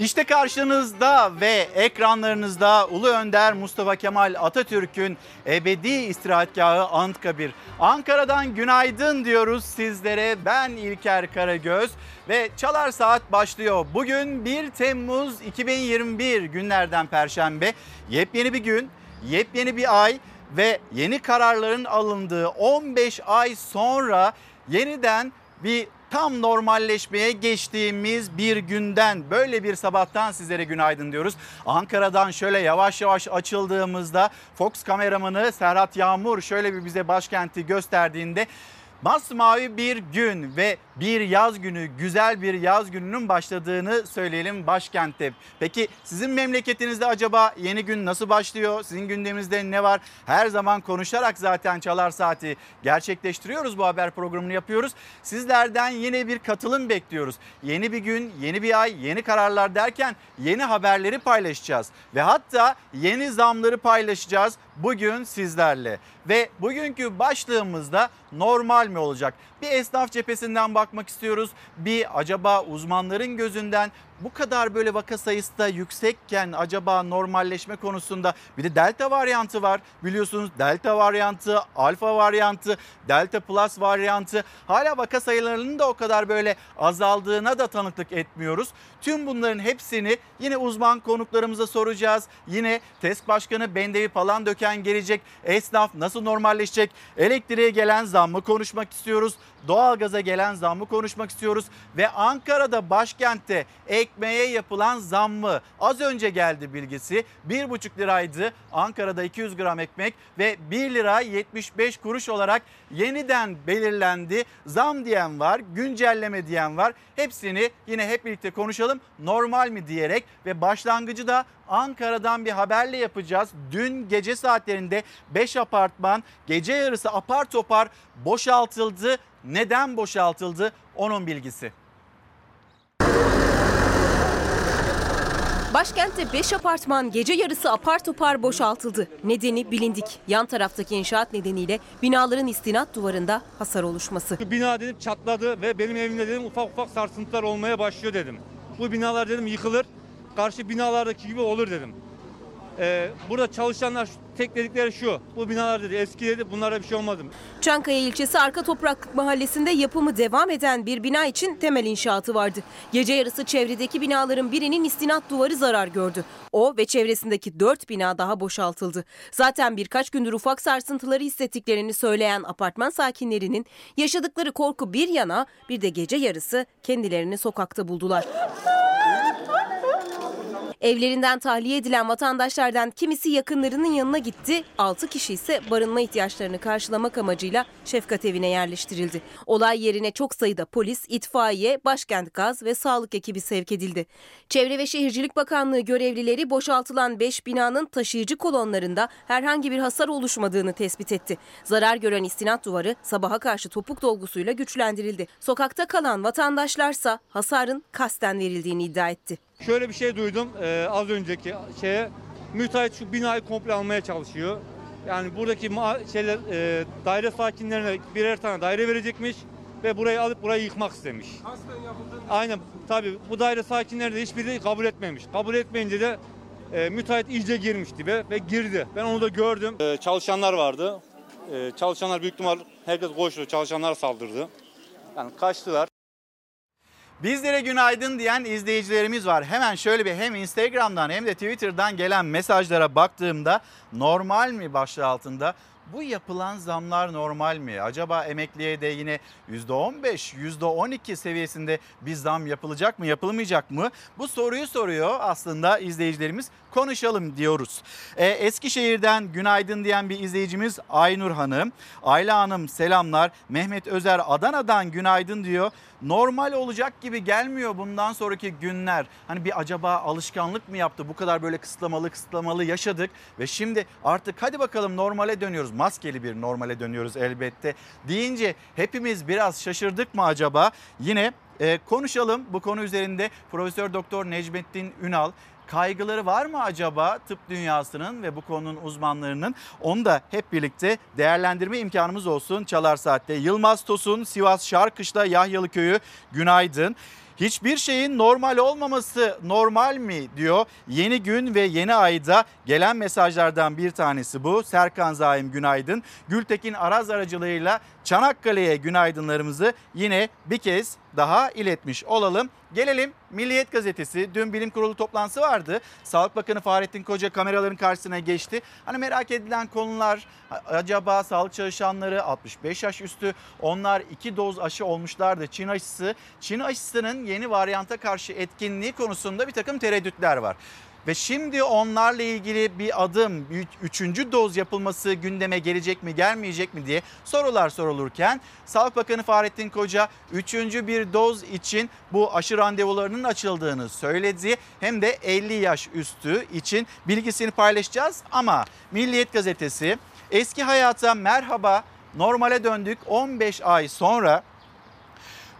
İşte karşınızda ve ekranlarınızda Ulu Önder Mustafa Kemal Atatürk'ün ebedi istirahatgahı Anıtkabir. Ankara'dan günaydın diyoruz sizlere. Ben İlker Karagöz ve Çalar Saat başlıyor. Bugün 1 Temmuz 2021 günlerden Perşembe. Yepyeni bir gün, yepyeni bir ay ve yeni kararların alındığı 15 ay sonra yeniden bir tam normalleşmeye geçtiğimiz bir günden böyle bir sabahtan sizlere günaydın diyoruz. Ankara'dan şöyle yavaş yavaş açıldığımızda Fox kameramanı Serhat Yağmur şöyle bir bize başkenti gösterdiğinde Masmavi bir gün ve bir yaz günü, güzel bir yaz gününün başladığını söyleyelim başkentte. Peki sizin memleketinizde acaba yeni gün nasıl başlıyor? Sizin gündeminizde ne var? Her zaman konuşarak zaten Çalar Saati gerçekleştiriyoruz. Bu haber programını yapıyoruz. Sizlerden yine bir katılım bekliyoruz. Yeni bir gün, yeni bir ay, yeni kararlar derken yeni haberleri paylaşacağız. Ve hatta yeni zamları paylaşacağız bugün sizlerle. Ve bugünkü başlığımızda normal mi olacak? Bir esnaf cephesinden bakmak istiyoruz. Bir acaba uzmanların gözünden bu kadar böyle vaka sayısı da yüksekken acaba normalleşme konusunda bir de delta varyantı var. Biliyorsunuz delta varyantı, alfa varyantı, delta plus varyantı hala vaka sayılarının da o kadar böyle azaldığına da tanıklık etmiyoruz. Tüm bunların hepsini yine uzman konuklarımıza soracağız. Yine TESK Başkanı Bendevi Palan Döken gelecek. Esnaf nasıl normalleşecek? Elektriğe gelen zammı konuşmak istiyoruz. Doğalgaza gelen zammı konuşmak istiyoruz. Ve Ankara'da başkentte ekmeğe yapılan zammı az önce geldi bilgisi. 1,5 liraydı Ankara'da 200 gram ekmek ve 1 lira 75 kuruş olarak yeniden belirlendi. Zam diyen var, güncelleme diyen var. Hepsini yine hep birlikte konuşalım. Normal mi diyerek ve başlangıcı da Ankara'dan bir haberle yapacağız. Dün gece saatlerinde 5 apartman gece yarısı apar topar boşaltıldı. Neden boşaltıldı? Onun bilgisi. Başkentte 5 apartman gece yarısı apar topar boşaltıldı. Nedeni bilindik. Yan taraftaki inşaat nedeniyle binaların istinat duvarında hasar oluşması. Bina dedim çatladı ve benim evimde dedim ufak ufak sarsıntılar olmaya başlıyor dedim. Bu binalar dedim yıkılır, karşı binalardaki gibi olur dedim. Ee, burada çalışanlar tek dedikleri şu, bu binalar dedi eski dedi bunlara bir şey olmadı. Çankaya ilçesi Arka Topraklık Mahallesi'nde yapımı devam eden bir bina için temel inşaatı vardı. Gece yarısı çevredeki binaların birinin istinat duvarı zarar gördü. O ve çevresindeki 4 bina daha boşaltıldı. Zaten birkaç gündür ufak sarsıntıları hissettiklerini söyleyen apartman sakinlerinin yaşadıkları korku bir yana bir de gece yarısı kendilerini sokakta buldular. Evlerinden tahliye edilen vatandaşlardan kimisi yakınlarının yanına gitti, 6 kişi ise barınma ihtiyaçlarını karşılamak amacıyla şefkat evine yerleştirildi. Olay yerine çok sayıda polis, itfaiye, başkent gaz ve sağlık ekibi sevk edildi. Çevre ve Şehircilik Bakanlığı görevlileri boşaltılan 5 binanın taşıyıcı kolonlarında herhangi bir hasar oluşmadığını tespit etti. Zarar gören istinat duvarı sabaha karşı topuk dolgusuyla güçlendirildi. Sokakta kalan vatandaşlarsa hasarın kasten verildiğini iddia etti. Şöyle bir şey duydum e, az önceki şeye, müteahhit şu binayı komple almaya çalışıyor. Yani buradaki şeyler e, daire sakinlerine birer tane daire verecekmiş ve burayı alıp burayı yıkmak istemiş. Aynen tabii bu daire sakinleri de hiçbiri kabul etmemiş. Kabul etmeyince de e, müteahhit iyice girmiş dibe ve girdi. Ben onu da gördüm. E, çalışanlar vardı. E, çalışanlar büyük ihtimal herkes koştu. Çalışanlar saldırdı. Yani kaçtılar. Bizlere günaydın diyen izleyicilerimiz var. Hemen şöyle bir hem Instagram'dan hem de Twitter'dan gelen mesajlara baktığımda normal mi başlığı altında bu yapılan zamlar normal mi? Acaba emekliye de yine %15, %12 seviyesinde bir zam yapılacak mı, yapılmayacak mı? Bu soruyu soruyor aslında izleyicilerimiz. Konuşalım diyoruz. Ee, Eskişehir'den günaydın diyen bir izleyicimiz Aynur Hanım. Ayla Hanım selamlar. Mehmet Özer Adana'dan günaydın diyor. Normal olacak gibi gelmiyor bundan sonraki günler. Hani bir acaba alışkanlık mı yaptı? Bu kadar böyle kısıtlamalı kısıtlamalı yaşadık ve şimdi artık hadi bakalım normale dönüyoruz. Maskeli bir normale dönüyoruz elbette. Deyince hepimiz biraz şaşırdık mı acaba? Yine e, konuşalım bu konu üzerinde Profesör Doktor Necmettin Ünal kaygıları var mı acaba tıp dünyasının ve bu konunun uzmanlarının? Onu da hep birlikte değerlendirme imkanımız olsun Çalar Saat'te. Yılmaz Tosun, Sivas Şarkışla Yahyalı Köyü günaydın. Hiçbir şeyin normal olmaması normal mi diyor. Yeni gün ve yeni ayda gelen mesajlardan bir tanesi bu. Serkan Zaim günaydın. Gültekin Araz aracılığıyla Çanakkale'ye günaydınlarımızı yine bir kez daha iletmiş olalım. Gelelim Milliyet Gazetesi. Dün bilim kurulu toplantısı vardı. Sağlık Bakanı Fahrettin Koca kameraların karşısına geçti. Hani merak edilen konular acaba sağlık çalışanları 65 yaş üstü onlar iki doz aşı olmuşlardı. Çin aşısı. Çin aşısının yeni varyanta karşı etkinliği konusunda bir takım tereddütler var. Ve şimdi onlarla ilgili bir adım, üçüncü doz yapılması gündeme gelecek mi gelmeyecek mi diye sorular sorulurken Sağlık Bakanı Fahrettin Koca üçüncü bir doz için bu aşı randevularının açıldığını söyledi. Hem de 50 yaş üstü için bilgisini paylaşacağız ama Milliyet Gazetesi eski hayata merhaba normale döndük 15 ay sonra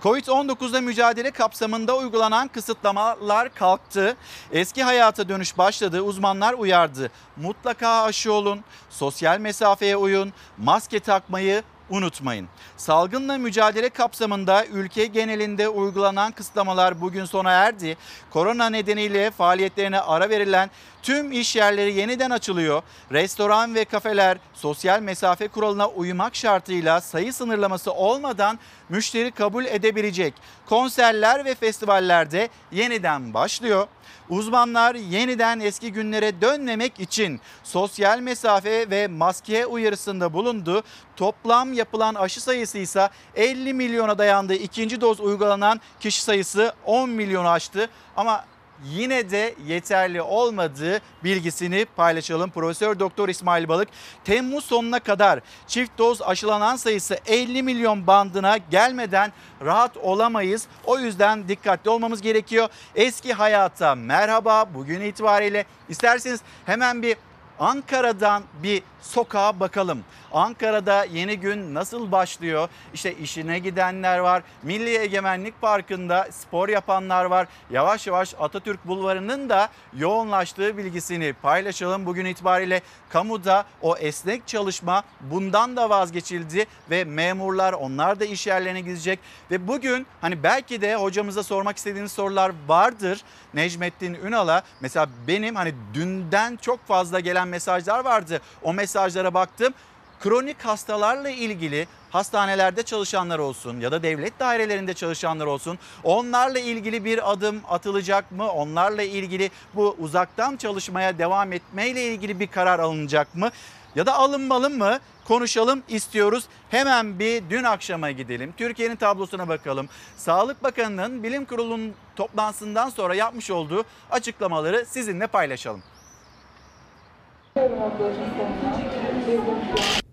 Covid-19'da mücadele kapsamında uygulanan kısıtlamalar kalktı. Eski hayata dönüş başladı. Uzmanlar uyardı. Mutlaka aşı olun, sosyal mesafeye uyun, maske takmayı unutmayın. Salgınla mücadele kapsamında ülke genelinde uygulanan kısıtlamalar bugün sona erdi. Korona nedeniyle faaliyetlerine ara verilen tüm iş yerleri yeniden açılıyor. Restoran ve kafeler sosyal mesafe kuralına uymak şartıyla sayı sınırlaması olmadan müşteri kabul edebilecek. Konserler ve festivallerde yeniden başlıyor. Uzmanlar yeniden eski günlere dönmemek için sosyal mesafe ve maske uyarısında bulundu. Toplam yapılan aşı sayısı ise 50 milyona dayandı. İkinci doz uygulanan kişi sayısı 10 milyonu aştı. Ama yine de yeterli olmadığı bilgisini paylaşalım. Profesör Doktor İsmail Balık Temmuz sonuna kadar çift doz aşılanan sayısı 50 milyon bandına gelmeden rahat olamayız. O yüzden dikkatli olmamız gerekiyor. Eski hayata merhaba bugün itibariyle isterseniz hemen bir Ankara'dan bir sokağa bakalım. Ankara'da yeni gün nasıl başlıyor? İşte işine gidenler var. Milli Egemenlik Parkı'nda spor yapanlar var. Yavaş yavaş Atatürk Bulvarı'nın da yoğunlaştığı bilgisini paylaşalım. Bugün itibariyle kamuda o esnek çalışma bundan da vazgeçildi ve memurlar onlar da iş yerlerine gidecek. Ve bugün hani belki de hocamıza sormak istediğiniz sorular vardır. Necmettin Ünal'a mesela benim hani dünden çok fazla gelen mesajlar vardı. O mesajlara baktım kronik hastalarla ilgili hastanelerde çalışanlar olsun ya da devlet dairelerinde çalışanlar olsun onlarla ilgili bir adım atılacak mı? Onlarla ilgili bu uzaktan çalışmaya devam etmeyle ilgili bir karar alınacak mı? Ya da alınmalı mı? Konuşalım istiyoruz. Hemen bir dün akşama gidelim. Türkiye'nin tablosuna bakalım. Sağlık Bakanı'nın bilim kurulunun toplantısından sonra yapmış olduğu açıklamaları sizinle paylaşalım.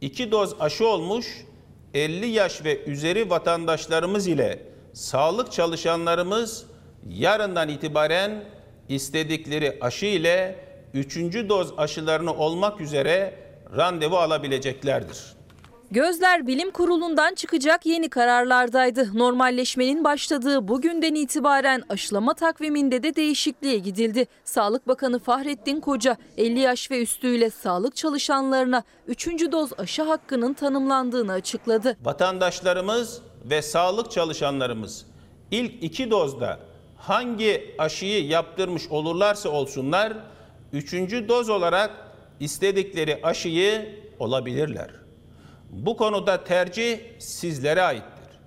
İki doz aşı olmuş 50 yaş ve üzeri vatandaşlarımız ile sağlık çalışanlarımız yarından itibaren istedikleri aşı ile üçüncü doz aşılarını olmak üzere randevu alabileceklerdir. Gözler bilim kurulundan çıkacak yeni kararlardaydı. Normalleşmenin başladığı bugünden itibaren aşılama takviminde de değişikliğe gidildi. Sağlık Bakanı Fahrettin Koca 50 yaş ve üstüyle sağlık çalışanlarına 3. doz aşı hakkının tanımlandığını açıkladı. Vatandaşlarımız ve sağlık çalışanlarımız ilk iki dozda hangi aşıyı yaptırmış olurlarsa olsunlar üçüncü doz olarak istedikleri aşıyı olabilirler. Bu konuda tercih sizlere aittir.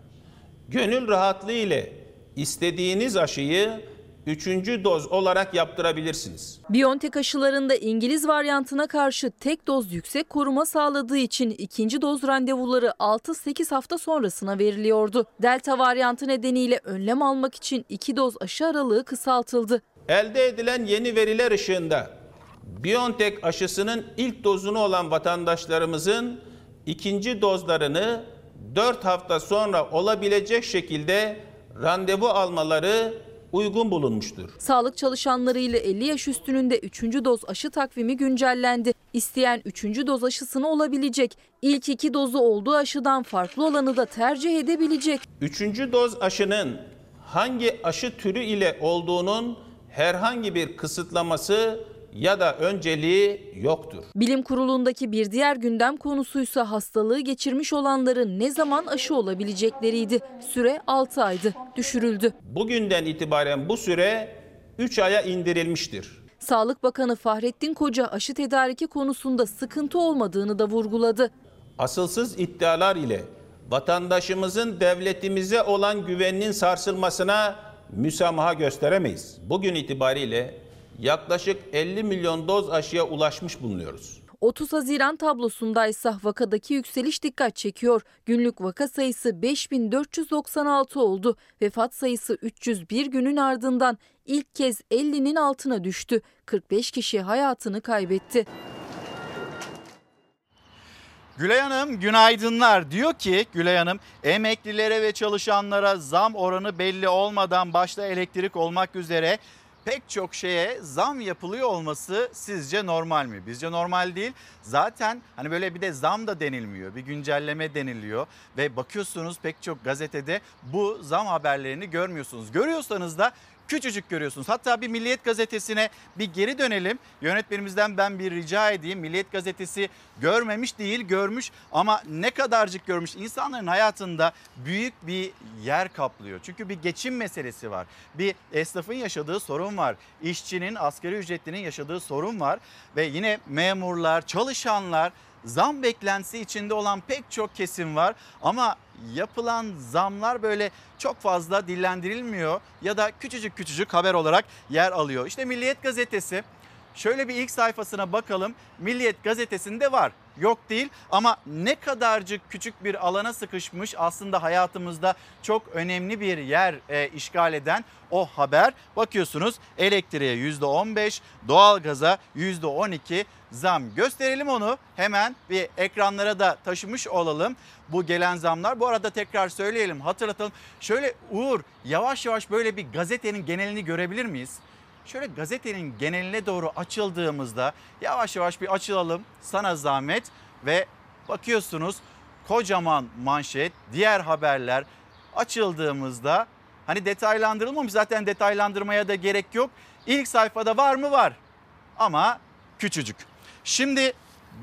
Gönül rahatlığı ile istediğiniz aşıyı üçüncü doz olarak yaptırabilirsiniz. BioNTech aşılarında İngiliz varyantına karşı tek doz yüksek koruma sağladığı için ikinci doz randevuları 6-8 hafta sonrasına veriliyordu. Delta varyantı nedeniyle önlem almak için iki doz aşı aralığı kısaltıldı. Elde edilen yeni veriler ışığında BioNTech aşısının ilk dozunu olan vatandaşlarımızın ikinci dozlarını 4 hafta sonra olabilecek şekilde randevu almaları uygun bulunmuştur. Sağlık çalışanları ile 50 yaş üstünün de 3. doz aşı takvimi güncellendi. İsteyen 3. doz aşısını olabilecek. İlk iki dozu olduğu aşıdan farklı olanı da tercih edebilecek. Üçüncü doz aşının hangi aşı türü ile olduğunun herhangi bir kısıtlaması ya da önceliği yoktur. Bilim kurulundaki bir diğer gündem konusuysa hastalığı geçirmiş olanların ne zaman aşı olabilecekleriydi. Süre 6 aydı, düşürüldü. Bugünden itibaren bu süre 3 aya indirilmiştir. Sağlık Bakanı Fahrettin Koca aşı tedariki konusunda sıkıntı olmadığını da vurguladı. Asılsız iddialar ile vatandaşımızın devletimize olan güveninin sarsılmasına müsamaha gösteremeyiz. Bugün itibariyle yaklaşık 50 milyon doz aşıya ulaşmış bulunuyoruz. 30 Haziran tablosundaysa vakadaki yükseliş dikkat çekiyor. Günlük vaka sayısı 5496 oldu. Vefat sayısı 301 günün ardından ilk kez 50'nin altına düştü. 45 kişi hayatını kaybetti. Gülay Hanım günaydınlar. Diyor ki Gülay Hanım emeklilere ve çalışanlara zam oranı belli olmadan başta elektrik olmak üzere pek çok şeye zam yapılıyor olması sizce normal mi? Bizce normal değil. Zaten hani böyle bir de zam da denilmiyor. Bir güncelleme deniliyor ve bakıyorsunuz pek çok gazetede bu zam haberlerini görmüyorsunuz. Görüyorsanız da küçücük görüyorsunuz. Hatta bir Milliyet Gazetesi'ne bir geri dönelim. Yönetmenimizden ben bir rica edeyim. Milliyet Gazetesi görmemiş değil görmüş ama ne kadarcık görmüş. İnsanların hayatında büyük bir yer kaplıyor. Çünkü bir geçim meselesi var. Bir esnafın yaşadığı sorun var. İşçinin, asgari ücretlinin yaşadığı sorun var. Ve yine memurlar, çalışanlar zam beklentisi içinde olan pek çok kesim var ama yapılan zamlar böyle çok fazla dillendirilmiyor ya da küçücük küçücük haber olarak yer alıyor. İşte Milliyet Gazetesi şöyle bir ilk sayfasına bakalım. Milliyet Gazetesi'nde var. Yok değil ama ne kadarcık küçük bir alana sıkışmış aslında hayatımızda çok önemli bir yer e, işgal eden o haber. Bakıyorsunuz elektriğe %15, doğalgaza %12 zam. Gösterelim onu hemen bir ekranlara da taşımış olalım bu gelen zamlar. Bu arada tekrar söyleyelim hatırlatalım. Şöyle Uğur yavaş yavaş böyle bir gazetenin genelini görebilir miyiz? Şöyle gazetenin geneline doğru açıldığımızda yavaş yavaş bir açılalım. Sana zahmet ve bakıyorsunuz kocaman manşet diğer haberler açıldığımızda hani detaylandırılmamış zaten detaylandırmaya da gerek yok. İlk sayfada var mı? Var. Ama küçücük. Şimdi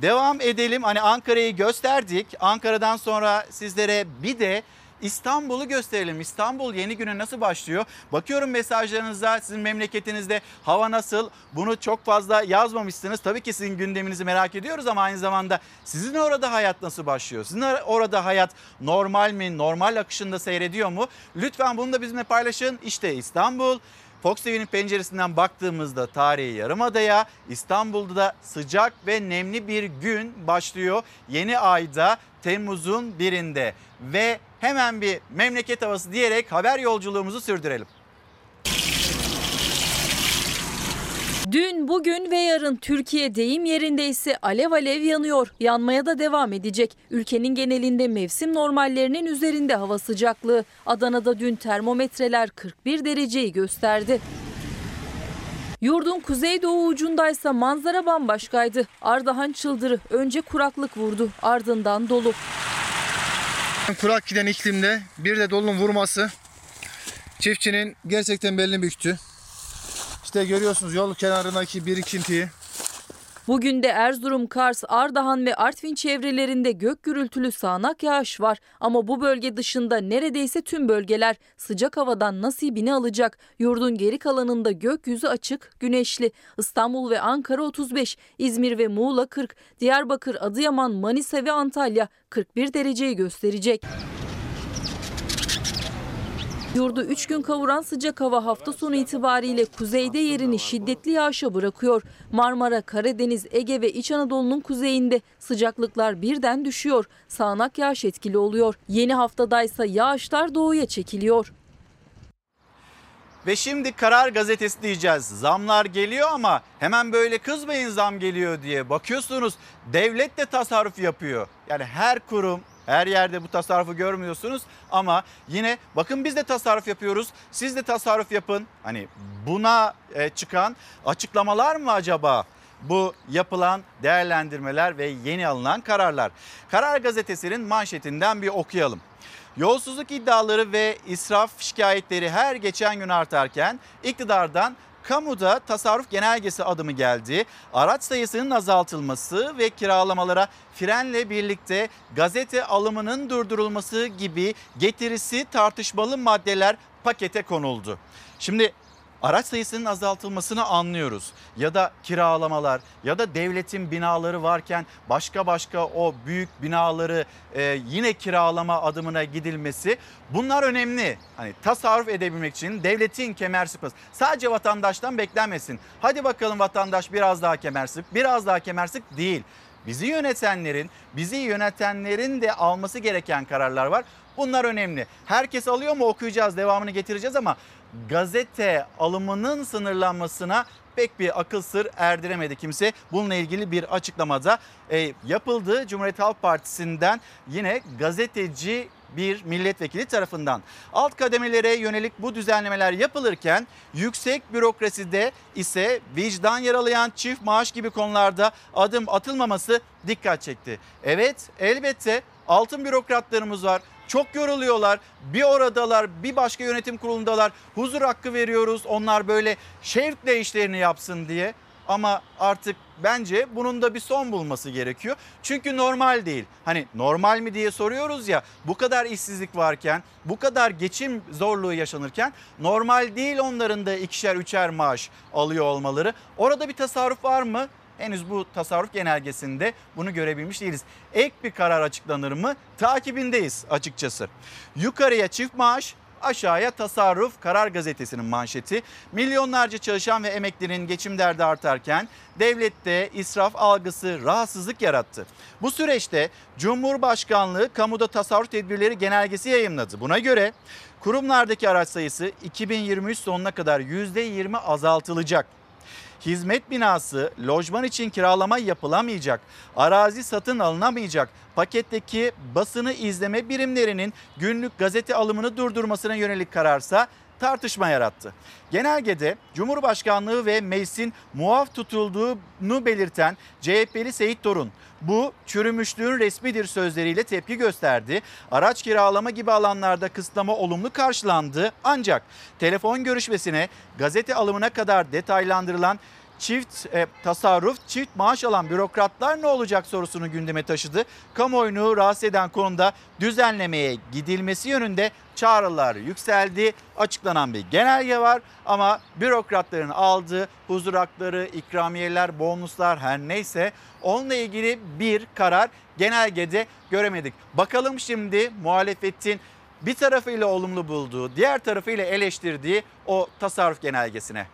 devam edelim. Hani Ankara'yı gösterdik. Ankara'dan sonra sizlere bir de İstanbul'u gösterelim. İstanbul yeni güne nasıl başlıyor? Bakıyorum mesajlarınıza sizin memleketinizde hava nasıl? Bunu çok fazla yazmamışsınız. Tabii ki sizin gündeminizi merak ediyoruz ama aynı zamanda sizin orada hayat nasıl başlıyor? Sizin orada hayat normal mi? Normal akışında seyrediyor mu? Lütfen bunu da bizimle paylaşın. İşte İstanbul. Fox TV'nin penceresinden baktığımızda tarihi yarımadaya İstanbul'da da sıcak ve nemli bir gün başlıyor. Yeni ayda Temmuz'un birinde ve hemen bir memleket havası diyerek haber yolculuğumuzu sürdürelim. Dün, bugün ve yarın Türkiye deyim yerinde ise alev alev yanıyor. Yanmaya da devam edecek. Ülkenin genelinde mevsim normallerinin üzerinde hava sıcaklığı. Adana'da dün termometreler 41 dereceyi gösterdi. Yurdun kuzeydoğu ucundaysa manzara bambaşkaydı. Ardahan çıldırı önce kuraklık vurdu ardından dolu. Kurak giden iklimde bir de dolunun vurması çiftçinin gerçekten belini büktü. İşte görüyorsunuz yol kenarındaki birikintiyi. Bugün de Erzurum, Kars, Ardahan ve Artvin çevrelerinde gök gürültülü sağanak yağış var. Ama bu bölge dışında neredeyse tüm bölgeler sıcak havadan nasibini alacak. Yurdun geri kalanında gökyüzü açık, güneşli. İstanbul ve Ankara 35, İzmir ve Muğla 40, Diyarbakır, Adıyaman, Manisa ve Antalya 41 dereceyi gösterecek. Yurdu 3 gün kavuran sıcak hava hafta sonu itibariyle kuzeyde yerini şiddetli yağışa bırakıyor. Marmara, Karadeniz, Ege ve İç Anadolu'nun kuzeyinde sıcaklıklar birden düşüyor. Sağanak yağış etkili oluyor. Yeni haftadaysa yağışlar doğuya çekiliyor. Ve şimdi Karar Gazetesi diyeceğiz. Zamlar geliyor ama hemen böyle kızmayın zam geliyor diye. Bakıyorsunuz devlet de tasarruf yapıyor. Yani her kurum her yerde bu tasarrufu görmüyorsunuz ama yine bakın biz de tasarruf yapıyoruz. Siz de tasarruf yapın. Hani buna e, çıkan açıklamalar mı acaba? Bu yapılan değerlendirmeler ve yeni alınan kararlar. Karar Gazetesi'nin manşetinden bir okuyalım. Yolsuzluk iddiaları ve israf şikayetleri her geçen gün artarken iktidardan kamuda tasarruf genelgesi adımı geldi. Araç sayısının azaltılması ve kiralamalara frenle birlikte gazete alımının durdurulması gibi getirisi tartışmalı maddeler pakete konuldu. Şimdi araç sayısının azaltılmasını anlıyoruz. Ya da kiralamalar ya da devletin binaları varken başka başka o büyük binaları e, yine kiralama adımına gidilmesi bunlar önemli. Hani tasarruf edebilmek için devletin kemer sıkması sadece vatandaştan beklenmesin. Hadi bakalım vatandaş biraz daha kemer sık biraz daha kemer sık değil. Bizi yönetenlerin, bizi yönetenlerin de alması gereken kararlar var. Bunlar önemli. Herkes alıyor mu okuyacağız, devamını getireceğiz ama gazete alımının sınırlanmasına pek bir akıl sır erdiremedi kimse. Bununla ilgili bir açıklamada e, yapıldı. Cumhuriyet Halk Partisi'nden yine gazeteci bir milletvekili tarafından. Alt kademelere yönelik bu düzenlemeler yapılırken yüksek bürokraside ise vicdan yaralayan çift maaş gibi konularda adım atılmaması dikkat çekti. Evet elbette altın bürokratlarımız var. Çok yoruluyorlar. Bir oradalar, bir başka yönetim kurulundalar. Huzur hakkı veriyoruz. Onlar böyle şevkle işlerini yapsın diye. Ama artık bence bunun da bir son bulması gerekiyor. Çünkü normal değil. Hani normal mi diye soruyoruz ya. Bu kadar işsizlik varken, bu kadar geçim zorluğu yaşanırken normal değil onların da ikişer üçer maaş alıyor olmaları. Orada bir tasarruf var mı? Henüz bu tasarruf genelgesinde bunu görebilmiş değiliz. Ek bir karar açıklanır mı? Takibindeyiz açıkçası. Yukarıya çift maaş, aşağıya tasarruf Karar Gazetesi'nin manşeti. Milyonlarca çalışan ve emeklinin geçim derdi artarken devlette israf algısı rahatsızlık yarattı. Bu süreçte Cumhurbaşkanlığı kamuda tasarruf tedbirleri genelgesi yayımladı. Buna göre kurumlardaki araç sayısı 2023 sonuna kadar %20 azaltılacak. Hizmet binası, lojman için kiralama yapılamayacak, arazi satın alınamayacak, paketteki basını izleme birimlerinin günlük gazete alımını durdurmasına yönelik kararsa tartışma yarattı. Genelgede Cumhurbaşkanlığı ve meclisin muaf tutulduğunu belirten CHP'li Seyit Torun bu çürümüşlüğün resmidir sözleriyle tepki gösterdi. Araç kiralama gibi alanlarda kısıtlama olumlu karşılandı ancak telefon görüşmesine gazete alımına kadar detaylandırılan çift e, tasarruf, çift maaş alan bürokratlar ne olacak sorusunu gündeme taşıdı. Kamuoyunu rahatsız eden konuda düzenlemeye gidilmesi yönünde çağrılar yükseldi. Açıklanan bir genelge var ama bürokratların aldığı huzur hakları, ikramiyeler, bonuslar her neyse onunla ilgili bir karar genelgede göremedik. Bakalım şimdi muhalefetin bir tarafıyla olumlu bulduğu, diğer tarafıyla eleştirdiği o tasarruf genelgesine.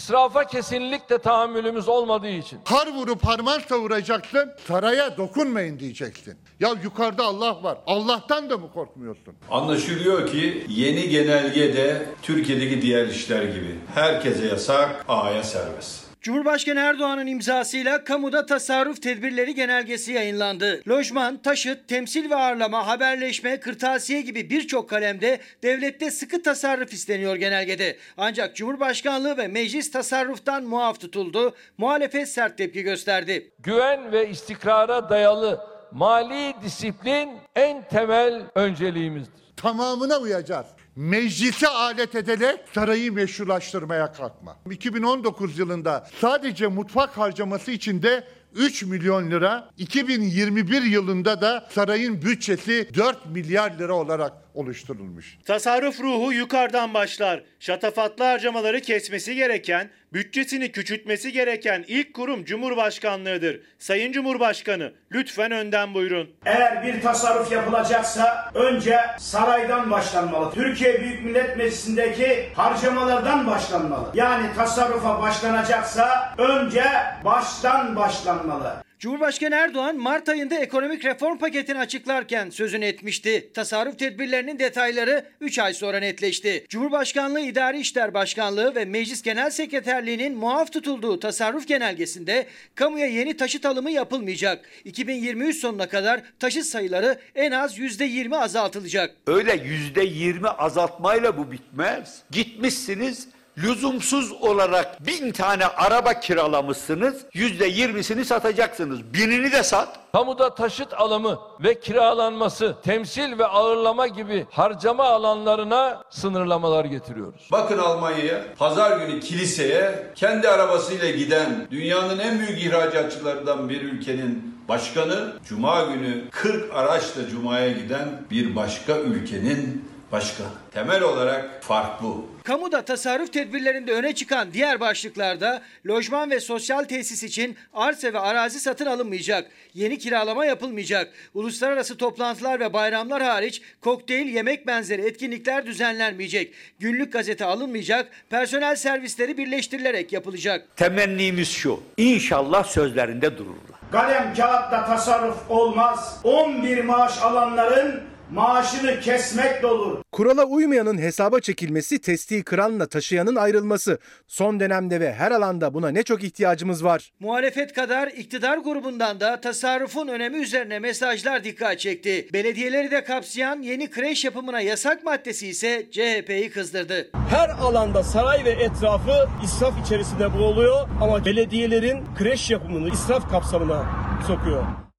İsrafa kesinlikle tahammülümüz olmadığı için. Har vurup harman savuracaksın, saraya dokunmayın diyeceksin. Ya yukarıda Allah var. Allah'tan da mı korkmuyorsun? Anlaşılıyor ki yeni genelgede Türkiye'deki diğer işler gibi herkese yasak, A'ya serbest. Cumhurbaşkanı Erdoğan'ın imzasıyla kamuda tasarruf tedbirleri genelgesi yayınlandı. Lojman, taşıt, temsil ve ağırlama, haberleşme, kırtasiye gibi birçok kalemde devlette sıkı tasarruf isteniyor genelgede. Ancak Cumhurbaşkanlığı ve meclis tasarruftan muaf tutuldu. Muhalefet sert tepki gösterdi. Güven ve istikrara dayalı mali disiplin en temel önceliğimizdir. Tamamına uyacağız. Meclise alet ederek sarayı meşrulaştırmaya kalkma. 2019 yılında sadece mutfak harcaması için de 3 milyon lira, 2021 yılında da sarayın bütçesi 4 milyar lira olarak oluşturulmuş. Tasarruf ruhu yukarıdan başlar. Şatafatlı harcamaları kesmesi gereken, bütçesini küçültmesi gereken ilk kurum Cumhurbaşkanlığıdır. Sayın Cumhurbaşkanı lütfen önden buyurun. Eğer bir tasarruf yapılacaksa önce saraydan başlanmalı. Türkiye Büyük Millet Meclisi'ndeki harcamalardan başlanmalı. Yani tasarrufa başlanacaksa önce baştan başlanmalı. Cumhurbaşkanı Erdoğan Mart ayında ekonomik reform paketini açıklarken sözünü etmişti. Tasarruf tedbirlerinin detayları 3 ay sonra netleşti. Cumhurbaşkanlığı İdari İşler Başkanlığı ve Meclis Genel Sekreterliği'nin muaf tutulduğu tasarruf genelgesinde kamuya yeni taşıt alımı yapılmayacak. 2023 sonuna kadar taşıt sayıları en az %20 azaltılacak. Öyle yüzde yirmi azaltmayla bu bitmez. Gitmişsiniz lüzumsuz olarak bin tane araba kiralamışsınız, yüzde yirmisini satacaksınız. Binini de sat. Kamuda taşıt alımı ve kiralanması, temsil ve ağırlama gibi harcama alanlarına sınırlamalar getiriyoruz. Bakın Almanya'ya, pazar günü kiliseye kendi arabasıyla giden dünyanın en büyük ihracatçılarından bir ülkenin başkanı, cuma günü 40 araçla cumaya giden bir başka ülkenin başkanı. Temel olarak fark bu. Kamuda tasarruf tedbirlerinde öne çıkan diğer başlıklarda lojman ve sosyal tesis için arsa ve arazi satın alınmayacak, yeni kiralama yapılmayacak, uluslararası toplantılar ve bayramlar hariç kokteyl yemek benzeri etkinlikler düzenlenmeyecek, günlük gazete alınmayacak, personel servisleri birleştirilerek yapılacak. Temennimiz şu, İnşallah sözlerinde dururlar. Kalem kağıtla tasarruf olmaz. 11 maaş alanların maaşını kesmek de olur. Kurala uymayanın hesaba çekilmesi, testiyi kıranla taşıyanın ayrılması. Son dönemde ve her alanda buna ne çok ihtiyacımız var. Muhalefet kadar iktidar grubundan da tasarrufun önemi üzerine mesajlar dikkat çekti. Belediyeleri de kapsayan yeni kreş yapımına yasak maddesi ise CHP'yi kızdırdı. Her alanda saray ve etrafı israf içerisinde boğuluyor ama belediyelerin kreş yapımını israf kapsamına sokuyor.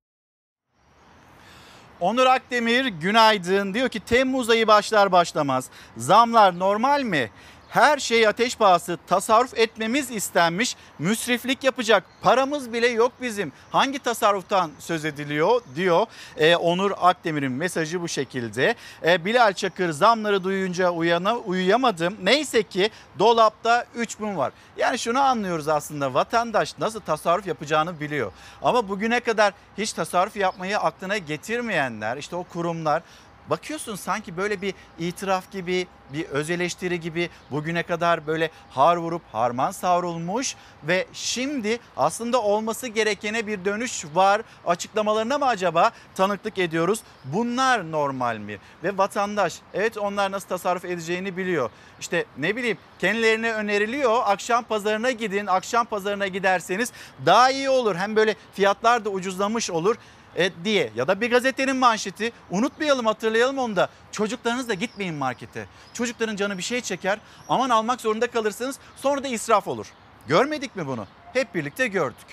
Onur Akdemir günaydın diyor ki Temmuz ayı başlar başlamaz zamlar normal mi? Her şey ateş pahası tasarruf etmemiz istenmiş müsriflik yapacak paramız bile yok bizim. Hangi tasarruftan söz ediliyor diyor. Ee, Onur Akdemir'in mesajı bu şekilde. Ee, Bilal Çakır zamları duyunca uyana, uyuyamadım. Neyse ki dolapta 3000 var. Yani şunu anlıyoruz aslında vatandaş nasıl tasarruf yapacağını biliyor. Ama bugüne kadar hiç tasarruf yapmayı aklına getirmeyenler işte o kurumlar Bakıyorsun sanki böyle bir itiraf gibi, bir öz eleştiri gibi bugüne kadar böyle har vurup harman savrulmuş ve şimdi aslında olması gerekene bir dönüş var açıklamalarına mı acaba tanıklık ediyoruz? Bunlar normal mi? Ve vatandaş evet onlar nasıl tasarruf edeceğini biliyor. İşte ne bileyim kendilerine öneriliyor akşam pazarına gidin akşam pazarına giderseniz daha iyi olur. Hem böyle fiyatlar da ucuzlamış olur e, diye ya da bir gazetenin manşeti unutmayalım hatırlayalım onu da çocuklarınızla gitmeyin markete. Çocukların canı bir şey çeker aman almak zorunda kalırsınız sonra da israf olur. Görmedik mi bunu? Hep birlikte gördük.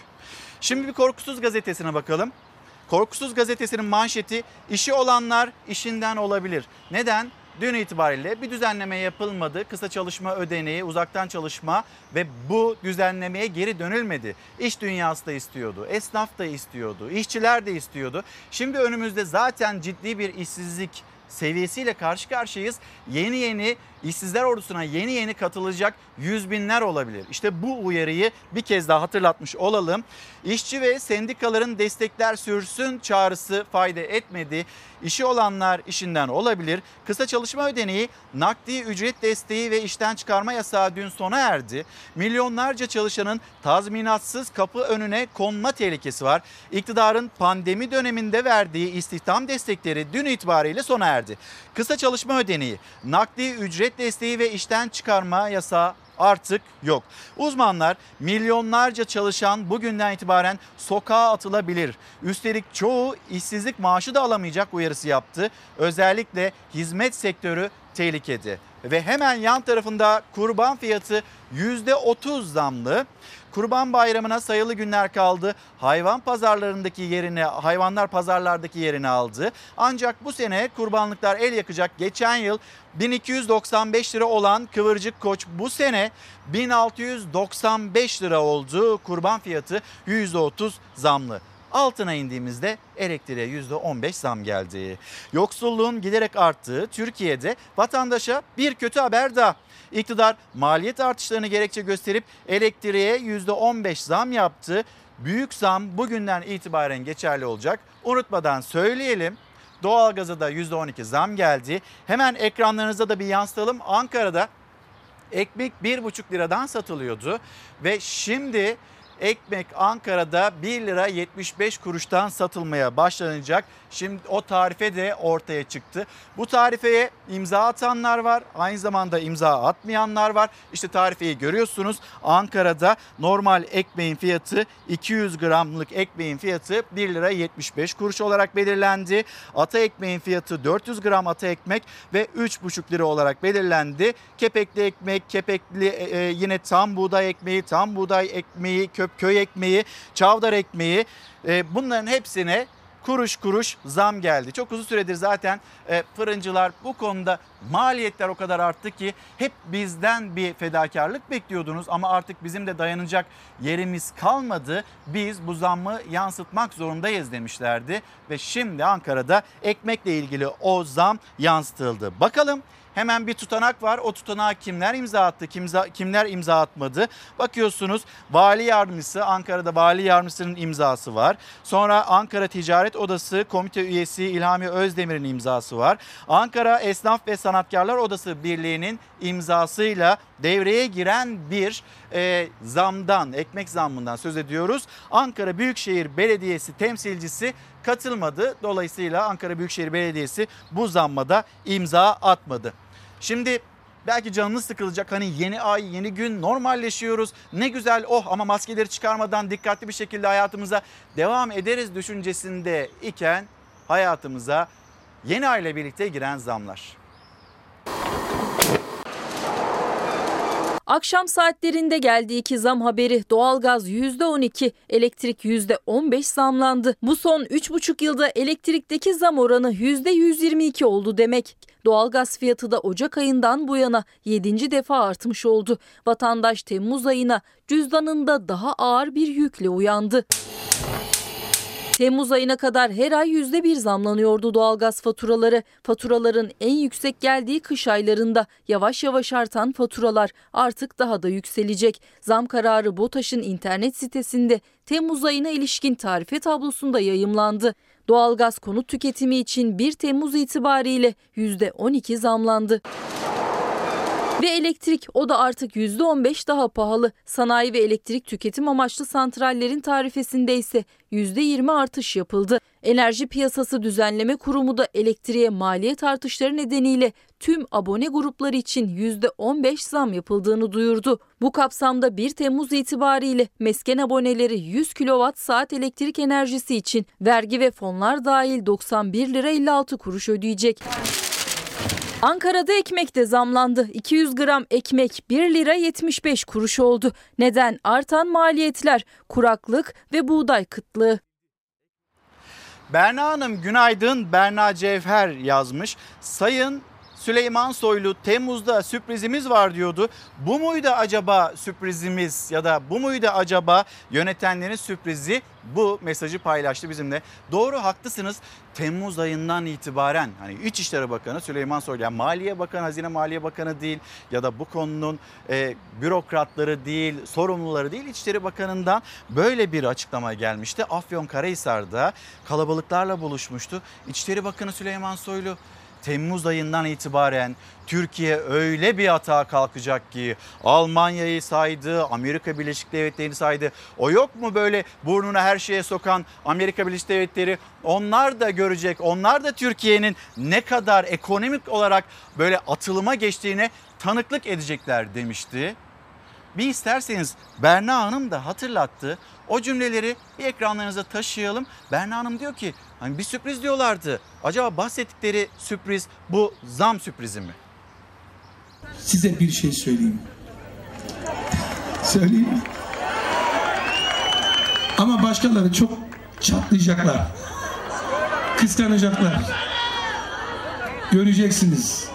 Şimdi bir Korkusuz gazetesine bakalım. Korkusuz gazetesinin manşeti işi olanlar işinden olabilir. Neden? Dün itibariyle bir düzenleme yapılmadı. Kısa çalışma ödeneği, uzaktan çalışma ve bu düzenlemeye geri dönülmedi. İş dünyası da istiyordu, esnaf da istiyordu, işçiler de istiyordu. Şimdi önümüzde zaten ciddi bir işsizlik seviyesiyle karşı karşıyayız. Yeni yeni işsizler ordusuna yeni yeni katılacak yüz binler olabilir. İşte bu uyarıyı bir kez daha hatırlatmış olalım. İşçi ve sendikaların destekler sürsün çağrısı fayda etmedi. İşi olanlar işinden olabilir. Kısa çalışma ödeneği, nakdi ücret desteği ve işten çıkarma yasağı dün sona erdi. Milyonlarca çalışanın tazminatsız kapı önüne konma tehlikesi var. İktidarın pandemi döneminde verdiği istihdam destekleri dün itibariyle sona erdi. Kısa çalışma ödeneği, nakdi ücret desteği ve işten çıkarma yasağı artık yok. Uzmanlar milyonlarca çalışan bugünden itibaren sokağa atılabilir. Üstelik çoğu işsizlik maaşı da alamayacak uyarısı yaptı. Özellikle hizmet sektörü tehlikede. Ve hemen yan tarafında kurban fiyatı %30 zamlı. Kurban Bayramı'na sayılı günler kaldı. Hayvan pazarlarındaki yerini, hayvanlar pazarlardaki yerini aldı. Ancak bu sene kurbanlıklar el yakacak. Geçen yıl 1295 lira olan kıvırcık koç bu sene 1695 lira oldu. Kurban fiyatı %30 zamlı. Altına indiğimizde elektriğe %15 zam geldi. Yoksulluğun giderek arttığı Türkiye'de vatandaşa bir kötü haber daha. İktidar maliyet artışlarını gerekçe gösterip elektriğe %15 zam yaptı. Büyük zam bugünden itibaren geçerli olacak. Unutmadan söyleyelim. Doğalgaza da %12 zam geldi. Hemen ekranlarınızda da bir yansıtalım. Ankara'da ekmek 1,5 liradan satılıyordu ve şimdi ekmek Ankara'da 1 lira 75 kuruştan satılmaya başlanacak. Şimdi o tarife de ortaya çıktı. Bu tarifeye imza atanlar var. Aynı zamanda imza atmayanlar var. İşte tarifeyi görüyorsunuz. Ankara'da normal ekmeğin fiyatı 200 gramlık ekmeğin fiyatı 1 lira 75 kuruş olarak belirlendi. Ata ekmeğin fiyatı 400 gram ata ekmek ve 3,5 lira olarak belirlendi. Kepekli ekmek, kepekli e, e, yine tam buğday ekmeği, tam buğday ekmeği, köp köy ekmeği, çavdar ekmeği e, bunların hepsine kuruş kuruş zam geldi. Çok uzun süredir zaten e, fırıncılar bu konuda maliyetler o kadar arttı ki hep bizden bir fedakarlık bekliyordunuz ama artık bizim de dayanacak yerimiz kalmadı. Biz bu zammı yansıtmak zorundayız demişlerdi ve şimdi Ankara'da ekmekle ilgili o zam yansıtıldı. Bakalım Hemen bir tutanak var. O tutanağa kimler imza attı, kimza, kimler imza atmadı? Bakıyorsunuz vali yardımcısı, Ankara'da vali yardımcısının imzası var. Sonra Ankara Ticaret Odası komite üyesi İlhami Özdemir'in imzası var. Ankara Esnaf ve Sanatkarlar Odası Birliği'nin imzasıyla devreye giren bir e, zamdan, ekmek zammından söz ediyoruz. Ankara Büyükşehir Belediyesi temsilcisi katılmadı. Dolayısıyla Ankara Büyükşehir Belediyesi bu zammada imza atmadı. Şimdi belki canınız sıkılacak hani yeni ay yeni gün normalleşiyoruz ne güzel oh ama maskeleri çıkarmadan dikkatli bir şekilde hayatımıza devam ederiz düşüncesinde iken hayatımıza yeni ay birlikte giren zamlar. Akşam saatlerinde geldi iki zam haberi. Doğalgaz %12, elektrik %15 zamlandı. Bu son 3,5 yılda elektrikteki zam oranı %122 oldu demek. Doğalgaz fiyatı da Ocak ayından bu yana 7. defa artmış oldu. Vatandaş Temmuz ayına cüzdanında daha ağır bir yükle uyandı. Temmuz ayına kadar her ay %1 zamlanıyordu doğalgaz faturaları. Faturaların en yüksek geldiği kış aylarında yavaş yavaş artan faturalar artık daha da yükselecek. Zam kararı BOTAŞ'ın internet sitesinde Temmuz ayına ilişkin tarife tablosunda yayımlandı. Doğalgaz konut tüketimi için 1 Temmuz itibariyle %12 zamlandı. Ve elektrik o da artık %15 daha pahalı. Sanayi ve elektrik tüketim amaçlı santrallerin tarifesinde ise %20 artış yapıldı. Enerji Piyasası Düzenleme Kurumu da elektriğe maliyet artışları nedeniyle tüm abone grupları için %15 zam yapıldığını duyurdu. Bu kapsamda 1 Temmuz itibariyle mesken aboneleri 100 kWh saat elektrik enerjisi için vergi ve fonlar dahil 91 lira 56 kuruş ödeyecek. Ankara'da ekmek de zamlandı. 200 gram ekmek 1 lira 75 kuruş oldu. Neden? Artan maliyetler, kuraklık ve buğday kıtlığı. Berna Hanım günaydın. Berna Cevher yazmış. Sayın Süleyman Soylu Temmuz'da sürprizimiz var diyordu. Bu muydu acaba sürprizimiz ya da bu muydu acaba yönetenlerin sürprizi? Bu mesajı paylaştı bizimle. Doğru haklısınız. Temmuz ayından itibaren hani İçişleri Bakanı Süleyman Soylu yani Maliye Bakanı, Hazine Maliye Bakanı değil ya da bu konunun e, bürokratları değil, sorumluları değil İçişleri Bakanı'ndan böyle bir açıklama gelmişti. Afyonkarahisar'da kalabalıklarla buluşmuştu. İçişleri Bakanı Süleyman Soylu Temmuz ayından itibaren Türkiye öyle bir atağa kalkacak ki Almanya'yı saydı, Amerika Birleşik Devletleri'ni saydı. O yok mu böyle burnuna her şeye sokan Amerika Birleşik Devletleri? Onlar da görecek. Onlar da Türkiye'nin ne kadar ekonomik olarak böyle atılıma geçtiğine tanıklık edecekler demişti. Bir isterseniz Berna Hanım da hatırlattı. O cümleleri bir ekranlarınıza taşıyalım. Berna Hanım diyor ki hani bir sürpriz diyorlardı. Acaba bahsettikleri sürpriz bu zam sürprizi mi? Size bir şey söyleyeyim. Söyleyeyim? Ama başkaları çok çatlayacaklar. Kıskanacaklar. Göreceksiniz.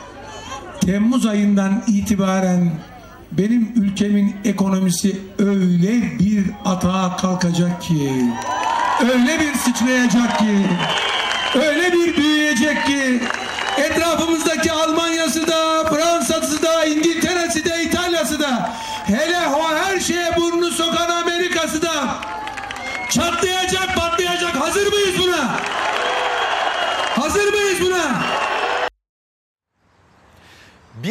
Temmuz ayından itibaren benim ülkemin ekonomisi öyle bir atağa kalkacak ki, öyle bir sıçrayacak ki, öyle bir büyüyecek ki, etrafımızdaki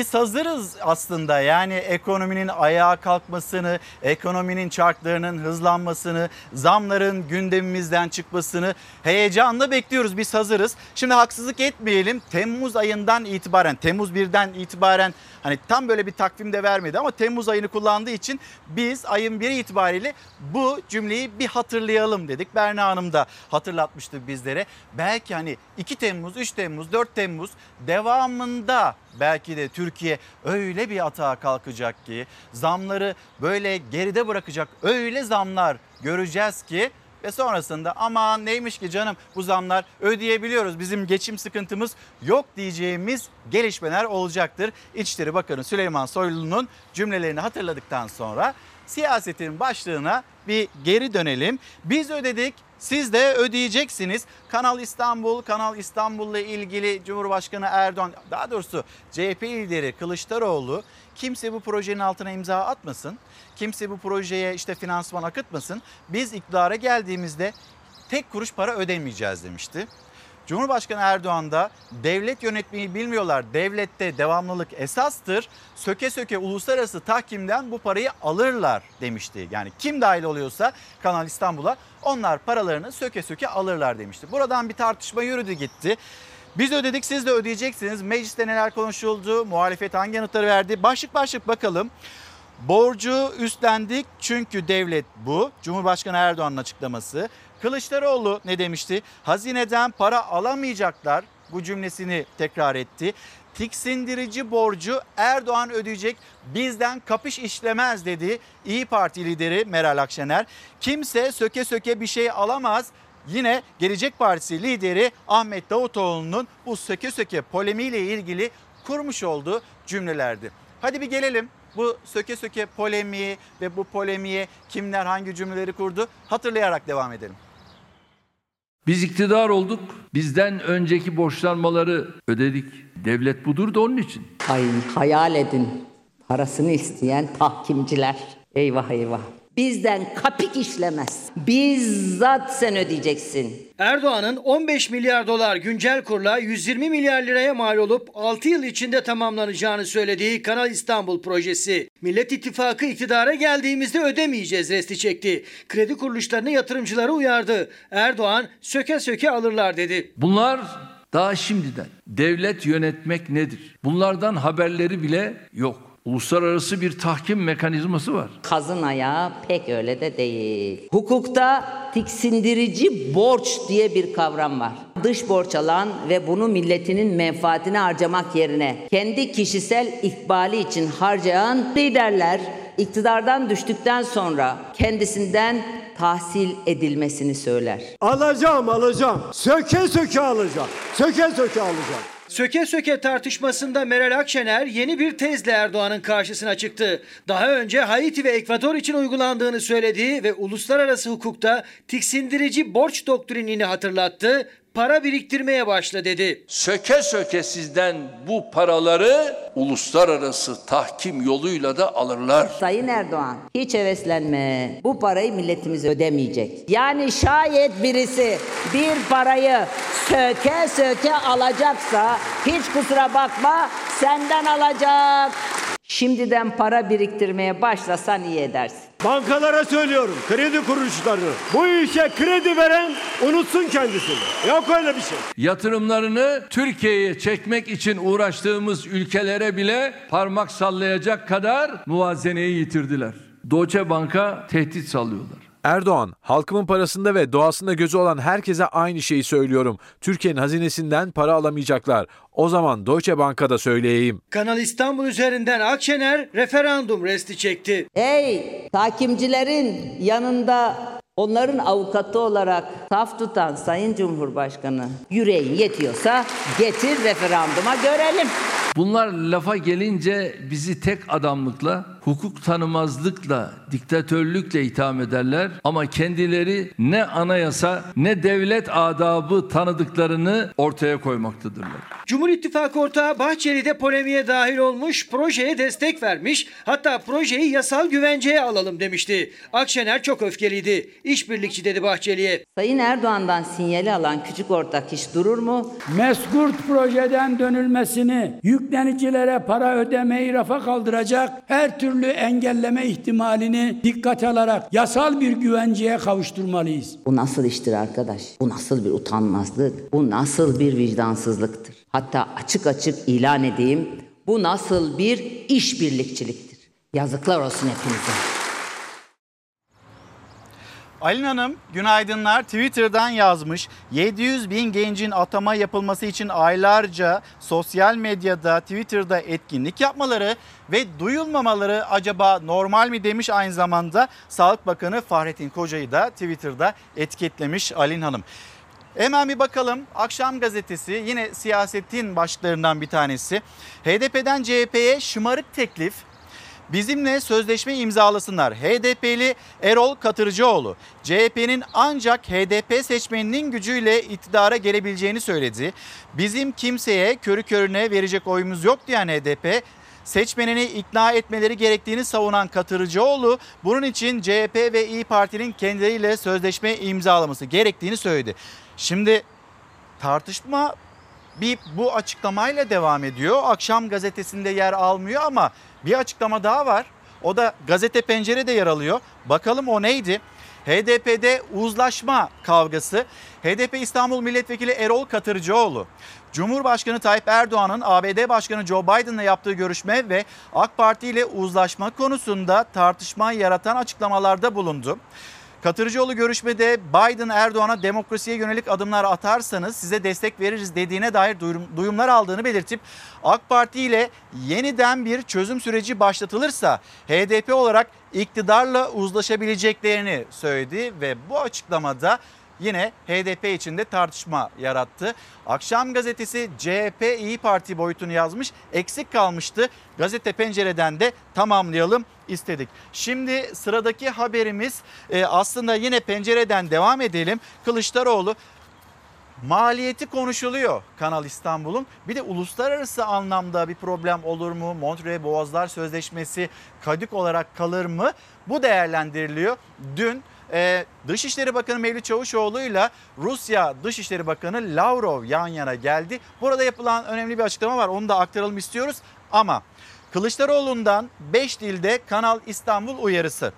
Biz hazırız aslında yani ekonominin ayağa kalkmasını, ekonominin çarklarının hızlanmasını, zamların gündemimizden çıkmasını heyecanla bekliyoruz. Biz hazırız. Şimdi haksızlık etmeyelim. Temmuz ayından itibaren, Temmuz 1'den itibaren hani tam böyle bir takvim de vermedi ama Temmuz ayını kullandığı için biz ayın 1 itibariyle bu cümleyi bir hatırlayalım dedik. Berna Hanım da hatırlatmıştı bizlere. Belki hani 2 Temmuz, 3 Temmuz, 4 Temmuz devamında belki de Türkiye öyle bir atağa kalkacak ki zamları böyle geride bırakacak öyle zamlar göreceğiz ki ve sonrasında aman neymiş ki canım bu zamlar ödeyebiliyoruz bizim geçim sıkıntımız yok diyeceğimiz gelişmeler olacaktır. İçişleri Bakanı Süleyman Soylu'nun cümlelerini hatırladıktan sonra siyasetin başlığına bir geri dönelim. Biz ödedik siz de ödeyeceksiniz. Kanal İstanbul, Kanal İstanbul'la ilgili Cumhurbaşkanı Erdoğan, daha doğrusu CHP lideri Kılıçdaroğlu kimse bu projenin altına imza atmasın. Kimse bu projeye işte finansman akıtmasın. Biz iktidara geldiğimizde tek kuruş para ödemeyeceğiz demişti. Cumhurbaşkanı Erdoğan da devlet yönetmeyi bilmiyorlar. Devlette devamlılık esastır. Söke söke uluslararası tahkimden bu parayı alırlar demişti. Yani kim dahil oluyorsa Kanal İstanbul'a onlar paralarını söke söke alırlar demişti. Buradan bir tartışma yürüdü gitti. Biz ödedik siz de ödeyeceksiniz. Mecliste neler konuşuldu? Muhalefet hangi yanıtları verdi? Başlık başlık bakalım. Borcu üstlendik çünkü devlet bu. Cumhurbaşkanı Erdoğan'ın açıklaması. Kılıçdaroğlu ne demişti? Hazineden para alamayacaklar bu cümlesini tekrar etti. Tiksindirici borcu Erdoğan ödeyecek bizden kapış işlemez dedi İyi Parti lideri Meral Akşener. Kimse söke söke bir şey alamaz. Yine Gelecek Partisi lideri Ahmet Davutoğlu'nun bu söke söke polemiğiyle ilgili kurmuş olduğu cümlelerdi. Hadi bir gelelim bu söke söke polemiği ve bu polemiğe kimler hangi cümleleri kurdu hatırlayarak devam edelim. Biz iktidar olduk. Bizden önceki borçlanmaları ödedik. Devlet budur da onun için. Ay hayal edin. Parasını isteyen tahkimciler. Eyvah eyvah. Bizden kapik işlemez. Bizzat sen ödeyeceksin. Erdoğan'ın 15 milyar dolar güncel kurla 120 milyar liraya mal olup 6 yıl içinde tamamlanacağını söylediği Kanal İstanbul projesi. Millet İttifakı iktidara geldiğimizde ödemeyeceğiz resti çekti. Kredi kuruluşlarını yatırımcıları uyardı. Erdoğan söke söke alırlar dedi. Bunlar daha şimdiden devlet yönetmek nedir? Bunlardan haberleri bile yok. Uluslararası bir tahkim mekanizması var. Kazın ayağı pek öyle de değil. Hukukta tiksindirici borç diye bir kavram var. Dış borç alan ve bunu milletinin menfaatine harcamak yerine kendi kişisel ikbali için harcayan liderler iktidardan düştükten sonra kendisinden tahsil edilmesini söyler. Alacağım alacağım. Söke söke alacağım. Söke söke alacağım. Söke söke tartışmasında Meral Akşener yeni bir tezle Erdoğan'ın karşısına çıktı. Daha önce Haiti ve Ekvador için uygulandığını söylediği ve uluslararası hukukta tiksindirici borç doktrinini hatırlattı. Para biriktirmeye başla dedi. Söke söke sizden bu paraları uluslararası tahkim yoluyla da alırlar. Sayın Erdoğan hiç heveslenme. Bu parayı milletimiz ödemeyecek. Yani şayet birisi bir parayı söke söke alacaksa hiç kusura bakma senden alacak. Şimdiden para biriktirmeye başlasan iyi edersin. Bankalara söylüyorum, kredi kuruluşlarını. Bu işe kredi veren unutsun kendisini. Yok öyle bir şey. Yatırımlarını Türkiye'ye çekmek için uğraştığımız ülkelere bile parmak sallayacak kadar muvazeneyi yitirdiler. Deutsche Bank'a tehdit sallıyorlar. Erdoğan, halkımın parasında ve doğasında gözü olan herkese aynı şeyi söylüyorum. Türkiye'nin hazinesinden para alamayacaklar. O zaman Deutsche Bank'a da söyleyeyim. Kanal İstanbul üzerinden Akşener referandum resti çekti. Hey takimcilerin yanında onların avukatı olarak saf tutan Sayın Cumhurbaşkanı yüreğin yetiyorsa getir referanduma görelim. Bunlar lafa gelince bizi tek adamlıkla hukuk tanımazlıkla, diktatörlükle itham ederler ama kendileri ne anayasa ne devlet adabı tanıdıklarını ortaya koymaktadırlar. Cumhur İttifakı ortağı Bahçeli de polemiğe dahil olmuş, projeye destek vermiş. Hatta projeyi yasal güvenceye alalım demişti. Akşener çok öfkeliydi. İşbirlikçi dedi Bahçeli'ye. Sayın Erdoğan'dan sinyali alan küçük ortak hiç durur mu? Meskurt projeden dönülmesini, yüklenicilere para ödemeyi rafa kaldıracak her türlü engelleme ihtimalini dikkate alarak yasal bir güvenceye kavuşturmalıyız. Bu nasıl iştir arkadaş? Bu nasıl bir utanmazlık? Bu nasıl bir vicdansızlıktır? Hatta açık açık ilan edeyim. Bu nasıl bir işbirlikçiliktir? Yazıklar olsun hepinize. Aylin Hanım günaydınlar Twitter'dan yazmış 700 bin gencin atama yapılması için aylarca sosyal medyada Twitter'da etkinlik yapmaları ve duyulmamaları acaba normal mi demiş aynı zamanda Sağlık Bakanı Fahrettin Koca'yı da Twitter'da etiketlemiş Aylin Hanım. Hemen bir bakalım Akşam Gazetesi yine siyasetin başlıklarından bir tanesi. HDP'den CHP'ye şımarık teklif Bizimle sözleşme imzalasınlar. HDP'li Erol Katırcıoğlu CHP'nin ancak HDP seçmeninin gücüyle iktidara gelebileceğini söyledi. Bizim kimseye körü körüne verecek oyumuz yok diyen HDP seçmenini ikna etmeleri gerektiğini savunan Katırcıoğlu bunun için CHP ve İyi Parti'nin kendileriyle sözleşme imzalaması gerektiğini söyledi. Şimdi tartışma bir bu açıklamayla devam ediyor. Akşam gazetesinde yer almıyor ama bir açıklama daha var. O da gazete pencerede yer alıyor. Bakalım o neydi? HDP'de uzlaşma kavgası. HDP İstanbul Milletvekili Erol Katırcıoğlu, Cumhurbaşkanı Tayyip Erdoğan'ın ABD Başkanı Joe Biden'la yaptığı görüşme ve AK Parti ile uzlaşma konusunda tartışma yaratan açıklamalarda bulundu. Katırcıoğlu görüşmede Biden Erdoğan'a demokrasiye yönelik adımlar atarsanız size destek veririz dediğine dair duyumlar aldığını belirtip AK Parti ile yeniden bir çözüm süreci başlatılırsa HDP olarak iktidarla uzlaşabileceklerini söyledi ve bu açıklamada yine HDP içinde tartışma yarattı. Akşam gazetesi CHP İyi Parti boyutunu yazmış. Eksik kalmıştı. Gazete pencereden de tamamlayalım istedik. Şimdi sıradaki haberimiz e, aslında yine pencereden devam edelim. Kılıçdaroğlu maliyeti konuşuluyor Kanal İstanbul'un. Bir de uluslararası anlamda bir problem olur mu? Montreux Boğazlar Sözleşmesi kadük olarak kalır mı? Bu değerlendiriliyor. Dün ee, Dışişleri Bakanı Mevlüt Çavuşoğlu ile Rusya Dışişleri Bakanı Lavrov yan yana geldi. Burada yapılan önemli bir açıklama var onu da aktaralım istiyoruz. Ama Kılıçdaroğlu'ndan 5 dilde Kanal İstanbul uyarısı.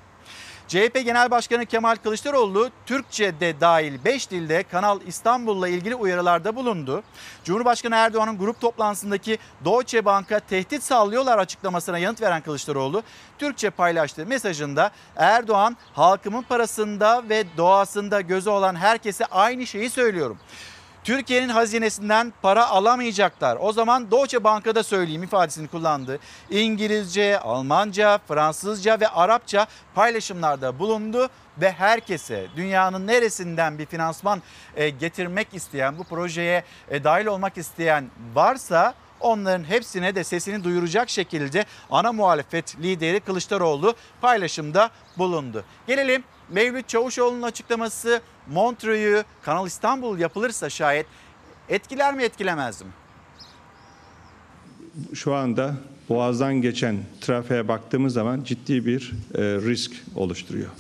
CHP Genel Başkanı Kemal Kılıçdaroğlu Türkçe'de dahil 5 dilde Kanal İstanbul'la ilgili uyarılarda bulundu. Cumhurbaşkanı Erdoğan'ın grup toplantısındaki Deutsche Bank'a tehdit sallıyorlar açıklamasına yanıt veren Kılıçdaroğlu Türkçe paylaştığı mesajında Erdoğan halkımın parasında ve doğasında gözü olan herkese aynı şeyi söylüyorum. Türkiye'nin hazinesinden para alamayacaklar. O zaman Deutsche Banka'da söyleyeyim ifadesini kullandı. İngilizce, Almanca, Fransızca ve Arapça paylaşımlarda bulundu ve herkese dünyanın neresinden bir finansman e, getirmek isteyen bu projeye e, dahil olmak isteyen varsa onların hepsine de sesini duyuracak şekilde ana muhalefet lideri Kılıçdaroğlu paylaşımda bulundu. Gelelim Mevlüt Çavuşoğlu'nun açıklaması Montreux'u Kanal İstanbul yapılırsa şayet etkiler mi etkilemez mi? Şu anda Boğaz'dan geçen trafiğe baktığımız zaman ciddi bir e, risk oluşturuyor.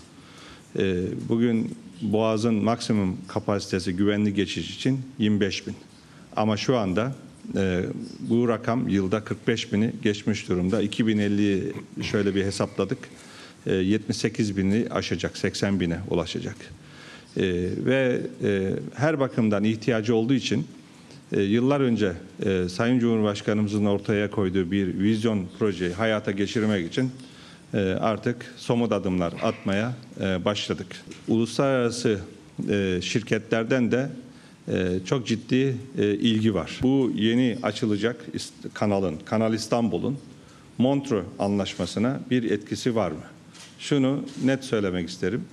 E, bugün Boğaz'ın maksimum kapasitesi güvenli geçiş için 25 bin. Ama şu anda bu rakam yılda 45 bini geçmiş durumda. 2050'yi şöyle bir hesapladık. 78 e, bini aşacak, 80 bine ulaşacak. E, ve e, her bakımdan ihtiyacı olduğu için yıllar önce Sayın Cumhurbaşkanımızın ortaya koyduğu bir vizyon projeyi hayata geçirmek için artık somut adımlar atmaya başladık. Uluslararası şirketlerden de çok ciddi ilgi var. Bu yeni açılacak kanalın, Kanal İstanbul'un Montreux Anlaşması'na bir etkisi var mı? şunu net söylemek isterim.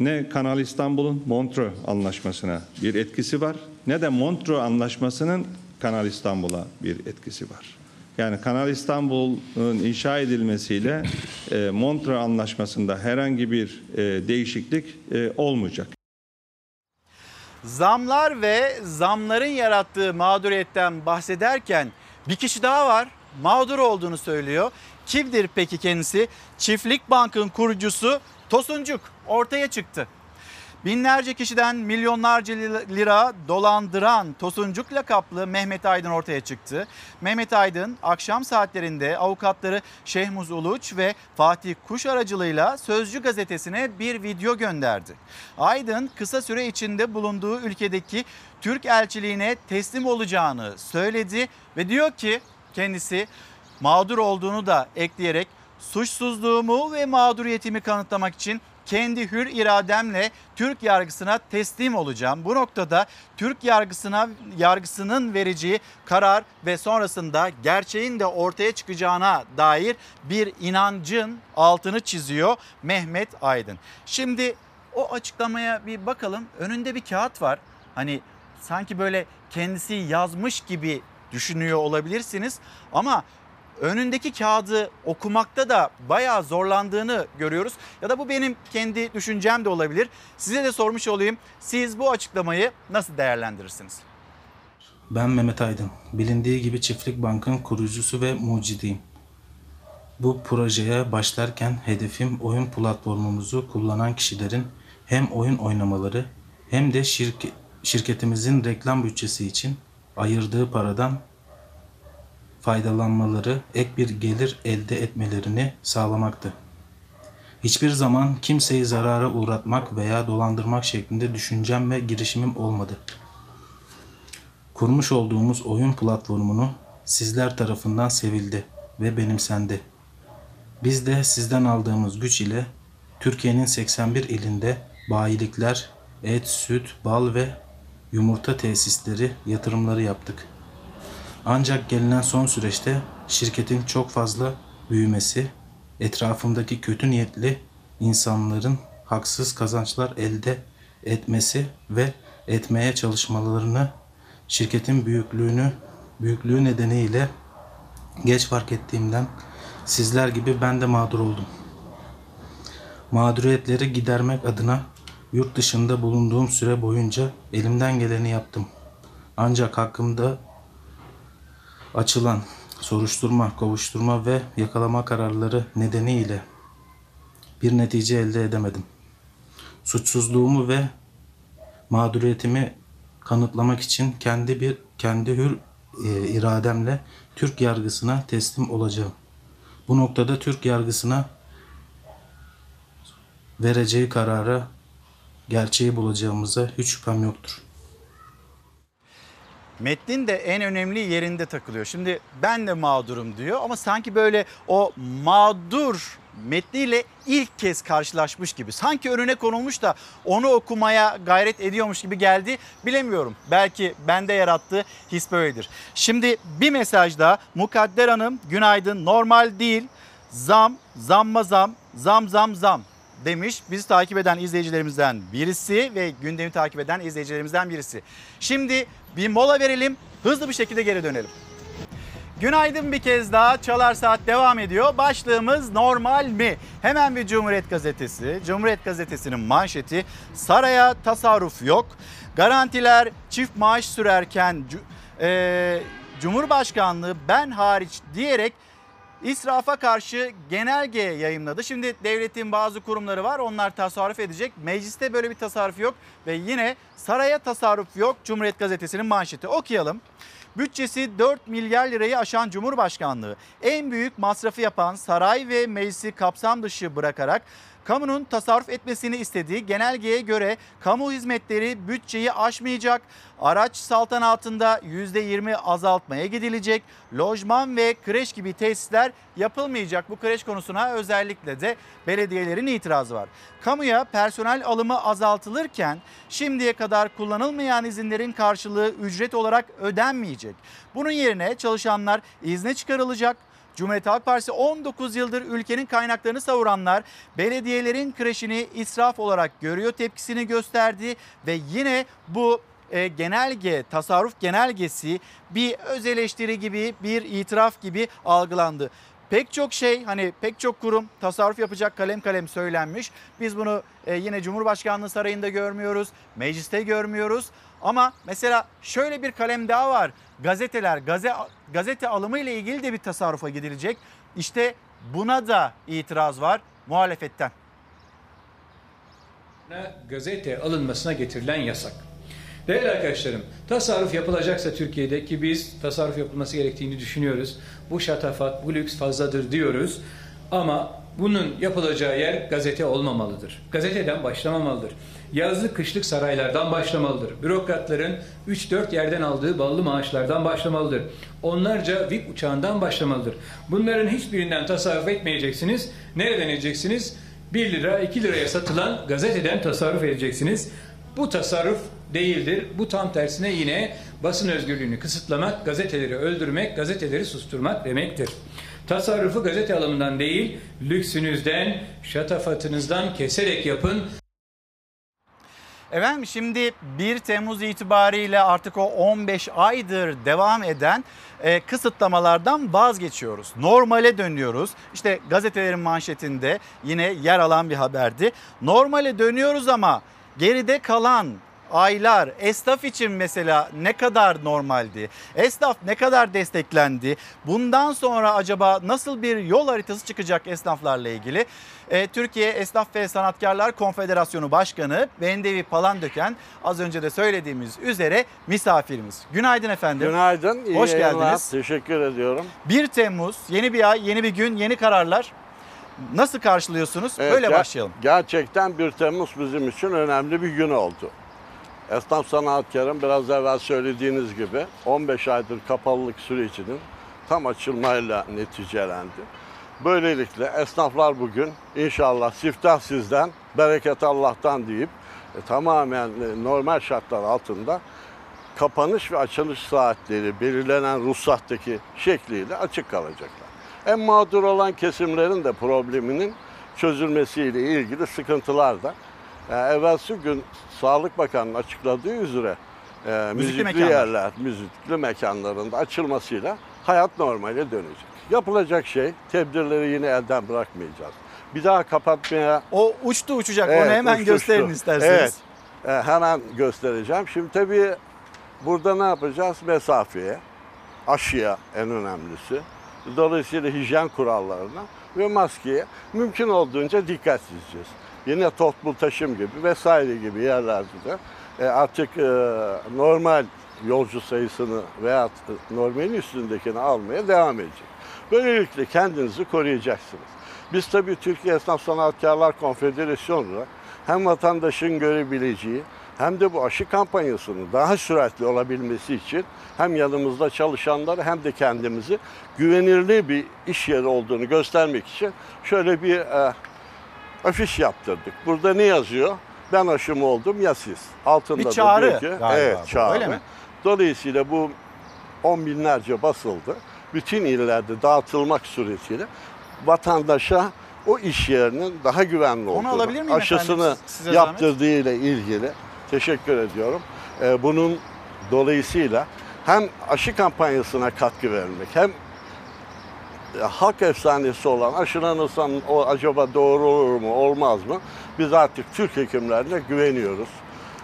Ne Kanal İstanbul'un Montreux Anlaşması'na bir etkisi var ne de Montreux Anlaşması'nın Kanal İstanbul'a bir etkisi var. Yani Kanal İstanbul'un inşa edilmesiyle e, Montreux Anlaşması'nda herhangi bir e, değişiklik e, olmayacak. Zamlar ve zamların yarattığı mağduriyetten bahsederken bir kişi daha var. Mağdur olduğunu söylüyor. Kimdir peki kendisi? Çiftlik Bank'ın kurucusu Tosuncuk ortaya çıktı. Binlerce kişiden milyonlarca lira dolandıran Tosuncuk lakaplı Mehmet Aydın ortaya çıktı. Mehmet Aydın akşam saatlerinde avukatları Şehmuz Uluç ve Fatih Kuş aracılığıyla Sözcü gazetesine bir video gönderdi. Aydın kısa süre içinde bulunduğu ülkedeki Türk elçiliğine teslim olacağını söyledi ve diyor ki kendisi mağdur olduğunu da ekleyerek suçsuzluğumu ve mağduriyetimi kanıtlamak için kendi hür irademle Türk yargısına teslim olacağım. Bu noktada Türk yargısına yargısının vereceği karar ve sonrasında gerçeğin de ortaya çıkacağına dair bir inancın altını çiziyor Mehmet Aydın. Şimdi o açıklamaya bir bakalım. Önünde bir kağıt var. Hani sanki böyle kendisi yazmış gibi düşünüyor olabilirsiniz ama önündeki kağıdı okumakta da bayağı zorlandığını görüyoruz. Ya da bu benim kendi düşüncem de olabilir. Size de sormuş olayım. Siz bu açıklamayı nasıl değerlendirirsiniz? Ben Mehmet Aydın. Bilindiği gibi Çiftlik Bank'ın kurucusu ve mucidiyim. Bu projeye başlarken hedefim oyun platformumuzu kullanan kişilerin hem oyun oynamaları hem de şirket, şirketimizin reklam bütçesi için ayırdığı paradan faydalanmaları, ek bir gelir elde etmelerini sağlamaktı. Hiçbir zaman kimseyi zarara uğratmak veya dolandırmak şeklinde düşüncem ve girişimim olmadı. Kurmuş olduğumuz oyun platformunu sizler tarafından sevildi ve benimsendi. Biz de sizden aldığımız güç ile Türkiye'nin 81 ilinde bayilikler, et, süt, bal ve yumurta tesisleri yatırımları yaptık. Ancak gelinen son süreçte şirketin çok fazla büyümesi, etrafımdaki kötü niyetli insanların haksız kazançlar elde etmesi ve etmeye çalışmalarını şirketin büyüklüğünü büyüklüğü nedeniyle geç fark ettiğimden sizler gibi ben de mağdur oldum. Mağduriyetleri gidermek adına yurt dışında bulunduğum süre boyunca elimden geleni yaptım. Ancak hakkımda açılan soruşturma, kovuşturma ve yakalama kararları nedeniyle bir netice elde edemedim. Suçsuzluğumu ve mağduriyetimi kanıtlamak için kendi bir kendi hür e, irademle Türk yargısına teslim olacağım. Bu noktada Türk yargısına vereceği karara gerçeği bulacağımıza hiç şüphem yoktur. Metnin de en önemli yerinde takılıyor. Şimdi ben de mağdurum diyor ama sanki böyle o mağdur metniyle ilk kez karşılaşmış gibi. Sanki önüne konulmuş da onu okumaya gayret ediyormuş gibi geldi. Bilemiyorum. Belki bende yarattığı his böyledir. Şimdi bir mesaj daha. Mukadder Hanım günaydın. Normal değil. Zam, zamma zam, zam zam zam demiş. Bizi takip eden izleyicilerimizden birisi ve gündemi takip eden izleyicilerimizden birisi. Şimdi bir mola verelim. Hızlı bir şekilde geri dönelim. Günaydın bir kez daha. Çalar Saat devam ediyor. Başlığımız normal mi? Hemen bir Cumhuriyet Gazetesi. Cumhuriyet Gazetesi'nin manşeti saraya tasarruf yok. Garantiler çift maaş sürerken e, Cumhurbaşkanlığı ben hariç diyerek İsrafa karşı genelge yayınladı. Şimdi devletin bazı kurumları var onlar tasarruf edecek. Mecliste böyle bir tasarruf yok ve yine saraya tasarruf yok. Cumhuriyet Gazetesi'nin manşeti okuyalım. Bütçesi 4 milyar lirayı aşan Cumhurbaşkanlığı en büyük masrafı yapan saray ve meclisi kapsam dışı bırakarak kamunun tasarruf etmesini istediği genelgeye göre kamu hizmetleri bütçeyi aşmayacak. Araç saltanatında %20 azaltmaya gidilecek. Lojman ve kreş gibi tesisler yapılmayacak. Bu kreş konusuna özellikle de belediyelerin itirazı var. Kamuya personel alımı azaltılırken şimdiye kadar kullanılmayan izinlerin karşılığı ücret olarak ödenmeyecek. Bunun yerine çalışanlar izne çıkarılacak. Cumhuriyet Halk Partisi 19 yıldır ülkenin kaynaklarını savuranlar belediyelerin kreşini israf olarak görüyor tepkisini gösterdi ve yine bu e, genelge, tasarruf genelgesi bir öz eleştiri gibi, bir itiraf gibi algılandı. Pek çok şey hani pek çok kurum tasarruf yapacak kalem kalem söylenmiş. Biz bunu e, yine Cumhurbaşkanlığı Sarayı'nda görmüyoruz, mecliste görmüyoruz. Ama mesela şöyle bir kalem daha var. Gazeteler, gaze, gazete alımı ile ilgili de bir tasarrufa gidilecek. İşte buna da itiraz var muhalefetten. gazete alınmasına getirilen yasak. Değerli arkadaşlarım, tasarruf yapılacaksa Türkiye'de ki biz tasarruf yapılması gerektiğini düşünüyoruz. Bu şatafat, bu lüks fazladır diyoruz. Ama bunun yapılacağı yer gazete olmamalıdır. Gazeteden başlamamalıdır. Yazlık kışlık saraylardan başlamalıdır. Bürokratların 3-4 yerden aldığı ballı maaşlardan başlamalıdır. Onlarca VIP uçağından başlamalıdır. Bunların hiçbirinden tasarruf etmeyeceksiniz. Nereden edeceksiniz? 1 lira 2 liraya satılan gazeteden tasarruf edeceksiniz. Bu tasarruf değildir. Bu tam tersine yine basın özgürlüğünü kısıtlamak, gazeteleri öldürmek, gazeteleri susturmak demektir. Tasarrufu gazete alımından değil, lüksünüzden, şatafatınızdan keserek yapın. Efendim şimdi 1 Temmuz itibariyle artık o 15 aydır devam eden e, kısıtlamalardan vazgeçiyoruz. Normale dönüyoruz. İşte gazetelerin manşetinde yine yer alan bir haberdi. Normale dönüyoruz ama geride kalan aylar esnaf için mesela ne kadar normaldi? Esnaf ne kadar desteklendi? Bundan sonra acaba nasıl bir yol haritası çıkacak esnaflarla ilgili? Ee, Türkiye Esnaf ve Sanatkarlar Konfederasyonu Başkanı Bendevi Palandöken az önce de söylediğimiz üzere misafirimiz. Günaydın efendim. Günaydın. iyi Hoş yayınlar. geldiniz. Teşekkür ediyorum. 1 Temmuz yeni bir ay, yeni bir gün, yeni kararlar. Nasıl karşılıyorsunuz? Evet, Böyle ger- başlayalım. Gerçekten 1 Temmuz bizim için önemli bir gün oldu. Esnaf sanatkarın biraz evvel söylediğiniz gibi 15 aydır kapalılık sürecinin tam açılmayla neticelendi. Böylelikle esnaflar bugün inşallah siftah sizden, bereket Allah'tan deyip e, tamamen e, normal şartlar altında kapanış ve açılış saatleri belirlenen ruhsattaki şekliyle açık kalacaklar. En mağdur olan kesimlerin de probleminin çözülmesiyle ilgili sıkıntılar da e, evvelsi gün Sağlık Bakanı'nın açıkladığı üzere e, müzikli, mekanlar. yerler, müzikli mekanlarında açılmasıyla hayat normale dönecek. Yapılacak şey tedbirleri yine elden bırakmayacağız. Bir daha kapatmaya... O uçtu uçacak onu hemen uçtu, gösterin uçtu. isterseniz. Evet, e, hemen göstereceğim. Şimdi tabii burada ne yapacağız? Mesafeye, aşıya en önemlisi. Dolayısıyla hijyen kurallarına ve maskeye mümkün olduğunca dikkat edeceğiz. Yine toplu taşım gibi vesaire gibi yerlerde de e, artık e, normal yolcu sayısını veya normalin üstündekini almaya devam edecek. Böylelikle kendinizi koruyacaksınız. Biz tabii Türkiye Esnaf Sanatkarlar Konfederasyonu olarak hem vatandaşın görebileceği hem de bu aşı kampanyasının daha süratli olabilmesi için hem yanımızda çalışanları hem de kendimizi güvenilir bir iş yeri olduğunu göstermek için şöyle bir e, afiş yaptırdık. Burada ne yazıyor? Ben aşım oldum ya siz. Altında Bir da çağrı diyor ki, galiba evet bu, çağrı. öyle mi? Dolayısıyla bu on binlerce basıldı. Bütün illerde dağıtılmak suretiyle vatandaşa o iş yerinin daha güvenli olduğunu, alabilir miyim aşısını efendim, size zahmet? yaptırdığı ile ilgili teşekkür ediyorum. Ee, bunun dolayısıyla hem aşı kampanyasına katkı vermek hem halk efsanesi olan aşılanırsam o acaba doğru olur mu olmaz mı? Biz artık Türk hekimlerine güveniyoruz.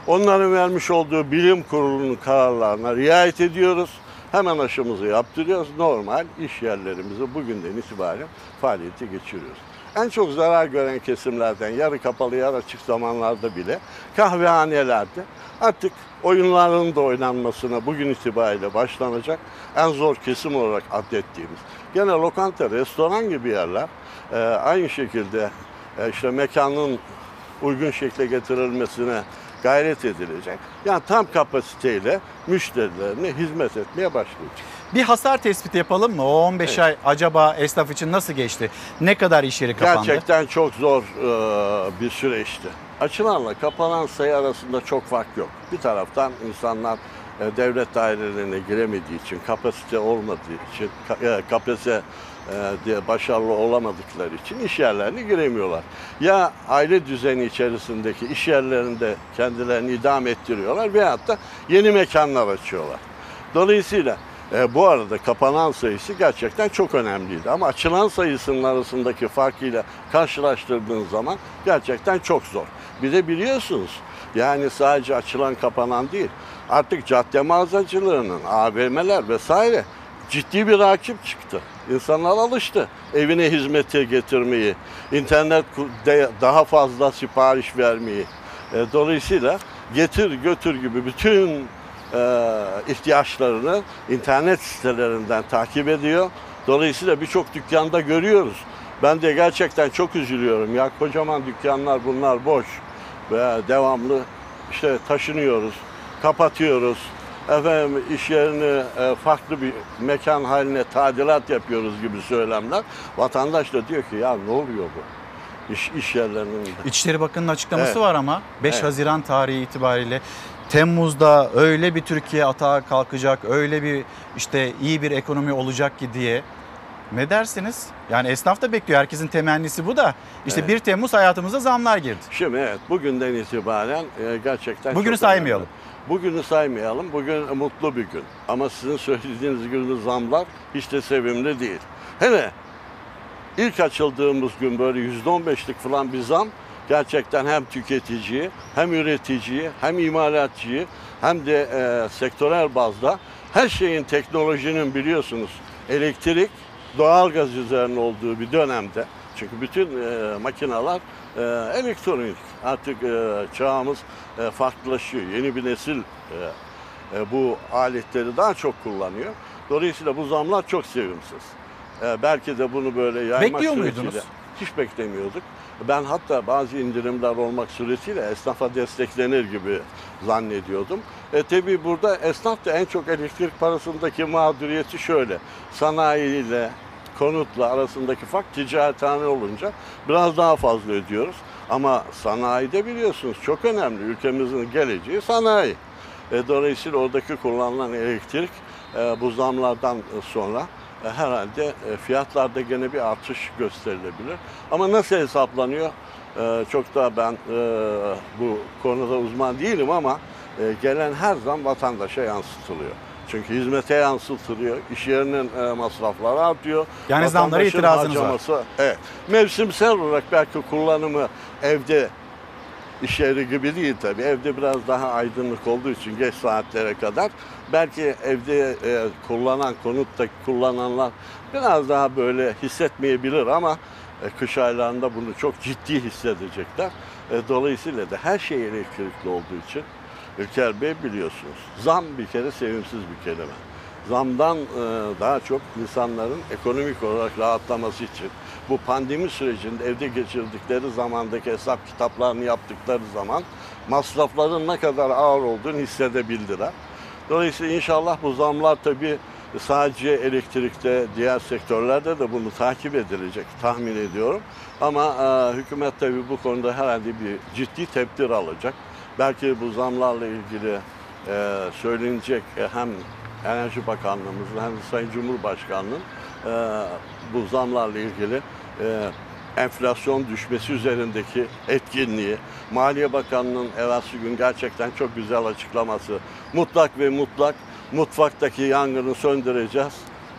Onların vermiş olduğu bilim kurulunun kararlarına riayet ediyoruz. Hemen aşımızı yaptırıyoruz. Normal iş yerlerimizi bugünden itibaren faaliyete geçiriyoruz. En çok zarar gören kesimlerden yarı kapalı yarı açık zamanlarda bile kahvehanelerde artık oyunların da oynanmasına bugün itibariyle başlanacak en zor kesim olarak adettiğimiz. Gene lokanta, restoran gibi yerler e, aynı şekilde e, işte mekanın uygun şekle getirilmesine gayret edilecek. Yani tam kapasiteyle müşterilerine hizmet etmeye başlayacak. Bir hasar tespiti yapalım mı? O 15 Evet. ay acaba esnaf için nasıl geçti? Ne kadar iş yeri kapandı? Gerçekten çok zor e, bir süreçti. Açılanla kapanan sayı arasında çok fark yok. Bir taraftan insanlar devlet dairelerine giremediği için, kapasite olmadığı için, e, kapasite e, diye başarılı olamadıkları için iş yerlerine giremiyorlar. Ya aile düzeni içerisindeki iş yerlerinde kendilerini idam ettiriyorlar veyahut da yeni mekanlar açıyorlar. Dolayısıyla e, bu arada kapanan sayısı gerçekten çok önemliydi. Ama açılan sayısının arasındaki farkıyla karşılaştırdığın zaman gerçekten çok zor. Bir de biliyorsunuz yani sadece açılan kapanan değil. Artık cadde mağazacılığının, AVM'ler vesaire ciddi bir rakip çıktı. İnsanlar alıştı evine hizmeti getirmeyi, internette daha fazla sipariş vermeyi. E, Dolayısıyla getir götür gibi bütün e, ihtiyaçlarını internet sitelerinden takip ediyor. Dolayısıyla birçok dükkanda görüyoruz. Ben de gerçekten çok üzülüyorum. Ya kocaman dükkanlar bunlar boş ve devamlı işte taşınıyoruz, kapatıyoruz. Efendim iş yerini e, farklı bir mekan haline tadilat yapıyoruz gibi söylemler. Vatandaş da diyor ki ya ne oluyor bu? İş, iş yerlerinin. İçişleri Bakanı'nın açıklaması Evet. var ama 5 Evet. Haziran tarihi itibariyle Temmuz'da öyle bir Türkiye atağa kalkacak, öyle bir işte iyi bir ekonomi olacak ki diye. Ne dersiniz? Yani esnaf da bekliyor. Herkesin temennisi bu da. İşte Evet. 1 Temmuz hayatımıza zamlar girdi. Şimdi evet bugünden itibaren e, gerçekten Bugünü saymayalım. önemli. Bugünü saymayalım. Bugün mutlu bir gün. Ama sizin söylediğiniz gibi zamlar hiç de sevimli değil. Hele ilk açıldığımız gün böyle %15'lik falan bir zam gerçekten hem tüketiciyi hem üreticiyi hem imalatçıyı hem de e, sektörel bazda her şeyin teknolojinin biliyorsunuz elektrik, doğalgaz üzerine olduğu bir dönemde çünkü bütün e, makineler e, elektronik artık e, çağımız e, farklılaşıyor. Yeni bir nesil e, e, bu aletleri daha çok kullanıyor. Dolayısıyla bu zamlar çok sevimsiz. E, belki de bunu böyle yaymak Bekliyor suretiyle muydunuz? hiç beklemiyorduk. Ben hatta bazı indirimler olmak suretiyle esnafa desteklenir gibi zannediyordum. E tabi burada esnaf da en çok elektrik parasındaki mağduriyeti şöyle. Sanayi ile konutla arasındaki fark ticarethane olunca biraz daha fazla ödüyoruz. Ama sanayide biliyorsunuz çok önemli. Ülkemizin geleceği sanayi. E, dolayısıyla oradaki kullanılan elektrik e, bu zamlardan sonra e, herhalde e, fiyatlarda gene bir artış gösterilebilir. Ama nasıl hesaplanıyor? E, çok da ben e, bu konuda uzman değilim ama e, gelen her zam vatandaşa yansıtılıyor. Çünkü hizmete yansıtılıyor, iş yerinin e, masrafları artıyor. Yani zamlara Vatandaşın itirazınız var. harcaması- Evet. Mevsimsel olarak belki kullanımı evde iş yeri gibi değil tabii. Evde biraz daha aydınlık olduğu için geç saatlere kadar belki evde e, kullanan, konutta kullananlar biraz daha böyle hissetmeyebilir ama e, kış aylarında bunu çok ciddi hissedecekler. E, dolayısıyla da her şey elektrikli olduğu için İlker Bey biliyorsunuz zam bir kere sevimsiz bir kelime. Zamdan e, daha çok insanların ekonomik olarak rahatlaması için bu pandemi sürecinde evde geçirdikleri zamandaki hesap kitaplarını yaptıkları zaman masrafların ne kadar ağır olduğunu hissedebildiler. Dolayısıyla inşallah bu zamlar tabii sadece elektrikte, diğer sektörlerde de bunu takip edilecek tahmin ediyorum. Ama e, hükümet tabii bu konuda herhalde bir ciddi tedbir alacak. Belki bu zamlarla ilgili e, söylenecek e, hem Enerji Bakanlığımızın hem de Sayın Cumhurbaşkanlığı'nın e, bu zamlarla ilgili e, enflasyon düşmesi üzerindeki etkinliği, Maliye Bakanlığı'nın evvelsi gün gerçekten çok güzel açıklaması, mutlak ve mutlak mutfaktaki yangını söndüreceğiz.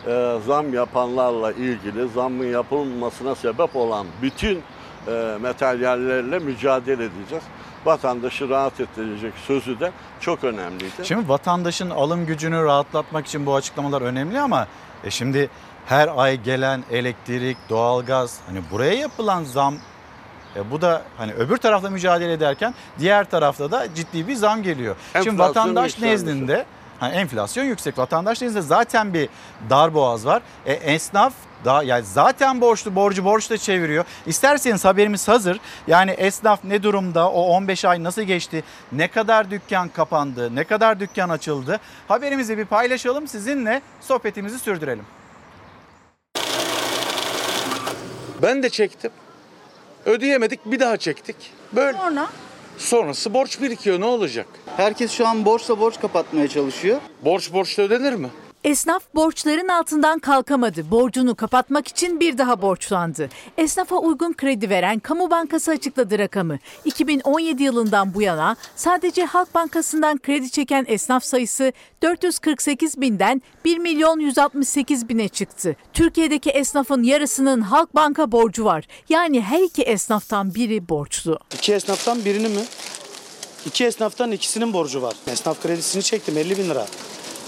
E, zam yapanlarla ilgili zammın yapılmasına sebep olan bütün e, materyallerle mücadele edeceğiz. Vatandaşı rahat ettirecek sözü de çok önemliydi. Şimdi vatandaşın alım gücünü rahatlatmak için bu açıklamalar önemli ama e şimdi her ay gelen elektrik, doğalgaz hani buraya yapılan zam e bu da hani öbür tarafla mücadele ederken diğer tarafta da ciddi bir zam geliyor. Şimdi Enflasyon vatandaş yükselmesi. nezdinde hani enflasyon yüksek. Vatandaş nezdinde zaten bir dar boğaz var. E, esnaf daha yani zaten borçlu borcu borçla çeviriyor. İsterseniz haberimiz hazır. Yani esnaf ne durumda? O 15 ay nasıl geçti? Ne kadar dükkan kapandı? Ne kadar dükkan açıldı? Haberimizi bir paylaşalım sizinle sohbetimizi sürdürelim. Ben de çektim. Ödeyemedik bir daha çektik. Böyle. Sonra? Sonrası borç birikiyor ne olacak? Herkes şu an borçla borç kapatmaya çalışıyor. Borç borçla ödenir mi? Esnaf borçların altından kalkamadı. Borcunu kapatmak için bir daha borçlandı. Esnafa uygun kredi veren Kamu Bankası açıkladı rakamı. 2017 yılından bu yana sadece Halk Bankası'ndan kredi çeken esnaf sayısı 448 binden 1 milyon 168 bine çıktı. Türkiye'deki esnafın yarısının Halk Banka borcu var. Yani her iki esnaftan biri borçlu. İki esnaftan birinin mi? İki esnaftan ikisinin borcu var. Esnaf kredisini çektim 50 bin lira.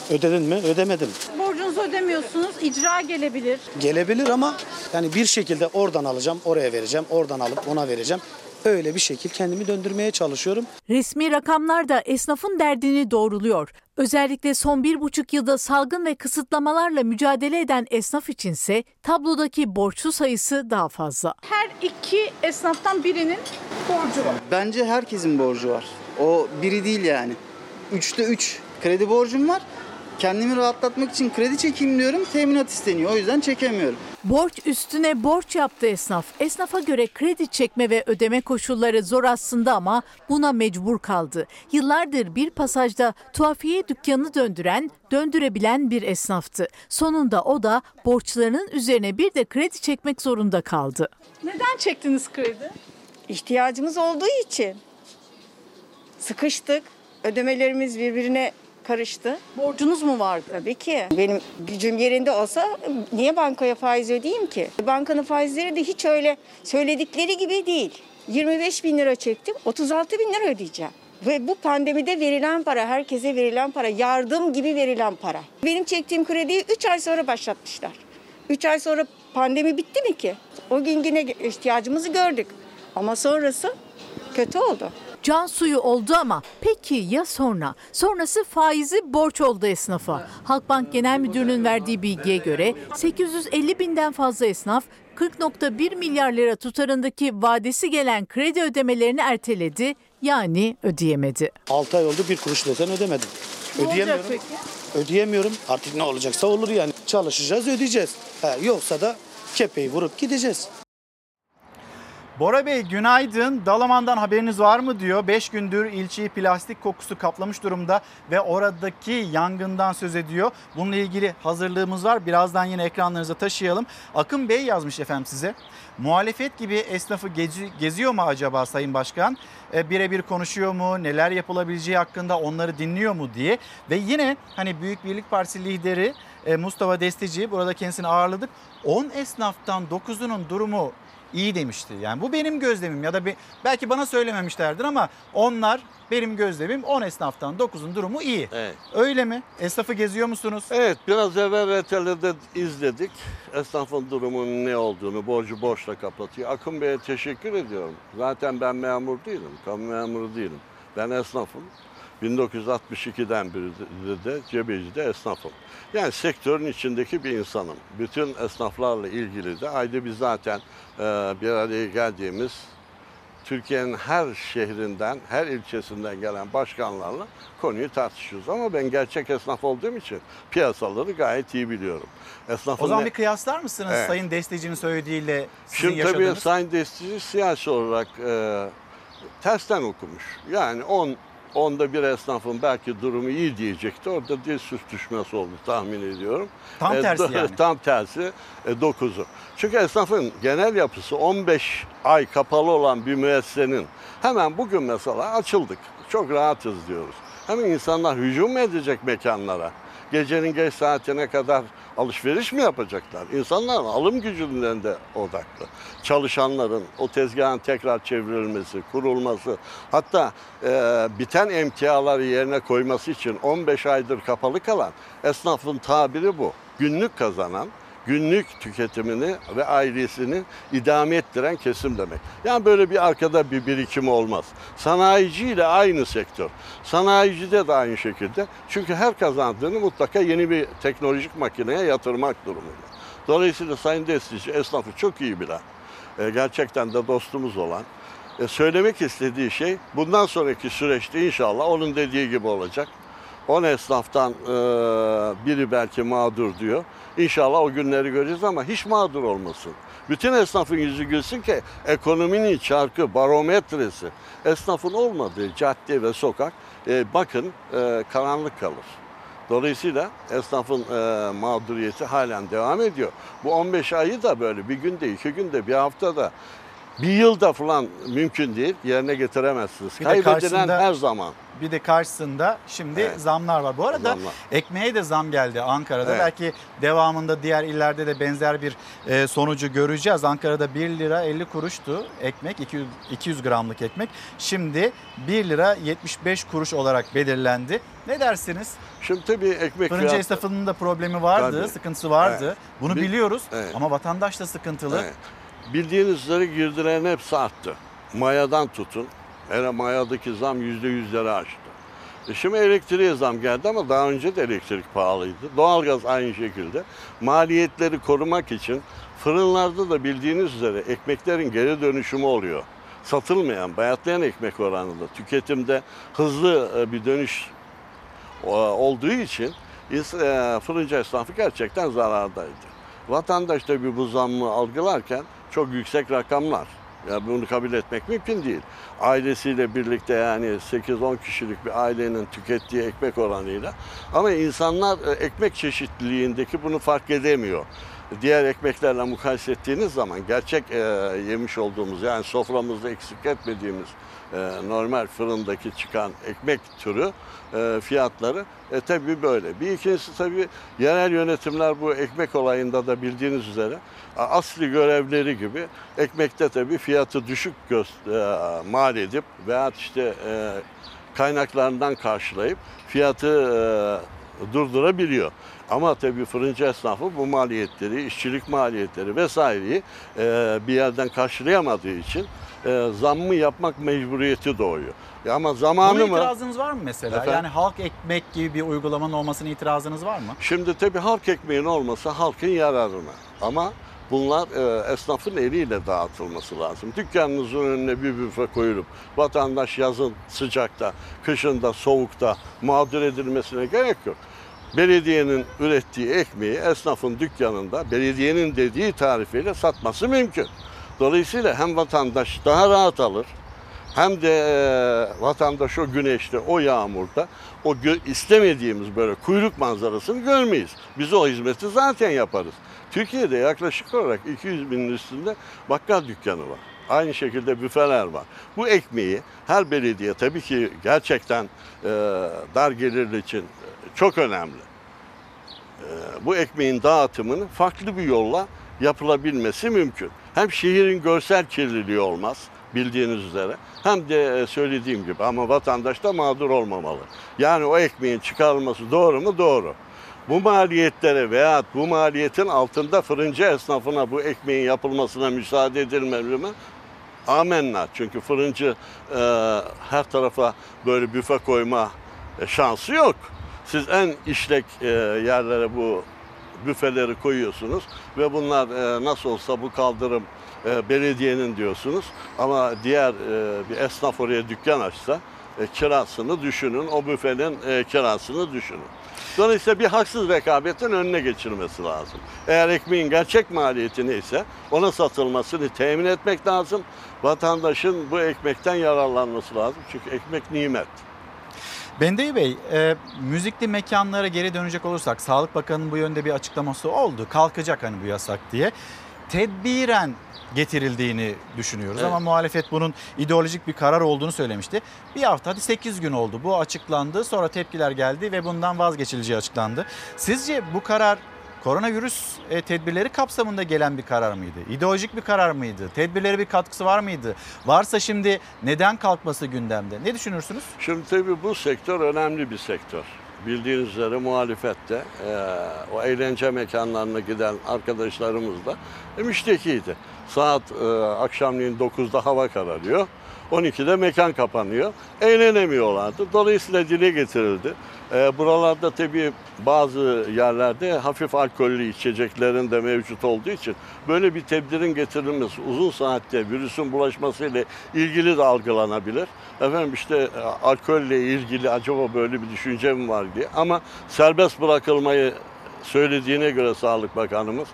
Ödedin mi? Ödemedim. Borcunuzu ödemiyorsunuz, icra gelebilir. Gelebilir ama yani bir şekilde oradan alacağım, oraya vereceğim, oradan alıp ona vereceğim. Öyle bir şekil kendimi döndürmeye çalışıyorum. Resmi rakamlar da esnafın derdini doğruluyor. Özellikle son bir buçuk yılda salgın ve kısıtlamalarla mücadele eden esnaf içinse tablodaki borçlu sayısı daha fazla. Her iki esnaftan birinin borcu var. Bence herkesin borcu var. O biri değil yani. Üçte üç kredi borcum var. Kendimi rahatlatmak için kredi çekeyim diyorum. Teminat isteniyor. O yüzden çekemiyorum. Borç üstüne borç yaptı esnaf. Esnafa göre kredi çekme ve ödeme koşulları zor aslında ama buna mecbur kaldı. Yıllardır bir pasajda tuhafiye dükkanı döndüren, döndürebilen bir esnaftı. Sonunda o da borçlarının üzerine bir de kredi çekmek zorunda kaldı. Neden çektiniz kredi? İhtiyacımız olduğu için. Sıkıştık. Ödemelerimiz birbirine karıştı. Borcunuz mu vardı? Tabii ki. Benim gücüm yerinde olsa niye bankaya faiz ödeyeyim ki? Bankanın faizleri de hiç öyle söyledikleri gibi değil. 25 bin lira çektim, 36 bin lira ödeyeceğim. Ve bu pandemide verilen para, herkese verilen para, yardım gibi verilen para. Benim çektiğim krediyi 3 ay sonra başlatmışlar. 3 ay sonra pandemi bitti mi ki? O gün yine ihtiyacımızı gördük. Ama sonrası kötü oldu. Can suyu oldu ama peki ya sonra? Sonrası faizi borç oldu esnafa. Halkbank Genel Müdürü'nün verdiği bilgiye göre 850 binden fazla esnaf 40.1 milyar lira tutarındaki vadesi gelen kredi ödemelerini erteledi yani ödeyemedi. 6 ay oldu bir kuruş desen ödemedim. Ne olacak Ödeyemiyorum. peki? Ödeyemiyorum. Artık ne olacaksa olur yani. Çalışacağız, ödeyeceğiz. Ha, yoksa da kepeği vurup gideceğiz. Bora Bey günaydın. Dalaman'dan haberiniz var mı diyor. 5 gündür ilçeyi plastik kokusu kaplamış durumda ve oradaki yangından söz ediyor. Bununla ilgili hazırlığımız var. Birazdan yine ekranlarınıza taşıyalım. Akın Bey yazmış efendim size. Muhalefet gibi esnafı gezi- geziyor mu acaba Sayın Başkan? E, Birebir konuşuyor mu? Neler yapılabileceği hakkında onları dinliyor mu diye. Ve yine hani Büyük Birlik Partisi lideri e, Mustafa Destici burada kendisini ağırladık. 10 esnaftan 9'unun durumu iyi demişti. Yani bu benim gözlemim ya da bir, belki bana söylememişlerdir ama onlar benim gözlemim 10 esnaftan 9'un durumu iyi. Evet. Öyle mi? Esnafı geziyor musunuz? Evet biraz evvel RTL'de izledik. Esnafın durumunun ne olduğunu borcu borçla kapatıyor. Akın Bey'e teşekkür ediyorum. Zaten ben memur değilim, kamu memuru değilim. Ben esnafım. 1962'den beri de, de Cebeci'de esnafım. Yani sektörün içindeki bir insanım. Bütün esnaflarla ilgili de ayda biz zaten e, bir araya geldiğimiz Türkiye'nin her şehrinden, her ilçesinden gelen başkanlarla konuyu tartışıyoruz. Ama ben gerçek esnaf olduğum için piyasaları gayet iyi biliyorum. Esnafın O zaman ne- bir kıyaslar mısınız Evet. Sayın Desteci'nin söylediğiyle sizin Şimdi tabii yaşadığınız? Sayın Destici siyasi olarak e, tersten okumuş. Yani 10 onda bir esnafın belki durumu iyi diyecekti. Orada dil sürtüşmesi oldu tahmin ediyorum. Tam tersi do- yani. Tam tersi e, 9'u. Çünkü esnafın genel yapısı 15 ay kapalı olan bir müessesenin hemen bugün mesela açıldık. Çok rahatız diyoruz. Hemen insanlar hücum edecek mekanlara. Gecenin geç saatine kadar alışveriş mi yapacaklar? İnsanların alım gücünden de odaklı. Çalışanların o tezgahın tekrar çevrilmesi, kurulması, hatta e, biten emtiaları yerine koyması için 15 aydır kapalı kalan esnafın tabiri bu. Günlük kazanan, günlük tüketimini ve ailesini idame ettiren kesim demek. Yani böyle bir arkada bir birikim olmaz. Sanayiciyle aynı sektör. Sanayicide de aynı şekilde. Çünkü her kazandığını mutlaka yeni bir teknolojik makineye yatırmak durumunda. Dolayısıyla Sayın Destici esnafı çok iyi bilen, e, gerçekten de dostumuz olan, e, söylemek istediği şey bundan sonraki süreçte inşallah onun dediği gibi olacak. 10 esnaftan e, biri belki mağdur diyor. İnşallah o günleri göreceğiz ama hiç mağdur olmasın. Bütün esnafın yüzü gülsün ki ekonominin çarkı, barometresi, esnafın olmadığı cadde ve sokak e, bakın e, karanlık kalır. Dolayısıyla esnafın e, mağduriyeti halen devam ediyor. Bu 15 ayı da böyle bir günde, iki günde, bir haftada, bir yılda falan mümkün değil. Yerine getiremezsiniz. Bir de Kaybedilen karşısında- her zaman. Bir de karşısında şimdi Evet. zamlar var. Bu arada Zamlar. ekmeğe de zam geldi Ankara'da. Evet. Belki devamında diğer illerde de benzer bir e, sonucu göreceğiz. Ankara'da 1 lira 50 kuruştu ekmek, 200, 200 gramlık ekmek. Şimdi 1 lira 75 kuruş olarak belirlendi. Ne dersiniz? Şimdi tabii ekmek Fırıncı fiyatı- esnafının da problemi vardı, Tabii. sıkıntısı vardı. Bunu Bir- biliyoruz Evet. ama vatandaş da sıkıntılı. Evet. Bildiğiniz üzere girdilerin hepsi arttı. Mayadan tutun. Hele mayadaki zam yüzde yüzleri aştı. E Şimdi elektriğe zam geldi ama daha önce de elektrik pahalıydı. Doğalgaz aynı şekilde. Maliyetleri korumak için fırınlarda da bildiğiniz üzere ekmeklerin geri dönüşümü oluyor. Satılmayan, bayatlayan ekmek oranında tüketimde hızlı e, bir dönüş e, olduğu için e, fırıncı esnafı gerçekten zarardaydı. Vatandaş tabii bu zammı algılarken çok yüksek rakamlar. Ya bunu kabul etmek mümkün değil. Ailesiyle birlikte yani 8-10 kişilik bir ailenin tükettiği ekmek oranıyla. Ama insanlar e, ekmek çeşitliliğindeki bunu fark edemiyor. Diğer ekmeklerle mukayese ettiğiniz zaman gerçek e, yemiş olduğumuz yani soframızda eksik etmediğimiz normal fırındaki çıkan ekmek türü e, fiyatları e, tabii böyle. Bir ikincisi tabii yerel yönetimler bu ekmek olayında da bildiğiniz üzere asli görevleri gibi ekmekte tabii fiyatı düşük göz, e, mal edip veya işte e, kaynaklarından karşılayıp fiyatı durdurabiliyor. Ama tabii fırıncı esnafı bu maliyetleri, işçilik maliyetleri vesaireyi bir yerden karşılayamadığı için e, zammı yapmak mecburiyeti doğuyor. Ya ama zamanı Buna mı? itirazınız var mı mesela? Efendim? Yani halk ekmek gibi bir uygulamanın olmasına itirazınız var mı? Şimdi tabii halk ekmeğinin olması halkın yararına. Ama bunlar e, esnafın eliyle dağıtılması lazım. Dükkanınızın önüne bir büfe koyulup vatandaş yazın sıcakta, kışında soğukta mağdur edilmesine gerek yok. Belediyenin ürettiği ekmeği esnafın dükkanında belediyenin dediği tarifeyle satması mümkün. Dolayısıyla hem vatandaş daha rahat alır, hem de e, vatandaş o güneşte, o yağmurda o istemediğimiz böyle kuyruk manzarasını görmeyiz. Biz o hizmeti zaten yaparız. Türkiye'de yaklaşık olarak 200 binin üstünde bakkal dükkanı var. Aynı şekilde büfeler var. Bu ekmeği her belediye tabii ki gerçekten e, dar gelirli için çok önemli. E, bu ekmeğin dağıtımını farklı bir yolla yapılabilmesi mümkün. Hem şehrin görsel kirliliği olmaz bildiğiniz üzere hem de e, söylediğim gibi ama vatandaş da mağdur olmamalı. Yani o ekmeğin çıkarılması doğru mu? Doğru. Bu maliyetlere veya bu maliyetin altında fırıncı esnafına bu ekmeğin yapılmasına müsaade edilmeli mi? Amenna. Çünkü fırıncı e, her tarafa böyle büfe koyma e, şansı yok. Siz en işlek e, yerlere bu büfeleri koyuyorsunuz ve bunlar e, nasıl olsa bu kaldırım e, belediyenin diyorsunuz. Ama diğer e, bir esnaf oraya dükkan açsa e, kirasını düşünün, o büfenin e, kirasını düşünün. Dolayısıyla bir haksız rekabetin önüne geçilmesi lazım. Eğer ekmeğin gerçek maliyeti neyse ona satılmasını temin etmek lazım. Vatandaşın bu ekmekten yararlanması lazım. Çünkü ekmek nimet. Bendeyi Bey, e, müzikli mekanlara geri dönecek olursak Sağlık Bakanı'nın bu yönde bir açıklaması oldu. Kalkacak hani bu yasak diye. Tedbiren getirildiğini düşünüyoruz Evet. ama muhalefet bunun ideolojik bir karar olduğunu söylemişti. Bir hafta hadi 8 gün oldu. Bu açıklandı. Sonra tepkiler geldi ve bundan vazgeçileceği açıklandı. Sizce bu karar koronavirüs e, tedbirleri kapsamında gelen bir karar mıydı? İdeolojik bir karar mıydı? Tedbirlere bir katkısı var mıydı? Varsa şimdi neden kalkması gündemde? Ne düşünürsünüz? Şimdi tabii bu sektör önemli bir sektör. Bildiğiniz üzere muhalefette e, o eğlence mekanlarına giden arkadaşlarımız da e, müştekiydi. Saat e, akşamleyin 9'da hava kararıyor. 12'de mekan kapanıyor. Eğlenemiyorlardı. Dolayısıyla dile getirildi. E, buralarda tabii bazı yerlerde hafif alkollü içeceklerin de mevcut olduğu için böyle bir tedbirin getirilmesi uzun saatte virüsün bulaşmasıyla ilgili de algılanabilir. Efendim işte e, alkolle ilgili acaba böyle bir düşünce mi var diye ama serbest bırakılmayı söylediğine göre Sağlık Bakanımız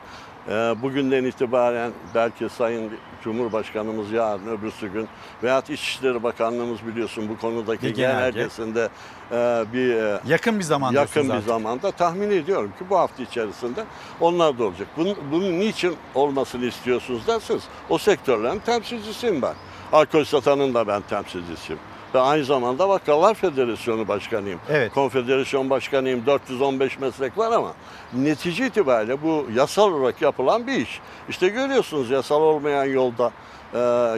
e, bugünden itibaren belki Sayın Cumhurbaşkanımız yarın öbürsü gün veyahut İçişleri Bakanlığımız biliyorsun bu konudaki Bir genelge. genelgesinde e, bir e, Yakın bir zamanda yakın bir zamanda tahmin ediyorum ki bu hafta içerisinde onlar da olacak. Bunun, bunun niçin olmasını istiyorsunuz derseniz o sektörlerin temsilcisiyim ben. Alkol satanın da ben temsilcisiyim. Ve aynı zamanda Bakkallar Federasyonu Başkanıyım. Evet. Konfederasyon Başkanıyım. 415 meslek var ama netice itibariyle bu yasal olarak yapılan bir iş. İşte görüyorsunuz yasal olmayan yolda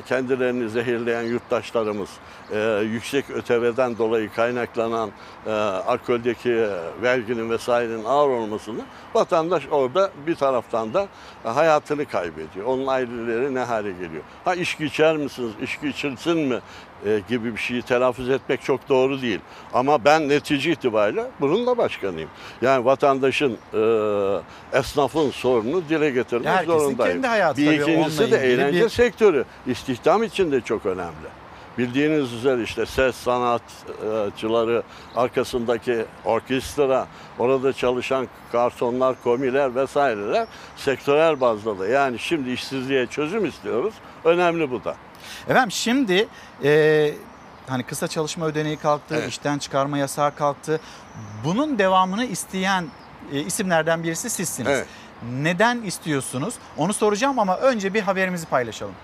kendilerini zehirleyen yurttaşlarımız e, yüksek öteveden dolayı kaynaklanan e, alkoldeki verginin vesairenin ağır olmasını vatandaş orada bir taraftan da hayatını kaybediyor. Onun aileleri ne hale geliyor? Ha içki içer misiniz, içki içilsin mi e, gibi bir şeyi telaffuz etmek çok doğru değil. Ama ben netice itibariyle bunun da başkanıyım. Yani vatandaşın, e, esnafın sorununu dile getirmek herkesin zorundayım. kendi hayatı bir tabii, ikincisi onunla de ilgili eğlence bir- sektörü istihdam için de çok önemli. Bildiğiniz üzere işte ses sanatçıları, arkasındaki orkestra, orada çalışan garsonlar, komiler vesaireler sektörel bazda da. Yani şimdi işsizliğe çözüm istiyoruz. Önemli bu da. Efendim şimdi e, hani kısa çalışma ödeneği kalktı, Evet. işten çıkarma yasağı kalktı. Bunun devamını isteyen e, isimlerden birisi sizsiniz. Evet. Neden istiyorsunuz? Onu soracağım ama önce bir haberimizi paylaşalım.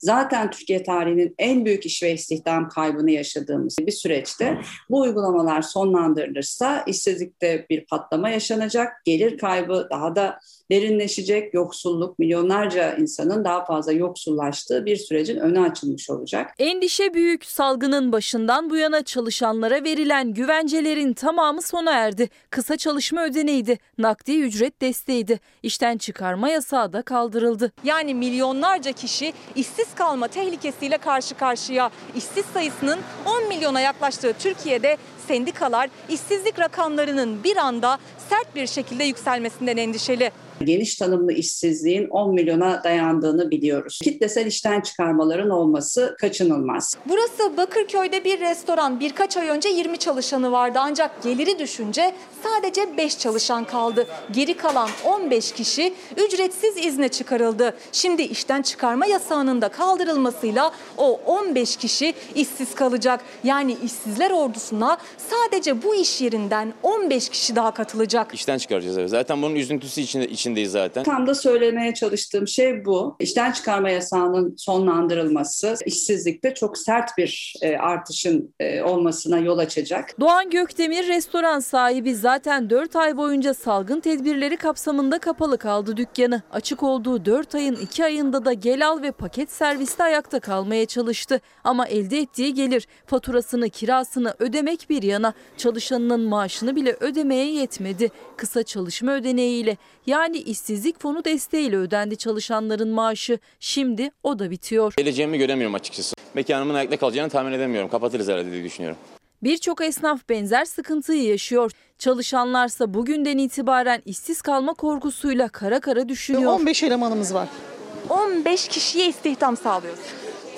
Zaten Türkiye tarihinin en büyük iş ve istihdam kaybını yaşadığımız bir süreçte bu uygulamalar sonlandırılırsa işsizlikte bir patlama yaşanacak, gelir kaybı daha da derinleşecek, yoksulluk milyonlarca insanın daha fazla yoksullaştığı bir sürecin önü açılmış olacak. Endişe büyük. Salgının başından bu yana çalışanlara verilen güvencelerin tamamı sona erdi. Kısa çalışma ödeneğiydi, nakdi ücret desteğiydi. İşten çıkarma yasağı da kaldırıldı. Yani milyonlarca kişi işsiz kalma tehlikesiyle karşı karşıya. İşsiz sayısının 10 milyona yaklaştığı Türkiye'de sendikalar işsizlik rakamlarının bir anda sert bir şekilde yükselmesinden endişeli. Geniş tanımlı işsizliğin 10 milyona dayandığını biliyoruz. Kitlesel işten çıkarmaların olması kaçınılmaz. Burası Bakırköy'de bir restoran. Birkaç ay önce 20 çalışanı vardı ancak geliri düşünce sadece 5 çalışan kaldı. Geri kalan 15 kişi ücretsiz izne çıkarıldı. Şimdi işten çıkarma yasağının da kaldırılmasıyla o 15 kişi işsiz kalacak. Yani işsizler ordusuna sadece bu iş yerinden 15 kişi daha katılacak. İşten çıkaracağız. evet. Zaten bunun üzüntüsü içinde, içindeyiz zaten. Tam da söylemeye çalıştığım şey bu. İşten çıkarma yasağının sonlandırılması işsizlikte çok sert bir e, artışın e, olmasına yol açacak. Doğan Gökdemir restoran sahibi zaten 4 ay boyunca salgın tedbirleri kapsamında kapalı kaldı dükkanı. Açık olduğu 4 ayın 2 ayında da gel al ve paket serviste ayakta kalmaya çalıştı. Ama elde ettiği gelir faturasını kirasını ödemek bir yana çalışanının maaşını bile ödemeye yetmedi. Kısa çalışma ödeneğiyle yani işsizlik fonu desteğiyle ödendi çalışanların maaşı. Şimdi o da bitiyor. Geleceğimi göremiyorum açıkçası. Mekanımın ayakta kalacağını tahmin edemiyorum. Kapatırız herhalde diye düşünüyorum. Birçok esnaf benzer sıkıntıyı yaşıyor. Çalışanlarsa bugünden itibaren işsiz kalma korkusuyla kara kara düşünüyor. 15 elemanımız var. 15 kişiye istihdam sağlıyoruz.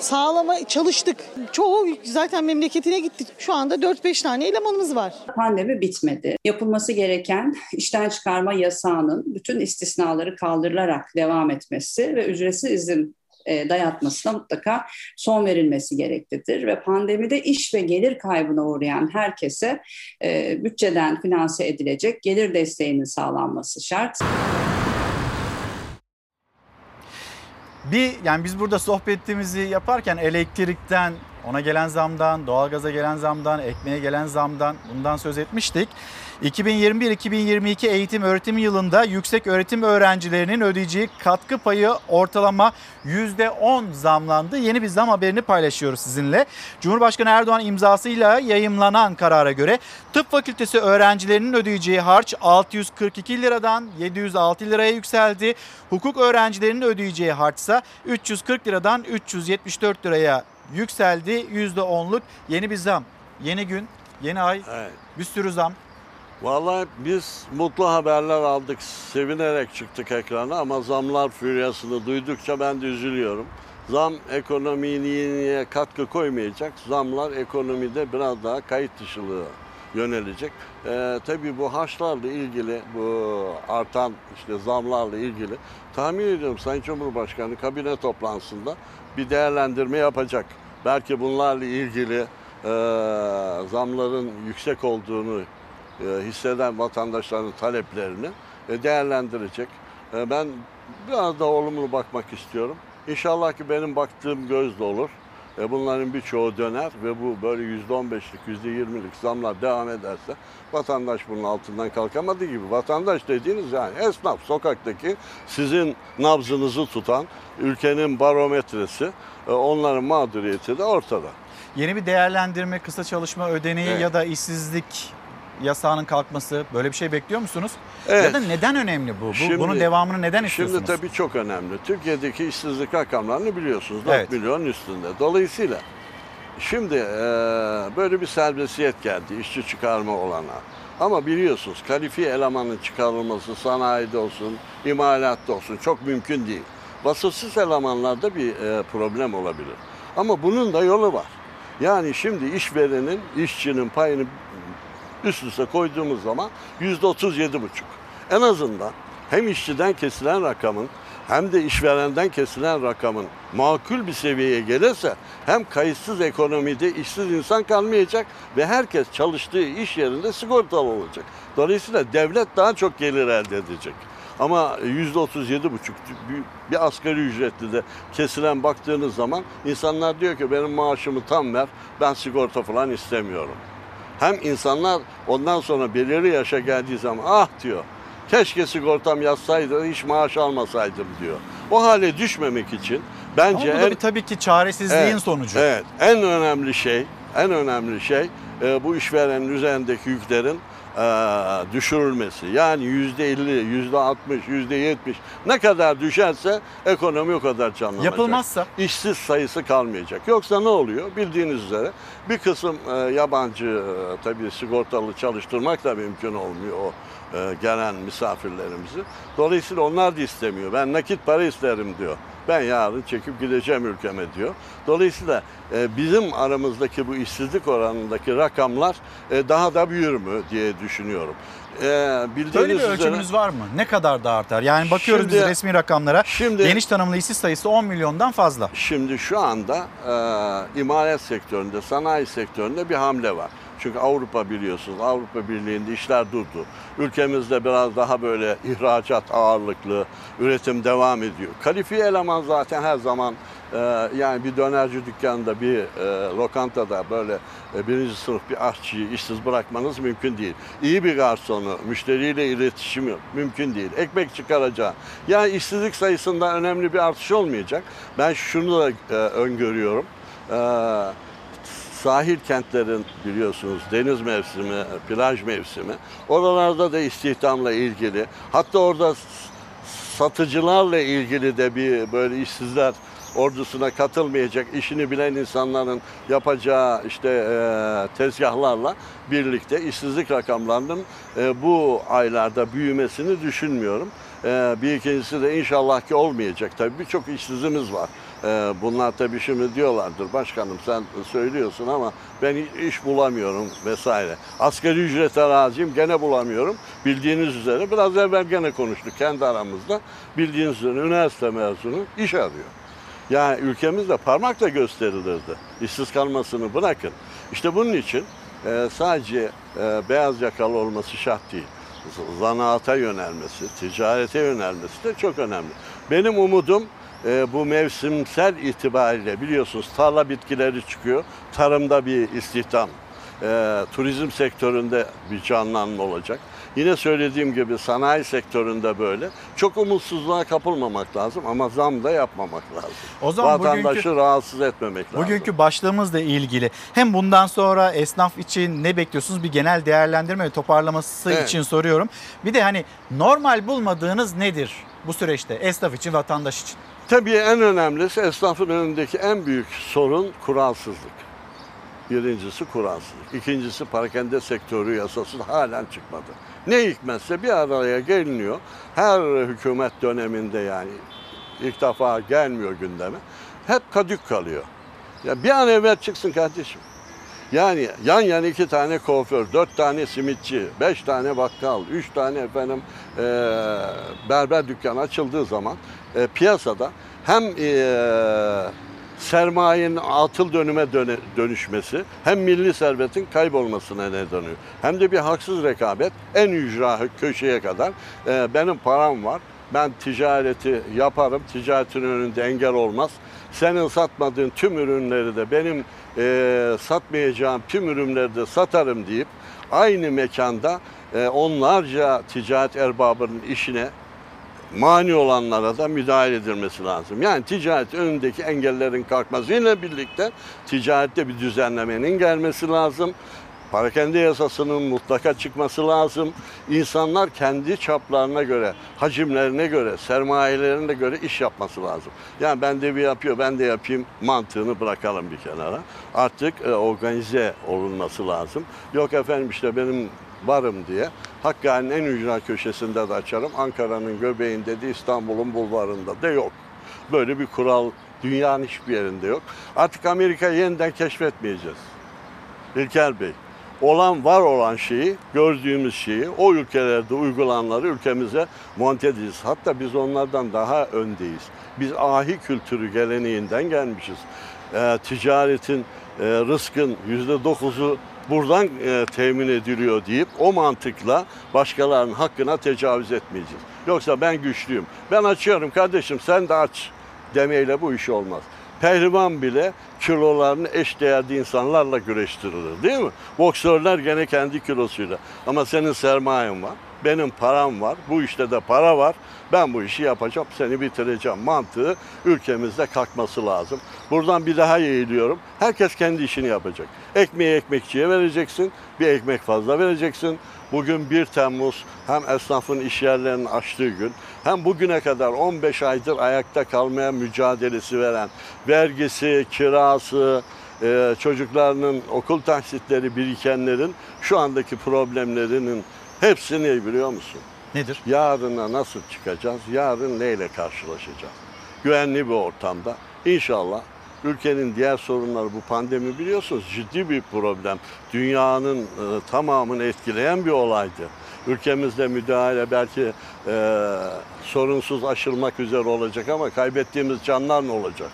Sağlama çalıştık. Çoğu zaten memleketine gitti. Şu anda 4-5 tane elemanımız var. Pandemi bitmedi. Yapılması gereken işten çıkarma yasağının bütün istisnaları kaldırılarak devam etmesi ve ücretsiz izin e, dayatmasına mutlaka son verilmesi gereklidir ve pandemide iş ve gelir kaybına uğrayan herkese e, bütçeden finanse edilecek gelir desteğinin sağlanması şart. Bir yani biz burada sohbetimizi yaparken elektrikten, ona gelen zamdan, doğalgaza gelen zamdan, ekmeğe gelen zamdan bundan söz etmiştik. 2021-2022 eğitim öğretim yılında yüksek öğretim öğrencilerinin ödeyeceği katkı payı ortalama %10 zamlandı. Yeni bir zam haberini paylaşıyoruz sizinle. Cumhurbaşkanı Erdoğan imzasıyla yayımlanan karara göre tıp fakültesi öğrencilerinin ödeyeceği harç 642 liradan 706 liraya yükseldi. Hukuk öğrencilerinin ödeyeceği harçsa 340 liradan 374 liraya yükseldi. %10'luk yeni bir zam. Yeni gün, yeni ay, bir sürü zam. Vallahi biz mutlu haberler aldık. Sevinerek çıktık ekrana ama zamlar füryasını duydukça ben de üzülüyorum. Zam ekonomiye katkı koymayacak. Zamlar ekonomide biraz daha kayıt dışılığa yönelecek. Ee, tabii bu harçlarla ilgili, bu artan işte zamlarla ilgili tahmin ediyorum Sayın Cumhurbaşkanı kabine toplantısında bir değerlendirme yapacak. Belki bunlarla ilgili e, zamların yüksek olduğunu hisseden vatandaşların taleplerini e, değerlendirecek. E, Ben biraz da olumlu bakmak istiyorum. İnşallah ki benim baktığım göz de olur. E, Bunların birçoğu döner ve bu böyle %15'lik, %20'lik zamlar devam ederse vatandaş bunun altından kalkamadığı gibi vatandaş dediğiniz yani esnaf sokaktaki sizin nabzınızı tutan ülkenin barometresi e, onların mağduriyeti de ortada. Yeni bir değerlendirme, kısa çalışma ödeneği Evet. ya da işsizlik yasağının kalkması böyle bir şey bekliyor musunuz? Evet. Ya da neden önemli bu? bu Şimdi- bunun devamını neden istiyorsunuz? Şimdi tabii çok önemli. Türkiye'deki işsizlik rakamlarını biliyorsunuz. 4 Evet. milyon üstünde. Dolayısıyla şimdi e, böyle bir serbestiyet geldi işçi çıkarma olana. Ama biliyorsunuz kalifiye elemanın çıkarılması sanayide olsun, imalatta olsun çok mümkün değil. Vasıfsız elemanlarda bir e, problem olabilir. Ama bunun da yolu var. Yani şimdi işverenin, işçinin payını üst üste koyduğumuz zaman yüzde otuz yedi buçuk. En azından hem işçiden kesilen rakamın hem de işverenden kesilen rakamın makul bir seviyeye gelirse hem kayıtsız ekonomide işsiz insan kalmayacak ve herkes çalıştığı iş yerinde sigortalı olacak. Dolayısıyla devlet daha çok gelir elde edecek. Ama yüzde otuz yedi buçuk bir asgari ücretli de kesilen baktığınız zaman insanlar diyor ki benim maaşımı tam ver ben sigorta falan istemiyorum. Hem insanlar ondan sonra belirli yaşa geldiği zaman ah diyor keşke sigortam yazsaydı hiç maaş almasaydım diyor. O hale düşmemek için bence Ama bu da en, bir tabii ki çaresizliğin Evet, sonucu. Evet, en önemli şey, en önemli şey e, bu işverenin üzerindeki yüklerin düşürülmesi. Yani yüzde 50, yüzde 60, yüzde 70 ne kadar düşerse ekonomi o kadar canlanacak. Yapılmazsa? işsiz sayısı kalmayacak. Yoksa ne oluyor? Bildiğiniz üzere bir kısım e, yabancı e, tabii sigortalı çalıştırmak da mümkün olmuyor o e, gelen misafirlerimizi. Dolayısıyla onlar da istemiyor. Ben nakit para isterim diyor. Ben yarın çekip gideceğim ülkeme diyor. Dolayısıyla e, bizim aramızdaki bu işsizlik oranındaki rakamlar e, daha da büyür mü diye düşünüyorum. E, bildiğiniz Böyle bir üzere- ölçümünüz var mı? Ne kadar da artar? Yani bakıyoruz Şimdi- biz resmi rakamlara. şimdi- Geniş tanımlı işsiz sayısı 10 milyondan fazla. Şimdi şu anda e, imalat sektöründe, sanayi sektöründe bir hamle var. Çünkü Avrupa biliyorsunuz, Avrupa Birliği'nde işler durdu. Ülkemizde biraz daha böyle ihracat ağırlıklı, üretim devam ediyor. Kalifiye eleman zaten her zaman e, yani bir dönerci dükkanında, bir e, lokantada böyle e, birinci sınıf bir aşçıyı işsiz bırakmanız mümkün değil. İyi bir garsonu, müşteriyle iletişimi mümkün değil. Ekmek çıkaracağı. Yani işsizlik sayısında önemli bir artış olmayacak. Ben şunu da e, öngörüyorum. E, sahil kentlerin biliyorsunuz deniz mevsimi, plaj mevsimi. Oralarda da istihdamla ilgili hatta orada satıcılarla ilgili de bir böyle işsizler ordusuna katılmayacak işini bilen insanların yapacağı işte e, tezgahlarla birlikte işsizlik rakamlarının e, bu aylarda büyümesini düşünmüyorum. E, bir ikincisi de inşallah ki olmayacak. Tabii birçok işsizimiz var. E, bunlar tabii şimdi diyorlardır başkanım sen söylüyorsun ama ben iş bulamıyorum vesaire. Asgari ücrete razıyım gene bulamıyorum. Bildiğiniz üzere biraz evvel gene konuştuk kendi aramızda. Bildiğiniz üzere üniversite mezunu iş arıyor. Yani ülkemizde parmakla gösterilirdi. İşsiz kalmasını bırakın. İşte bunun için e, sadece e, beyaz yakalı olması şart değil. Zanaata yönelmesi, ticarete yönelmesi de çok önemli. Benim umudum e, bu mevsimsel itibariyle biliyorsunuz tarla bitkileri çıkıyor. Tarımda bir istihdam, e, turizm sektöründe bir canlanma olacak. Yine söylediğim gibi sanayi sektöründe böyle. Çok umutsuzluğa kapılmamak lazım ama zam da yapmamak lazım. O zaman Vatandaşı bugünkü- rahatsız etmemek lazım. Bugünkü başlığımızla ilgili hem bundan sonra esnaf için ne bekliyorsunuz bir genel değerlendirme ve toparlaması Evet. için soruyorum. Bir de hani normal bulmadığınız nedir? bu süreçte esnaf için, vatandaş için? Tabii en önemlisi esnafın önündeki en büyük sorun kuralsızlık. Birincisi kuralsızlık. İkincisi parakende sektörü yasası halen çıkmadı. Ne hikmetse bir araya geliniyor. Her hükümet döneminde yani ilk defa gelmiyor gündeme. Hep kadük kalıyor. Ya bir an evvel çıksın kardeşim. Yani yan yana iki tane kuaför, dört tane simitçi, beş tane bakkal, üç tane efendim eee, berber dükkanı açıldığı zaman e, piyasada hem eee, sermayenin atıl dönüme döne- dönüşmesi hem milli servetin kaybolmasına neden oluyor. Hem de bir haksız rekabet en ücra köşeye kadar e, benim param var. Ben ticareti yaparım. Ticaretin önünde engel olmaz. Senin satmadığın tüm ürünleri de benim e, satmayacağım tüm ürünleri de satarım deyip aynı mekanda e, onlarca ticaret erbabının işine mani olanlara da müdahale edilmesi lazım. Yani ticaret önündeki engellerin kalkmasıyla birlikte ticarette bir düzenlemenin gelmesi lazım. Parakende yasasının mutlaka çıkması lazım. İnsanlar kendi çaplarına göre, hacimlerine göre, sermayelerine göre iş yapması lazım. Yani ben de bir yapıyor, ben de yapayım mantığını bırakalım bir kenara. Artık e, organize olunması lazım. Yok efendim işte benim varım diye Hakkari'nin en ücra köşesinde de açarım. Ankara'nın göbeğinde de İstanbul'un bulvarında da yok. Böyle bir kural dünyanın hiçbir yerinde yok. Artık Amerika'yı yeniden keşfetmeyeceğiz. İlker Bey, olan var olan şeyi, gördüğümüz şeyi o ülkelerde uygulananları ülkemize monte edeceğiz. Hatta biz onlardan daha öndeyiz. Biz ahi kültürü geleneğinden gelmişiz. Ee, ticaretin, e, rızkın yüzde dokuzu buradan e, temin ediliyor deyip o mantıkla başkalarının hakkına tecavüz etmeyeceğiz. Yoksa ben güçlüyüm. Ben açıyorum kardeşim sen de aç demeyle bu iş olmaz. Pehlivan bile kilolarını eşdeğerli insanlarla güreştirilir değil mi? Boksörler gene kendi kilosuyla. Ama senin sermayen var, benim param var, bu işte de para var. Ben bu işi yapacağım, seni bitireceğim mantığı ülkemizde kalkması lazım. Buradan bir daha yeğiliyorum. Herkes kendi işini yapacak. Ekmeği ekmekçiye vereceksin, bir ekmek fazla vereceksin. Bugün 1 Temmuz hem esnafın iş yerlerinin açtığı gün hem bugüne kadar 15 aydır ayakta kalmaya mücadelesi veren vergisi, kirası, e, çocuklarının okul taksitleri birikenlerin şu andaki problemlerinin hepsini biliyor musun? Nedir? Yarına nasıl çıkacağız? Yarın neyle karşılaşacağız? Güvenli bir ortamda. İnşallah ülkenin diğer sorunları bu pandemi biliyorsunuz ciddi bir problem. Dünyanın e, tamamını etkileyen bir olaydı. Ülkemizde müdahale belki e, sorunsuz aşılmak üzere olacak ama kaybettiğimiz canlar ne olacak?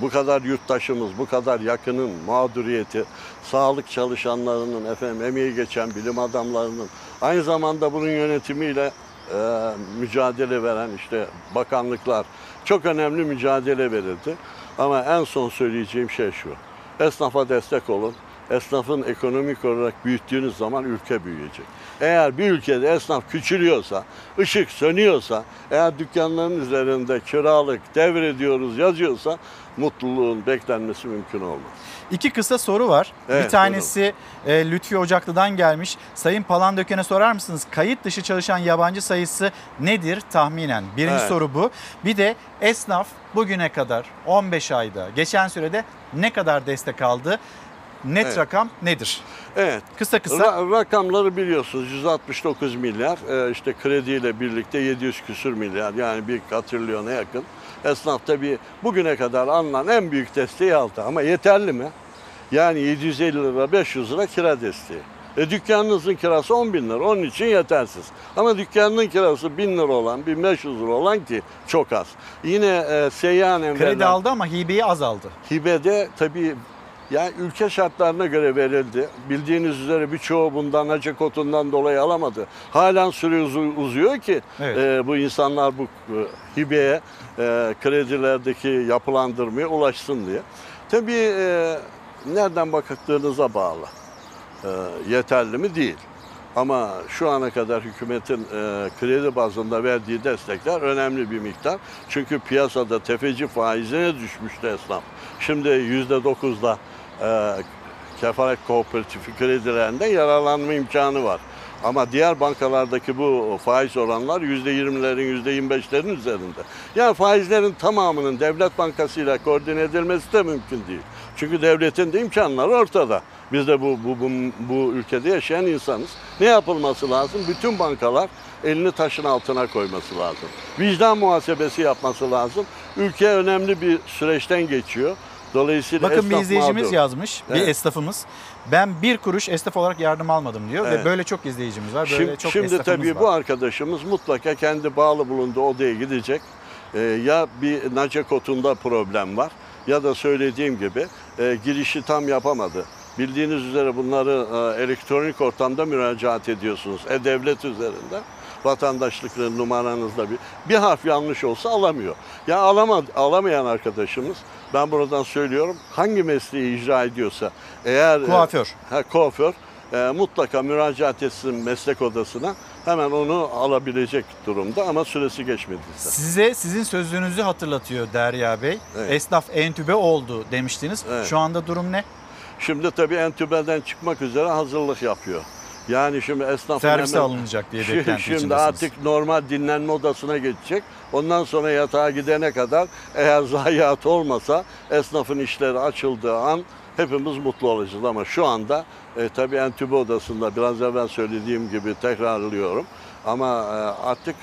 Bu kadar yurttaşımız, bu kadar yakının mağduriyeti, sağlık çalışanlarının, efendim emeği geçen bilim adamlarının, aynı zamanda bunun yönetimiyle e, mücadele veren işte bakanlıklar çok önemli mücadele verildi. Ama en son söyleyeceğim şey şu. Esnafa destek olun. Esnafın ekonomik olarak büyüttüğünüz zaman ülke büyüyecek. Eğer bir ülkede esnaf küçülüyorsa, ışık sönüyorsa, eğer dükkanların üzerinde kiralık devrediyoruz yazıyorsa mutluluğun beklenmesi mümkün olmaz. İki kısa soru var. Evet, bir tanesi e, Lütfi Ocaklı'dan gelmiş. Sayın Palandöken'e sorar mısınız? Kayıt dışı çalışan yabancı sayısı nedir tahminen? Birinci Evet. soru bu. Bir de esnaf bugüne kadar 15 ayda geçen sürede ne kadar destek aldı? Net Evet. rakam nedir? Evet. Kısa kısa. Ra- rakamları biliyorsunuz 169 milyar e, işte krediyle birlikte 700 küsür milyar yani bir katrilyona yakın. Esnaf tabii bugüne kadar alınan en büyük desteği aldı ama yeterli mi? Yani 750 lira 500 lira kira desteği. E dükkanınızın kirası 10 bin lira onun için yetersiz. Ama dükkanının kirası 1000 lira olan 1500 lira olan ki çok az. Yine e, seyyanen Kredi verilen- aldı ama hibeyi azaldı. Hibede tabii yani ülke şartlarına göre verildi. Bildiğiniz üzere birçoğu bundan hacı kotundan dolayı alamadı. Halen süre uzu- uzuyor ki Evet. e, bu insanlar bu e, hibeye, e, kredilerdeki yapılandırmaya ulaşsın diye. Tabii e, nereden bakıldığınıza bağlı. E, yeterli mi? Değil. Ama şu ana kadar hükümetin e, kredi bazında verdiği destekler önemli bir miktar. Çünkü piyasada tefeci faizine düşmüştü esnaf. Şimdi yüzde dokuzla e, kefaret kooperatifi kredilerinden yararlanma imkanı var. Ama diğer bankalardaki bu faiz oranlar %20'lerin %25'lerin üzerinde. Yani faizlerin tamamının devlet bankasıyla koordine edilmesi de mümkün değil. Çünkü devletin de imkanları ortada. Biz de bu, bu, bu, bu ülkede yaşayan insanız. Ne yapılması lazım? Bütün bankalar elini taşın altına koyması lazım. Vicdan muhasebesi yapması lazım. Ülke önemli bir süreçten geçiyor. Dolayısıyla Bakın bir izleyicimiz mağdur. yazmış, bir Evet. esnafımız. Ben bir kuruş esnaf olarak yardım almadım diyor Evet. ve böyle çok izleyicimiz var, böyle Şimdi, çok şimdi esnafımız tabii var. bu arkadaşımız mutlaka kendi bağlı bulunduğu odaya gidecek. Ee, ya bir nace kotunda problem var ya da söylediğim gibi e, girişi tam yapamadı. Bildiğiniz üzere bunları e, elektronik ortamda müracaat ediyorsunuz. E-Devlet üzerinde vatandaşlık numaranızda bir, bir harf yanlış olsa alamıyor. Ya alama, alamayan arkadaşımız ben buradan söylüyorum hangi mesleği icra ediyorsa eğer e, Kuaför. ha, kuaför e, mutlaka müracaat etsin meslek odasına hemen onu alabilecek durumda ama süresi geçmediyse. Size sizin sözünüzü hatırlatıyor Derya Bey. Evet. Esnaf entübe oldu demiştiniz. Evet. Şu anda durum ne? Şimdi tabii entübeden çıkmak üzere hazırlık yapıyor. Yani şimdi esnafın Servise hemen- alınacak diye Şimdi- beklenti Şimdi içindesiniz. artık normal dinlenme odasına geçecek. Ondan sonra yatağa gidene kadar eğer zayiat olmasa esnafın işleri açıldığı an hepimiz mutlu olacağız. Ama şu anda e, tabii entübe odasında biraz evvel söylediğim gibi tekrarlıyorum. Ama e, artık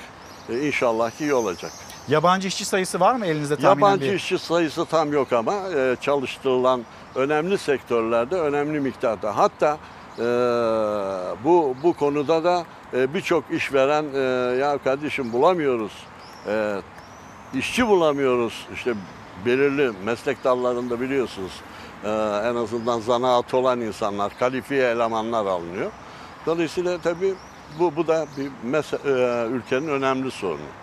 e, inşallah ki iyi olacak. Yabancı işçi sayısı var mı elinizde tahminen Yabancı bir? işçi sayısı tam yok ama e, çalıştırılan önemli sektörlerde önemli miktarda. Hatta e, bu bu konuda da e, birçok işveren e, ya kardeşim bulamıyoruz, e, işçi bulamıyoruz. İşte belirli meslek dallarında biliyorsunuz e, en azından zanaat olan insanlar, kalifiye elemanlar alınıyor. Dolayısıyla tabii bu bu da bir mes- e, ülkenin önemli sorunu.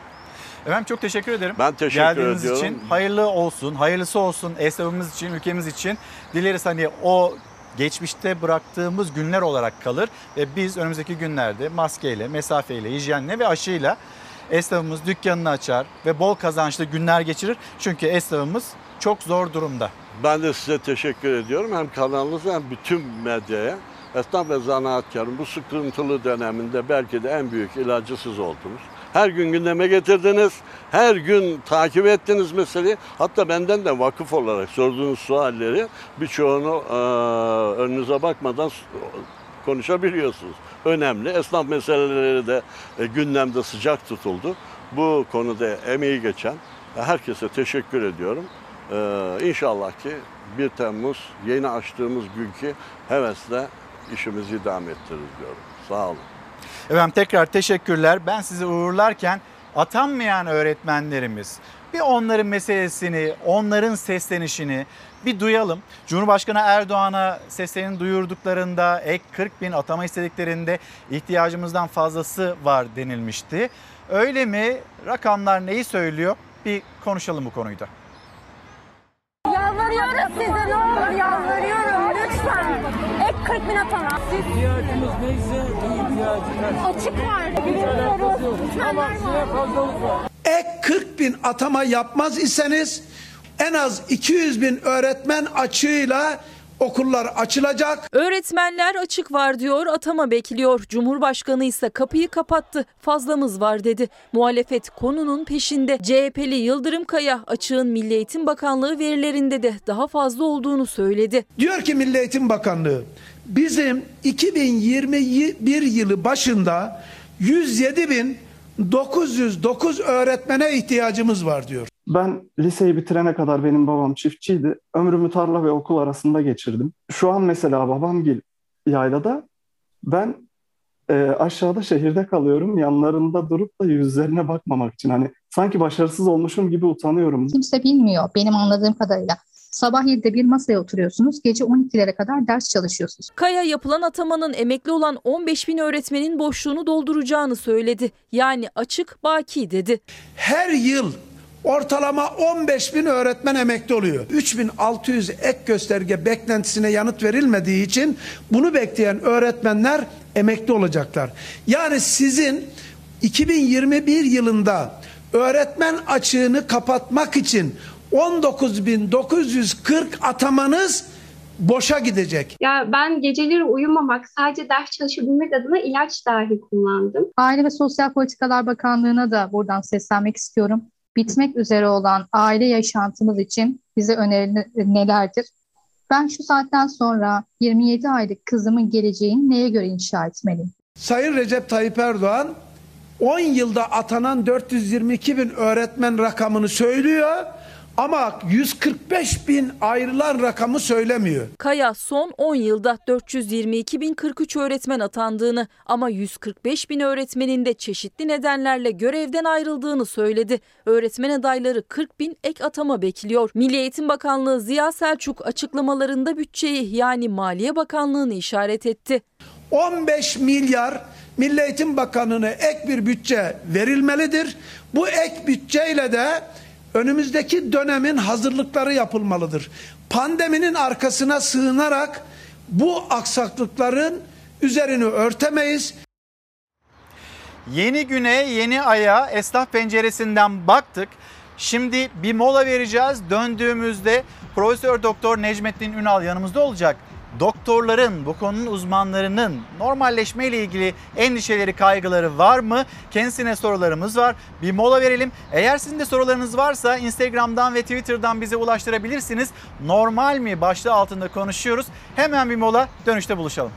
Efendim çok teşekkür ederim. Ben teşekkür Geldiğiniz ediyorum. için hayırlı olsun, hayırlısı olsun esnafımız için, ülkemiz için. Dileriz hani o geçmişte bıraktığımız günler olarak kalır ve biz önümüzdeki günlerde maskeyle, mesafeyle, hijyenle ve aşıyla esnafımız dükkanını açar ve bol kazançlı günler geçirir. Çünkü esnafımız çok zor durumda. Ben de size teşekkür ediyorum. Hem kanalınıza hem bütün medyaya. Esnaf ve zanaatkarın bu sıkıntılı döneminde belki de en büyük ilacı siz oldunuz. Her gün gündeme getirdiniz. Her gün takip ettiniz meseleyi. Hatta benden de vakıf olarak sorduğunuz sualleri birçoğunu e, önünüze bakmadan konuşabiliyorsunuz. Önemli. Esnaf meseleleri de e, gündemde sıcak tutuldu. Bu konuda emeği geçen herkese teşekkür ediyorum. Ee, inşallah ki 1 Temmuz yeni açtığımız günkü hevesle işimizi devam ettiririz diyorum. Sağ olun. Efendim tekrar teşekkürler. Ben sizi uğurlarken atanmayan öğretmenlerimiz bir onların meselesini, onların seslenişini bir duyalım. Cumhurbaşkanı Erdoğan'a seslerini duyurduklarında ek 40 bin atama istediklerinde ihtiyacımızdan fazlası var denilmişti. Öyle mi? Rakamlar neyi söylüyor? Bir konuşalım bu konuyu da. Yalvarıyorum size ne olur yalvarıyorum lütfen. Ek 40 bin atama. İhtiyacımız neyse ihtiyacımız. Açık var. Biliyoruz. Lütfen var. Ek 40 bin atama yapmaz iseniz en az 200 bin öğretmen açığıyla okullar açılacak. Öğretmenler açık var diyor, atama bekliyor. Cumhurbaşkanı ise kapıyı kapattı. Fazlamız var dedi. Muhalefet konunun peşinde. CHP'li Yıldırım Kaya açığın Milli Eğitim Bakanlığı verilerinde de daha fazla olduğunu söyledi. Diyor ki Milli Eğitim Bakanlığı bizim 2021 yılı başında 107 bin 909 öğretmene ihtiyacımız var diyor. Ben liseyi bitirene kadar benim babam çiftçiydi. Ömrümü tarla ve okul arasında geçirdim. Şu an mesela babamgil yaylada ben e, aşağıda şehirde kalıyorum. Yanlarında durup da yüzlerine bakmamak için hani sanki başarısız olmuşum gibi utanıyorum. Kimse bilmiyor benim anladığım kadarıyla. Sabah 7'de bir masaya oturuyorsunuz, gece 12'lere kadar ders çalışıyorsunuz. Kaya yapılan atamanın emekli olan 15 bin öğretmenin boşluğunu dolduracağını söyledi. Yani açık baki dedi. Her yıl ortalama 15 bin öğretmen emekli oluyor. 3600 ek gösterge beklentisine yanıt verilmediği için bunu bekleyen öğretmenler emekli olacaklar. Yani sizin 2021 yılında öğretmen açığını kapatmak için 19.940 atamanız boşa gidecek. Ya ben geceleri uyumamak, sadece ders çalışabilmek adına ilaç dahi kullandım. Aile ve Sosyal Politikalar Bakanlığı'na da buradan seslenmek istiyorum. Bitmek üzere olan aile yaşantımız için bize öneri nelerdir? Ben şu saatten sonra 27 aylık kızımın geleceğini neye göre inşa etmeliyim? Sayın Recep Tayyip Erdoğan 10 yılda atanan 422 bin öğretmen rakamını söylüyor ama 145 bin ayrılan rakamı söylemiyor. Kaya son 10 yılda 422.043 öğretmen atandığını ama 145 bin öğretmenin de çeşitli nedenlerle görevden ayrıldığını söyledi. Öğretmen adayları 40 bin ek atama bekliyor. Milli Eğitim Bakanlığı Ziya Selçuk açıklamalarında bütçeyi yani Maliye Bakanlığı'nı işaret etti. 15 milyar Milli Eğitim Bakanlığı'na ek bir bütçe verilmelidir. Bu ek bütçeyle de önümüzdeki dönemin hazırlıkları yapılmalıdır. Pandeminin arkasına sığınarak bu aksaklıkların üzerini örtemeyiz. Yeni güne, yeni aya esnaf penceresinden baktık. Şimdi bir mola vereceğiz. Döndüğümüzde Profesör Doktor Necmettin Ünal yanımızda olacak. Doktorların, bu konunun uzmanlarının normalleşme ile ilgili endişeleri, kaygıları var mı? Kendisine sorularımız var. Bir mola verelim. Eğer sizin de sorularınız varsa Instagram'dan ve Twitter'dan bize ulaştırabilirsiniz. Normal mi başlığı altında konuşuyoruz. Hemen bir mola, dönüşte buluşalım.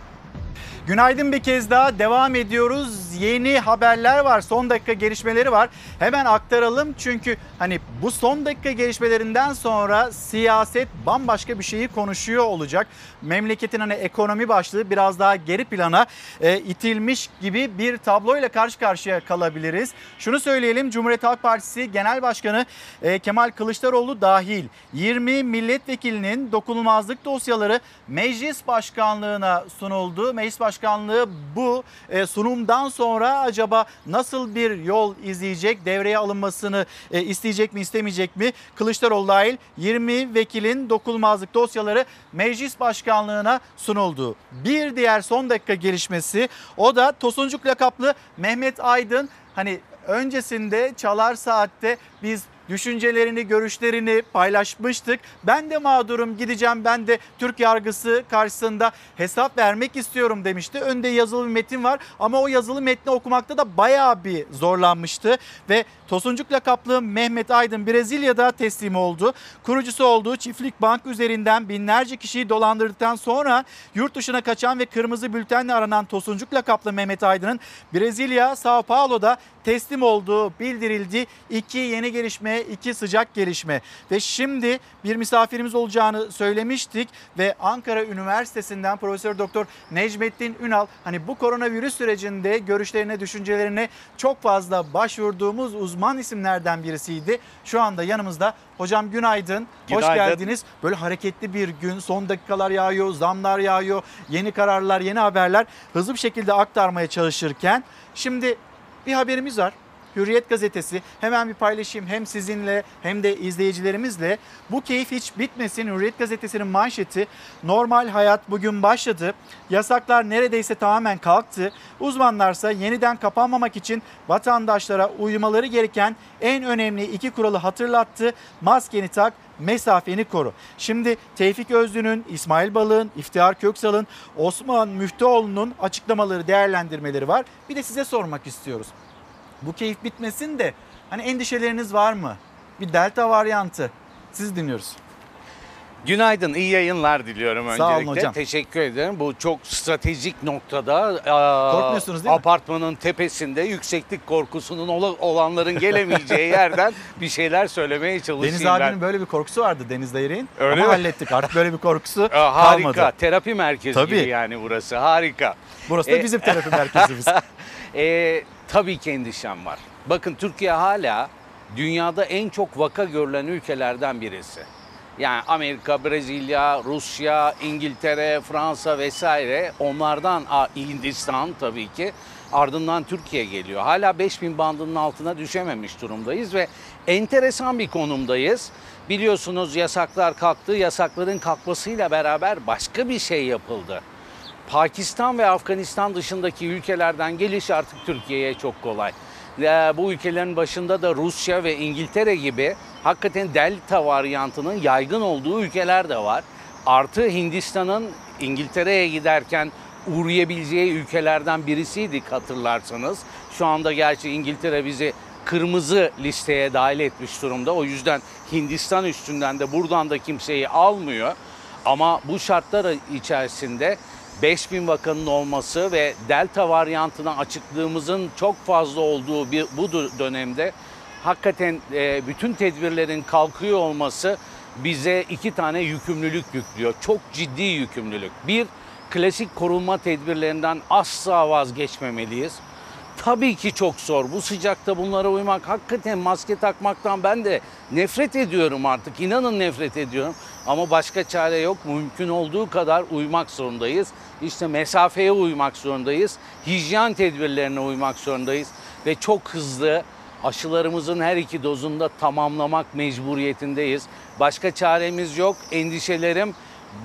Günaydın bir kez daha devam ediyoruz. Yeni haberler var, son dakika gelişmeleri var. Hemen aktaralım çünkü hani bu son dakika gelişmelerinden sonra siyaset bambaşka bir şeyi konuşuyor olacak. Memleketin hani ekonomi başlığı biraz daha geri plana e, itilmiş gibi bir tabloyla karşı karşıya kalabiliriz. Şunu söyleyelim Cumhuriyet Halk Partisi Genel Başkanı e, Kemal Kılıçdaroğlu dahil 20 milletvekilinin dokunulmazlık dosyaları meclis başkanlığına sunuldu. Meclis Başkanlığı bu e, sunumdan sonra acaba nasıl bir yol izleyecek, devreye alınmasını e, isteyecek mi istemeyecek mi? Kılıçdaroğlu dahil 20 vekilin dokunulmazlık dosyaları meclis başkanlığına sunuldu. Bir diğer son dakika gelişmesi o da Tosuncuk lakaplı Mehmet Aydın hani öncesinde Çalar Saat'te biz düşüncelerini, görüşlerini paylaşmıştık. Ben de mağdurum gideceğim ben de Türk yargısı karşısında hesap vermek istiyorum demişti. Önde yazılı bir metin var ama o yazılı metni okumakta da bayağı bir zorlanmıştı. Ve Tosuncuk lakaplı Mehmet Aydın Brezilya'da teslim oldu. Kurucusu olduğu Çiftlik Bank üzerinden binlerce kişiyi dolandırdıktan sonra yurt dışına kaçan ve kırmızı bültenle aranan Tosuncuk lakaplı Mehmet Aydın'ın Brezilya Sao Paulo'da teslim olduğu bildirildi. İki yeni gelişme, iki sıcak gelişme ve şimdi bir misafirimiz olacağını söylemiştik ve Ankara Üniversitesi'nden Profesör Doktor Necmettin Ünal hani bu koronavirüs sürecinde görüşlerine, düşüncelerine çok fazla başvurduğumuz uzman isimlerden birisiydi. Şu anda yanımızda. Hocam günaydın. Hoş Günaydın. geldiniz. Böyle hareketli bir gün, son dakikalar yağıyor, zamlar yağıyor, yeni kararlar, yeni haberler hızlı bir şekilde aktarmaya çalışırken şimdi bir haberimiz var. Hürriyet gazetesi hemen bir paylaşayım hem sizinle hem de izleyicilerimizle. Bu keyif hiç bitmesin. Hürriyet gazetesinin manşeti normal hayat bugün başladı. Yasaklar neredeyse tamamen kalktı. Uzmanlarsa yeniden kapanmamak için vatandaşlara uymaları gereken en önemli iki kuralı hatırlattı. Maskeni tak, mesafeni koru. Şimdi Tevfik Özlü'nün, İsmail Balık'ın, İftihar Köksal'ın, Osman Müftüoğlu'nun açıklamaları, değerlendirmeleri var. Bir de size sormak istiyoruz. Bu keyif bitmesin de hani endişeleriniz var mı? Bir delta varyantı. Siz dinliyoruz. Günaydın, iyi yayınlar diliyorum Sağ olun öncelikle. hocam. Teşekkür ederim. Bu çok stratejik noktada Korkmuyorsunuz değil mi? apartmanın tepesinde yükseklik korkusunun ola- olanların gelemeyeceği yerden bir şeyler söylemeye çalışayım Deniz ben. abinin böyle bir korkusu vardı Deniz Dayırık'ın. Öyle Ama mi? hallettik artık böyle bir korkusu harika. kalmadı. Terapi merkezi Tabii. gibi yani burası. Harika. Burası da E, bizim terapi merkezimiz. e, tabii ki endişem var. Bakın Türkiye hala dünyada en çok vaka görülen ülkelerden birisi. Yani Amerika, Brezilya, Rusya, İngiltere, Fransa vesaire onlardan Hindistan tabii ki ardından Türkiye geliyor. Hala 5000 bandının altına düşememiş durumdayız ve enteresan bir konumdayız. Biliyorsunuz yasaklar kalktı. Yasakların kalkmasıyla beraber başka bir şey yapıldı. Pakistan ve Afganistan dışındaki ülkelerden geliş artık Türkiye'ye çok kolay. Ee, Bu ülkelerin başında da Rusya ve İngiltere gibi hakikaten delta varyantının yaygın olduğu ülkeler de var. Artı Hindistan'ın İngiltere'ye giderken uğrayabileceği ülkelerden birisiydik hatırlarsanız. Şu anda gerçi İngiltere bizi kırmızı listeye dahil etmiş durumda. O yüzden Hindistan üstünden de buradan da kimseyi almıyor. Ama bu şartlar içerisinde 5000 vakanın olması ve delta varyantına açıklığımızın çok fazla olduğu bir bu dö- dönemde hakikaten e, bütün tedbirlerin kalkıyor olması bize iki tane yükümlülük yüklüyor. Çok ciddi yükümlülük. Bir, klasik korunma tedbirlerinden asla vazgeçmemeliyiz. Tabii ki çok zor. Bu sıcakta bunlara uymak, hakikaten maske takmaktan ben de nefret ediyorum artık. İnanın nefret ediyorum. Ama başka çare yok. Mümkün olduğu kadar uymak zorundayız. İşte mesafeye uymak zorundayız. Hijyen tedbirlerine uymak zorundayız. Ve çok hızlı aşılarımızın her iki dozunda tamamlamak mecburiyetindeyiz. Başka çaremiz yok. Endişelerim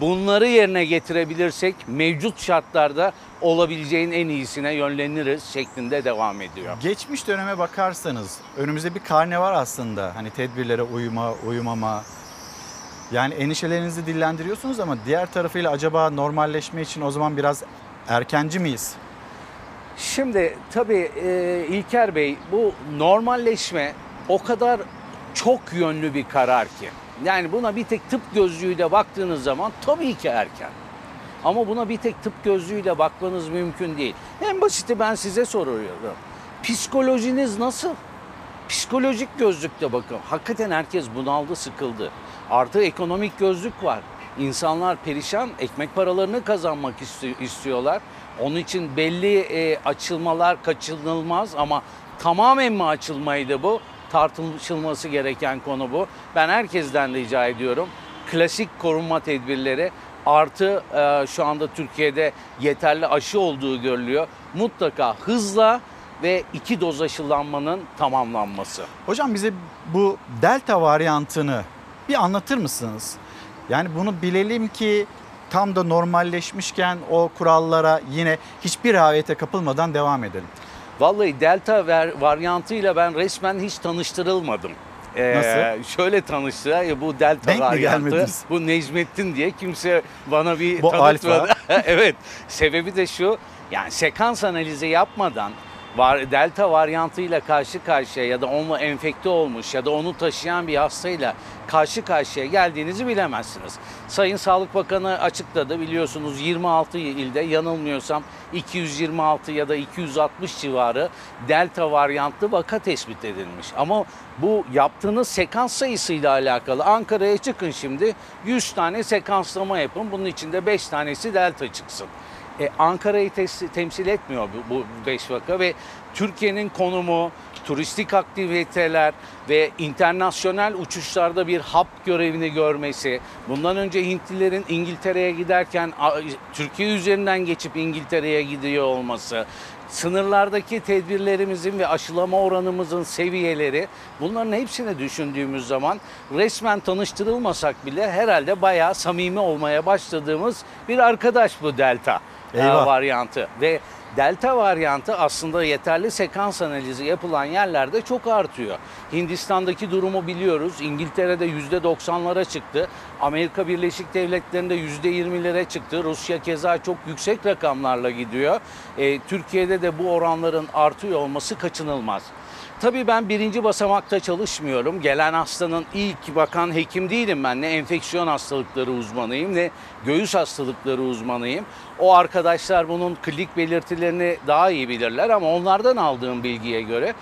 bunları yerine getirebilirsek mevcut şartlarda olabileceğin en iyisine yönleniriz şeklinde devam ediyor. Geçmiş döneme bakarsanız önümüzde bir karne var aslında. Hani tedbirlere uyuma, uyumama. Yani endişelerinizi dillendiriyorsunuz ama diğer tarafıyla acaba normalleşme için o zaman biraz erkenci miyiz? Şimdi tabii e, İlker Bey bu normalleşme o kadar çok yönlü bir karar ki. Yani buna bir tek tıp gözlüğüyle baktığınız zaman tabii ki erken. Ama buna bir tek tıp gözlüğüyle bakmanız mümkün değil. En basiti ben size soruyorum. Psikolojiniz nasıl? Psikolojik gözlükle bakın. Hakikaten herkes bunaldı, sıkıldı. Artı ekonomik gözlük var. İnsanlar perişan, ekmek paralarını kazanmak isti- istiyorlar. Onun için belli e, açılmalar kaçınılmaz ama tamamen mi açılmaydı bu? Tartışılması gereken konu bu. Ben herkesten rica ediyorum. Klasik korunma tedbirleri artı e, şu anda Türkiye'de yeterli aşı olduğu görülüyor. Mutlaka hızla ve iki doz aşılanmanın tamamlanması. Hocam bize bu delta varyantını bir anlatır mısınız? Yani bunu bilelim ki tam da normalleşmişken o kurallara yine hiçbir rehavete kapılmadan devam edelim. Vallahi delta ver, varyantıyla ben resmen hiç tanıştırılmadım. Ee, Nasıl? Şöyle tanıştılar ya bu delta Denk varyantı. Bu Necmettin diye kimse bana bir Bu tanıtmadı. evet. Sebebi de şu. Yani sekans analizi yapmadan var, delta varyantıyla karşı karşıya ya da onunla enfekte olmuş ya da onu taşıyan bir hastayla karşı karşıya geldiğinizi bilemezsiniz. Sayın Sağlık Bakanı açıkladı biliyorsunuz 26 ilde yanılmıyorsam 226 ya da 260 civarı delta varyantlı vaka tespit edilmiş. Ama bu yaptığınız sekans sayısıyla alakalı Ankara'ya çıkın şimdi 100 tane sekanslama yapın bunun içinde 5 tanesi delta çıksın. E, Ankara'yı tes- temsil etmiyor bu, bu beş vaka ve Türkiye'nin konumu, turistik aktiviteler ve internasyonel uçuşlarda bir hap görevini görmesi, bundan önce Hintlilerin İngiltere'ye giderken Türkiye üzerinden geçip İngiltere'ye gidiyor olması, sınırlardaki tedbirlerimizin ve aşılama oranımızın seviyeleri bunların hepsini düşündüğümüz zaman resmen tanıştırılmasak bile herhalde bayağı samimi olmaya başladığımız bir arkadaş bu delta Eyvah. varyantı ve delta varyantı aslında yeterli sekans analizi yapılan yerlerde çok artıyor. Hindistan'daki durumu biliyoruz. İngiltere'de %90'lara çıktı. Amerika Birleşik Devletleri'nde %20'lere çıktı. Rusya keza çok yüksek rakamlarla gidiyor. E, Türkiye'de de bu oranların artıyor olması kaçınılmaz. Tabii ben birinci basamakta çalışmıyorum. Gelen hastanın ilk bakan hekim değilim ben. Ne enfeksiyon hastalıkları uzmanıyım ne göğüs hastalıkları uzmanıyım. O arkadaşlar bunun klinik belirtilerini daha iyi bilirler ama onlardan aldığım bilgiye göre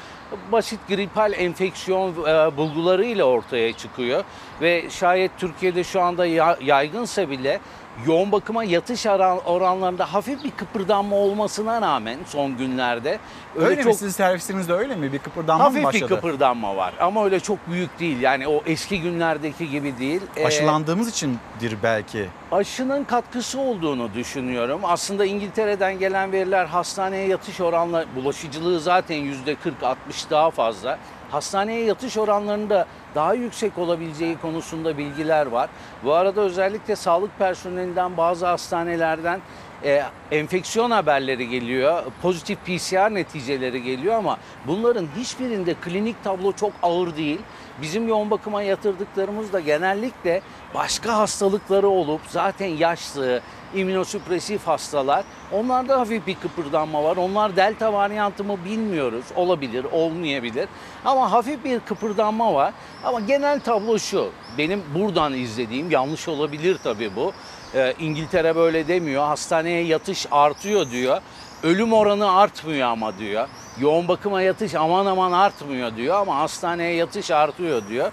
basit gripal enfeksiyon e, bulgularıyla ortaya çıkıyor. Ve şayet Türkiye'de şu anda ya- yaygınsa bile yoğun bakıma yatış oran- oranlarında hafif bir kıpırdanma olmasına rağmen son günlerde Öyle, mi sizin servisinizde öyle mi? Bir kıpırdanma mı Hafif başladı? bir kıpırdanma var ama öyle çok büyük değil. Yani o eski günlerdeki gibi değil. Ee, Aşılandığımız içindir belki. aşının katkısı olduğunu düşünüyorum. Aslında İngiltere'den gelen veriler hastaneye yatış oranla bulaşıcılığı zaten yüzde 40-60 daha fazla. Hastaneye yatış oranlarında daha yüksek olabileceği konusunda bilgiler var. Bu arada özellikle sağlık personelinden bazı hastanelerden e, enfeksiyon haberleri geliyor, pozitif PCR neticeleri geliyor ama bunların hiçbirinde klinik tablo çok ağır değil. Bizim yoğun bakıma yatırdıklarımız da genellikle başka hastalıkları olup zaten yaşlı, immünosüpresif hastalar. Onlarda hafif bir kıpırdanma var. Onlar delta varyantı mı bilmiyoruz. Olabilir, olmayabilir. Ama hafif bir kıpırdanma var. Ama genel tablo şu. Benim buradan izlediğim, yanlış olabilir tabii bu. Ee, İngiltere böyle demiyor. Hastaneye yatış artıyor diyor. Ölüm oranı artmıyor ama diyor. Yoğun bakıma yatış aman aman artmıyor diyor ama hastaneye yatış artıyor diyor.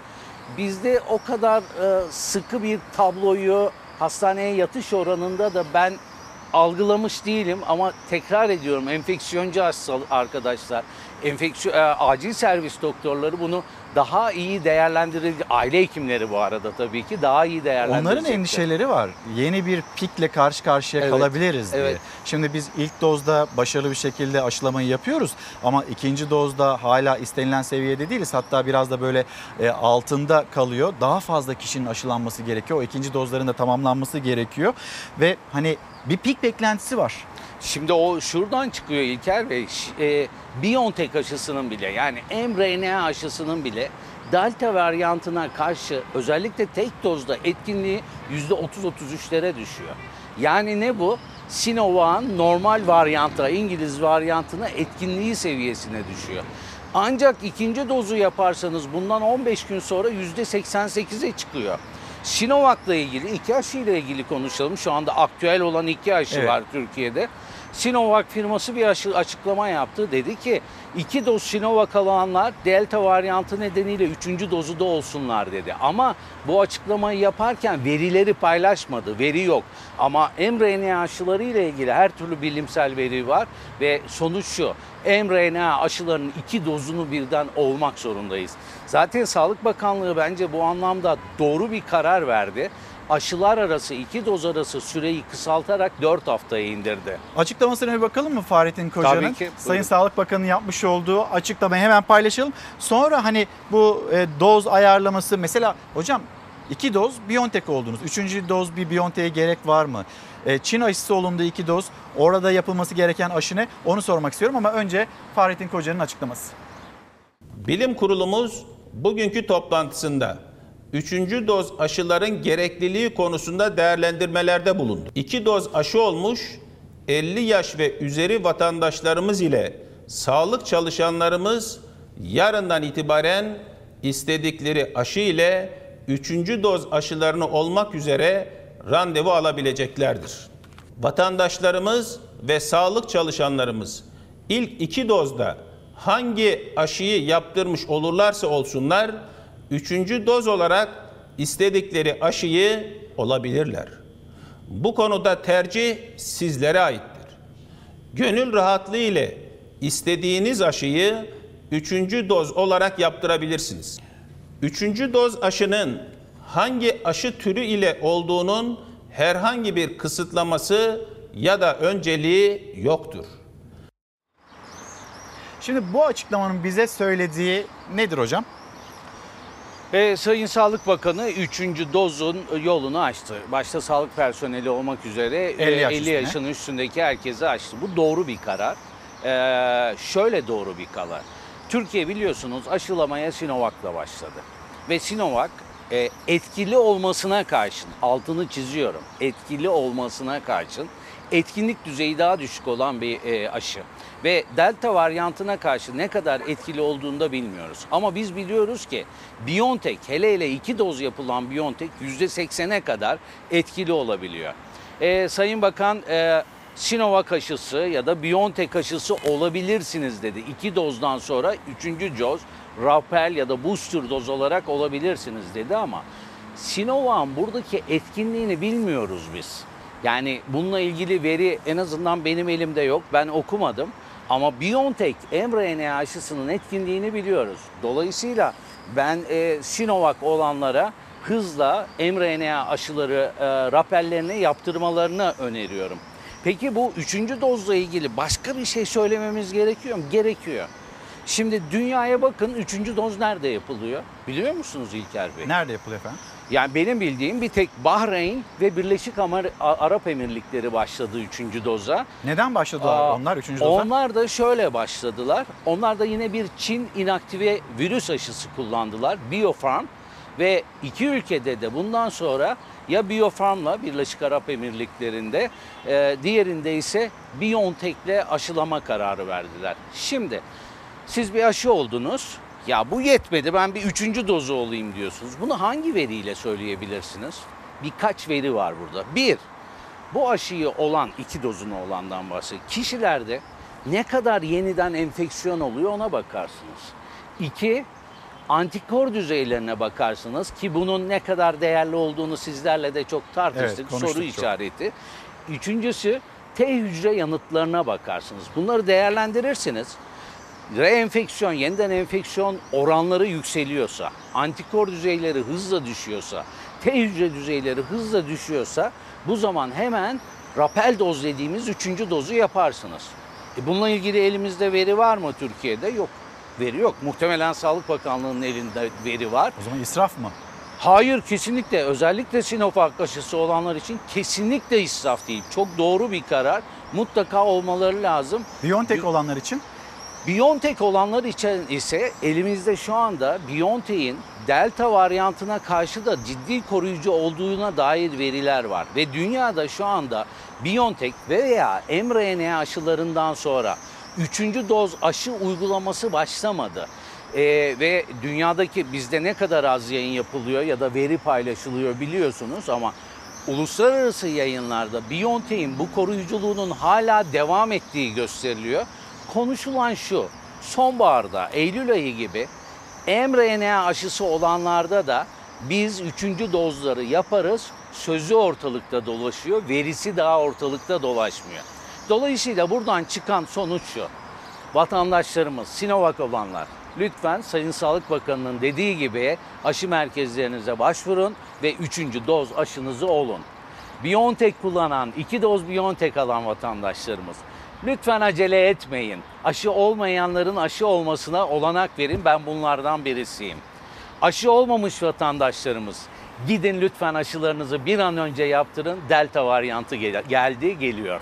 Bizde o kadar e, sıkı bir tabloyu hastaneye yatış oranında da ben algılamış değilim ama tekrar ediyorum enfeksiyoncu hasta arkadaşlar, enfeksiyon e, acil servis doktorları bunu daha iyi değerlendirir. Aile hekimleri bu arada tabii ki daha iyi değerlendirecekler. Onların endişeleri var. Yeni bir pikle karşı karşıya Evet, kalabiliriz diye. evet. Şimdi biz ilk dozda başarılı bir şekilde aşılamayı yapıyoruz ama ikinci dozda hala istenilen seviyede değiliz. Hatta biraz da böyle e, altında kalıyor. Daha fazla kişinin aşılanması gerekiyor. O ikinci dozların da tamamlanması gerekiyor ve hani bir pik beklentisi var. Şimdi o şuradan çıkıyor İlker Bey. E, BioNTech aşısının bile yani mRNA aşısının bile Delta varyantına karşı özellikle tek dozda etkinliği %30-33'lere düşüyor. Yani ne bu? Sinovac'ın normal varyanta, İngiliz varyantına etkinliği seviyesine düşüyor. Ancak ikinci dozu yaparsanız bundan 15 gün sonra %88'e çıkıyor. Sinovac'la ilgili iki aşıyla ilgili konuşalım. Şu anda aktüel olan iki aşı Evet. var Türkiye'de. Sinovac firması bir açıklama yaptı. Dedi ki iki doz Sinovac alanlar delta varyantı nedeniyle üçüncü dozu da olsunlar dedi. Ama bu açıklamayı yaparken verileri paylaşmadı. Veri yok. Ama mRNA aşıları ile ilgili her türlü bilimsel veri var ve sonuç şu. mRNA aşılarının iki dozunu birden olmak zorundayız. Zaten Sağlık Bakanlığı bence bu anlamda doğru bir karar verdi. Aşılar arası iki doz arası süreyi kısaltarak 4 haftaya indirdi. Açıklamasına bir bakalım mı Fahrettin Koca'nın? Tabii ki, Sayın buyurun. Sağlık Bakanı yapmış olduğu açıklamayı hemen paylaşalım. Sonra hani bu e, doz ayarlaması mesela hocam iki doz BioNTech oldunuz. Üçüncü doz bir BioNTech'e gerek var mı? E, Çin aşısı olundu iki doz. Orada yapılması gereken aşı ne? Onu sormak istiyorum ama önce Fahrettin Koca'nın açıklaması. Bilim kurulumuz bugünkü toplantısında 3. doz aşıların gerekliliği konusunda değerlendirmelerde bulundu. 2 doz aşı olmuş 50 yaş ve üzeri vatandaşlarımız ile sağlık çalışanlarımız yarından itibaren istedikleri aşı ile 3. doz aşılarını olmak üzere randevu alabileceklerdir. Vatandaşlarımız ve sağlık çalışanlarımız ilk iki dozda hangi aşıyı yaptırmış olurlarsa olsunlar, üçüncü doz olarak istedikleri aşıyı olabilirler. Bu konuda tercih sizlere aittir. Gönül rahatlığı ile istediğiniz aşıyı üçüncü doz olarak yaptırabilirsiniz. Üçüncü doz aşının hangi aşı türü ile olduğunun herhangi bir kısıtlaması ya da önceliği yoktur. Şimdi bu açıklamanın bize söylediği nedir hocam? Ve Sayın Sağlık Bakanı 3. dozun yolunu açtı. Başta sağlık personeli olmak üzere 50 yaş 50 üstüne. yaşın üstündeki herkese açtı. Bu doğru bir karar. Ee, şöyle doğru bir karar. Türkiye biliyorsunuz aşılamaya Sinovac'la başladı. Ve Sinovac e, etkili olmasına karşın, altını çiziyorum, etkili olmasına karşın etkinlik düzeyi daha düşük olan bir e, aşı. Ve delta varyantına karşı ne kadar etkili olduğunu da bilmiyoruz. Ama biz biliyoruz ki BioNTech, hele hele iki doz yapılan BioNTech %80'e kadar etkili olabiliyor. E, Sayın Bakan e, Sinovac aşısı ya da BioNTech aşısı olabilirsiniz dedi. İki dozdan sonra üçüncü doz rappel ya da booster doz olarak olabilirsiniz dedi ama Sinovac'ın buradaki etkinliğini bilmiyoruz biz. Yani bununla ilgili veri en azından benim elimde yok. Ben okumadım. Ama BioNTech mRNA aşısının etkinliğini biliyoruz. Dolayısıyla ben e, Sinovac olanlara hızla mRNA aşıları e, rappellerine yaptırmalarını öneriyorum. Peki bu üçüncü dozla ilgili başka bir şey söylememiz gerekiyor mu? Gerekiyor. Şimdi dünyaya bakın üçüncü doz nerede yapılıyor? Biliyor musunuz İlker Bey? Nerede yapılıyor efendim? Yani benim bildiğim bir tek Bahreyn ve Birleşik Amar- Arap Emirlikleri başladı üçüncü doza. Neden başladılar Aa, onlar üçüncü doza? Onlar da şöyle başladılar. Onlar da yine bir Çin inaktive virüs aşısı kullandılar. Biofarm ve iki ülkede de bundan sonra ya Biofarm'la Birleşik Arap Emirlikleri'nde e, diğerinde ise BioNTech'le aşılama kararı verdiler. Şimdi siz bir aşı oldunuz. Ya bu yetmedi ben bir üçüncü dozu olayım diyorsunuz. Bunu hangi veriyle söyleyebilirsiniz? Birkaç veri var burada. Bir, bu aşıyı olan iki dozunu olandan bahsediyor. Kişilerde ne kadar yeniden enfeksiyon oluyor ona bakarsınız. İki, antikor düzeylerine bakarsınız ki bunun ne kadar değerli olduğunu sizlerle de çok tartıştık. Evet, Soru çok. işareti. Üçüncüsü T hücre yanıtlarına bakarsınız. Bunları değerlendirirsiniz. Reenfeksiyon, yeniden enfeksiyon oranları yükseliyorsa, antikor düzeyleri hızla düşüyorsa, T hücre düzeyleri hızla düşüyorsa bu zaman hemen rapel doz dediğimiz üçüncü dozu yaparsınız. E bununla ilgili elimizde veri var mı Türkiye'de? Yok. Veri yok. Muhtemelen Sağlık Bakanlığı'nın elinde veri var. O zaman israf mı? Hayır kesinlikle. Özellikle Sinovac aşısı olanlar için kesinlikle israf değil. Çok doğru bir karar. Mutlaka olmaları lazım. BioNTech olanlar için? BioNTech olanlar için ise elimizde şu anda BioNTech'in Delta varyantına karşı da ciddi koruyucu olduğuna dair veriler var. Ve dünyada şu anda BioNTech veya mRNA aşılarından sonra üçüncü doz aşı uygulaması başlamadı. Ee, ve dünyadaki bizde ne kadar az yayın yapılıyor ya da veri paylaşılıyor biliyorsunuz ama uluslararası yayınlarda BioNTech'in bu koruyuculuğunun hala devam ettiği gösteriliyor. Konuşulan şu, sonbaharda, Eylül ayı gibi mRNA aşısı olanlarda da biz üçüncü dozları yaparız, sözü ortalıkta dolaşıyor, verisi daha ortalıkta dolaşmıyor. Dolayısıyla buradan çıkan sonuç şu, vatandaşlarımız, Sinovac olanlar, lütfen Sayın Sağlık Bakanı'nın dediği gibi aşı merkezlerinize başvurun ve üçüncü doz aşınızı olun. BioNTech kullanan, iki doz BioNTech alan vatandaşlarımız lütfen acele etmeyin. Aşı olmayanların aşı olmasına olanak verin. Ben bunlardan birisiyim. Aşı olmamış vatandaşlarımız gidin lütfen aşılarınızı bir an önce yaptırın. Delta varyantı gel- geldi, geliyor.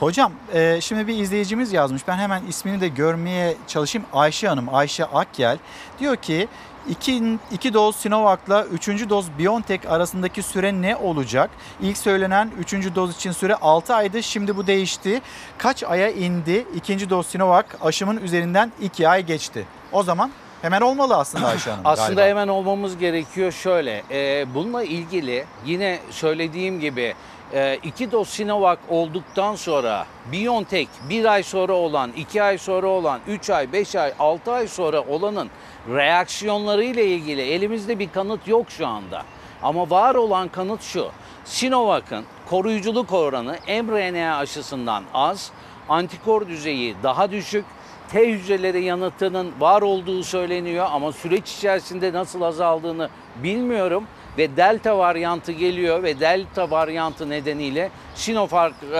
Hocam e, şimdi bir izleyicimiz yazmış. Ben hemen ismini de görmeye çalışayım. Ayşe Hanım, Ayşe Akyel. Diyor ki iki, iki doz Sinovac'la üçüncü doz BioNTech arasındaki süre ne olacak? İlk söylenen üçüncü doz için süre 6 aydı. Şimdi bu değişti. Kaç aya indi? İkinci doz Sinovac aşımın üzerinden 2 ay geçti. O zaman hemen olmalı aslında Ayşe Hanım. Aslında galiba. hemen olmamız gerekiyor şöyle. e, bununla ilgili yine söylediğim gibi e, iki doz Sinovac olduktan sonra BioNTech bir ay sonra olan, iki ay sonra olan, üç ay, beş ay, altı ay sonra olanın reaksiyonları ile ilgili elimizde bir kanıt yok şu anda. Ama var olan kanıt şu. Sinovac'ın koruyuculuk oranı mRNA aşısından az, antikor düzeyi daha düşük, T hücreleri yanıtının var olduğu söyleniyor ama süreç içerisinde nasıl azaldığını bilmiyorum. Ve delta varyantı geliyor ve delta varyantı nedeniyle Sinovac e,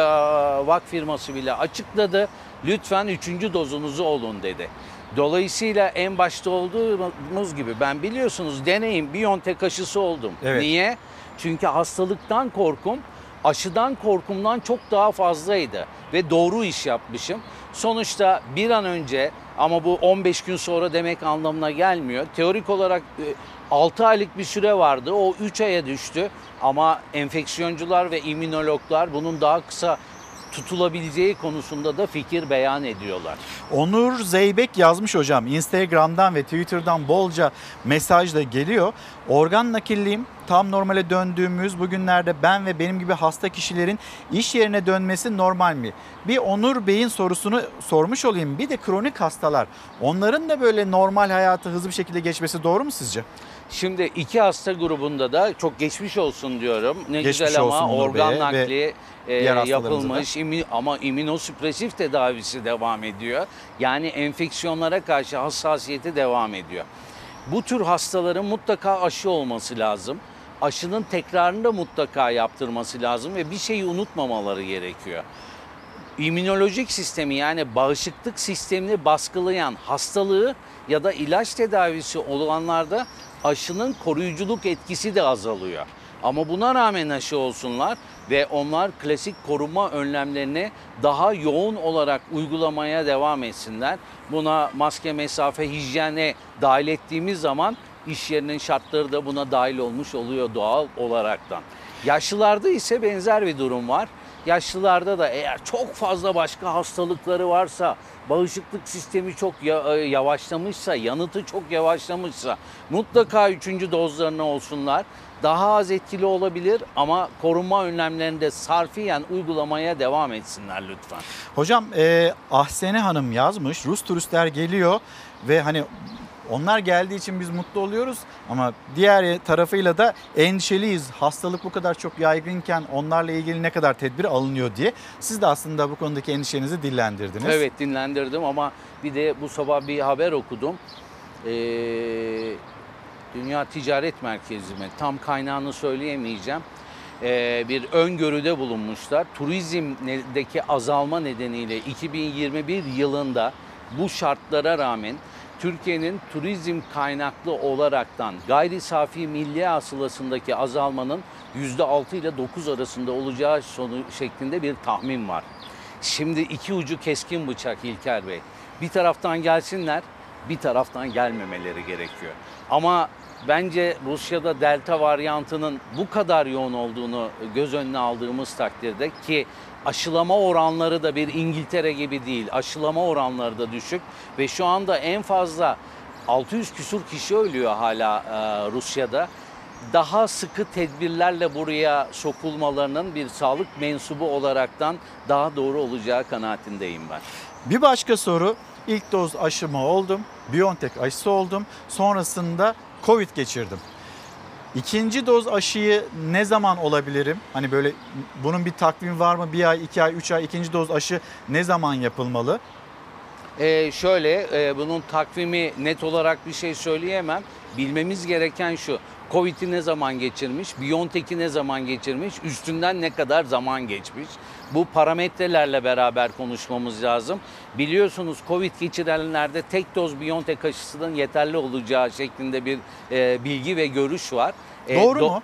Vac firması bile açıkladı. Lütfen üçüncü dozunuzu olun dedi. Dolayısıyla en başta olduğumuz gibi ben biliyorsunuz deneyim BioNTech aşısı oldum. Evet. Niye? Çünkü hastalıktan korkum aşıdan korkumdan çok daha fazlaydı ve doğru iş yapmışım. Sonuçta bir an önce ama bu 15 gün sonra demek anlamına gelmiyor. Teorik olarak 6 aylık bir süre vardı. O 3 aya düştü. Ama enfeksiyoncular ve immünologlar bunun daha kısa tutulabileceği konusunda da fikir beyan ediyorlar. Onur Zeybek yazmış hocam. Instagram'dan ve Twitter'dan bolca mesaj da geliyor. Organ nakilliyim. Tam normale döndüğümüz bugünlerde ben ve benim gibi hasta kişilerin iş yerine dönmesi normal mi? Bir Onur Bey'in sorusunu sormuş olayım. Bir de kronik hastalar. Onların da böyle normal hayatı hızlı bir şekilde geçmesi doğru mu sizce? Şimdi iki hasta grubunda da çok geçmiş olsun diyorum. Ne Geçmiş güzel ama olsun Onur organ Bey'e ve nakli e, diğer hastalarımıza yapılmış İmi- ama immünosüpresif tedavisi devam ediyor. Yani enfeksiyonlara karşı hassasiyeti devam ediyor. Bu tür hastaların mutlaka aşı olması lazım. Aşının tekrarını da mutlaka yaptırması lazım ve bir şeyi unutmamaları gerekiyor. İmmünolojik sistemi yani bağışıklık sistemini baskılayan hastalığı ya da ilaç tedavisi olanlarda aşının koruyuculuk etkisi de azalıyor. Ama buna rağmen aşı olsunlar ve onlar klasik koruma önlemlerini daha yoğun olarak uygulamaya devam etsinler. Buna maske, mesafe, hijyene dahil ettiğimiz zaman iş yerinin şartları da buna dahil olmuş oluyor doğal olaraktan. Yaşlılarda ise benzer bir durum var. Yaşlılarda da eğer çok fazla başka hastalıkları varsa, bağışıklık sistemi çok e, yavaşlamışsa, yanıtı çok yavaşlamışsa mutlaka üçüncü dozlarını olsunlar. Daha az etkili olabilir ama korunma önlemlerini de sarfiyen uygulamaya devam etsinler lütfen. Hocam e, Ahsene Hanım yazmış. Rus turistler geliyor ve hani onlar geldiği için biz mutlu oluyoruz ama diğer tarafıyla da endişeliyiz. Hastalık bu kadar çok yaygınken onlarla ilgili ne kadar tedbir alınıyor diye. Siz de aslında bu konudaki endişenizi dillendirdiniz. Evet dinlendirdim ama bir de bu sabah bir haber okudum. Ee, Dünya Ticaret Merkezi mi? Tam kaynağını söyleyemeyeceğim. Ee, bir öngörüde bulunmuşlar. Turizmdeki azalma nedeniyle 2021 yılında bu şartlara rağmen Türkiye'nin turizm kaynaklı olaraktan gayri safi milli hasılasındaki azalmanın %6 ile 9 arasında olacağı sonu şeklinde bir tahmin var. Şimdi iki ucu keskin bıçak İlker Bey. Bir taraftan gelsinler, bir taraftan gelmemeleri gerekiyor. Ama bence Rusya'da delta varyantının bu kadar yoğun olduğunu göz önüne aldığımız takdirde ki aşılama oranları da bir İngiltere gibi değil. Aşılama oranları da düşük ve şu anda en fazla 600 küsur kişi ölüyor hala e, Rusya'da. Daha sıkı tedbirlerle buraya sokulmalarının bir sağlık mensubu olaraktan daha doğru olacağı kanaatindeyim ben. Bir başka soru. İlk doz aşımı oldum. BioNTech aşısı oldum. Sonrasında Covid geçirdim. İkinci doz aşıyı ne zaman olabilirim? Hani böyle bunun bir takvimi var mı? Bir ay, iki ay, üç ay ikinci doz aşı ne zaman yapılmalı? Ee, şöyle e, bunun takvimi net olarak bir şey söyleyemem. Bilmemiz gereken şu. Covid'i ne zaman geçirmiş, BioNTech'i ne zaman geçirmiş, üstünden ne kadar zaman geçmiş. Bu parametrelerle beraber konuşmamız lazım. Biliyorsunuz Covid geçirenlerde tek doz BioNTech aşısının yeterli olacağı şeklinde bir e, bilgi ve görüş var. E, Doğru do- mu?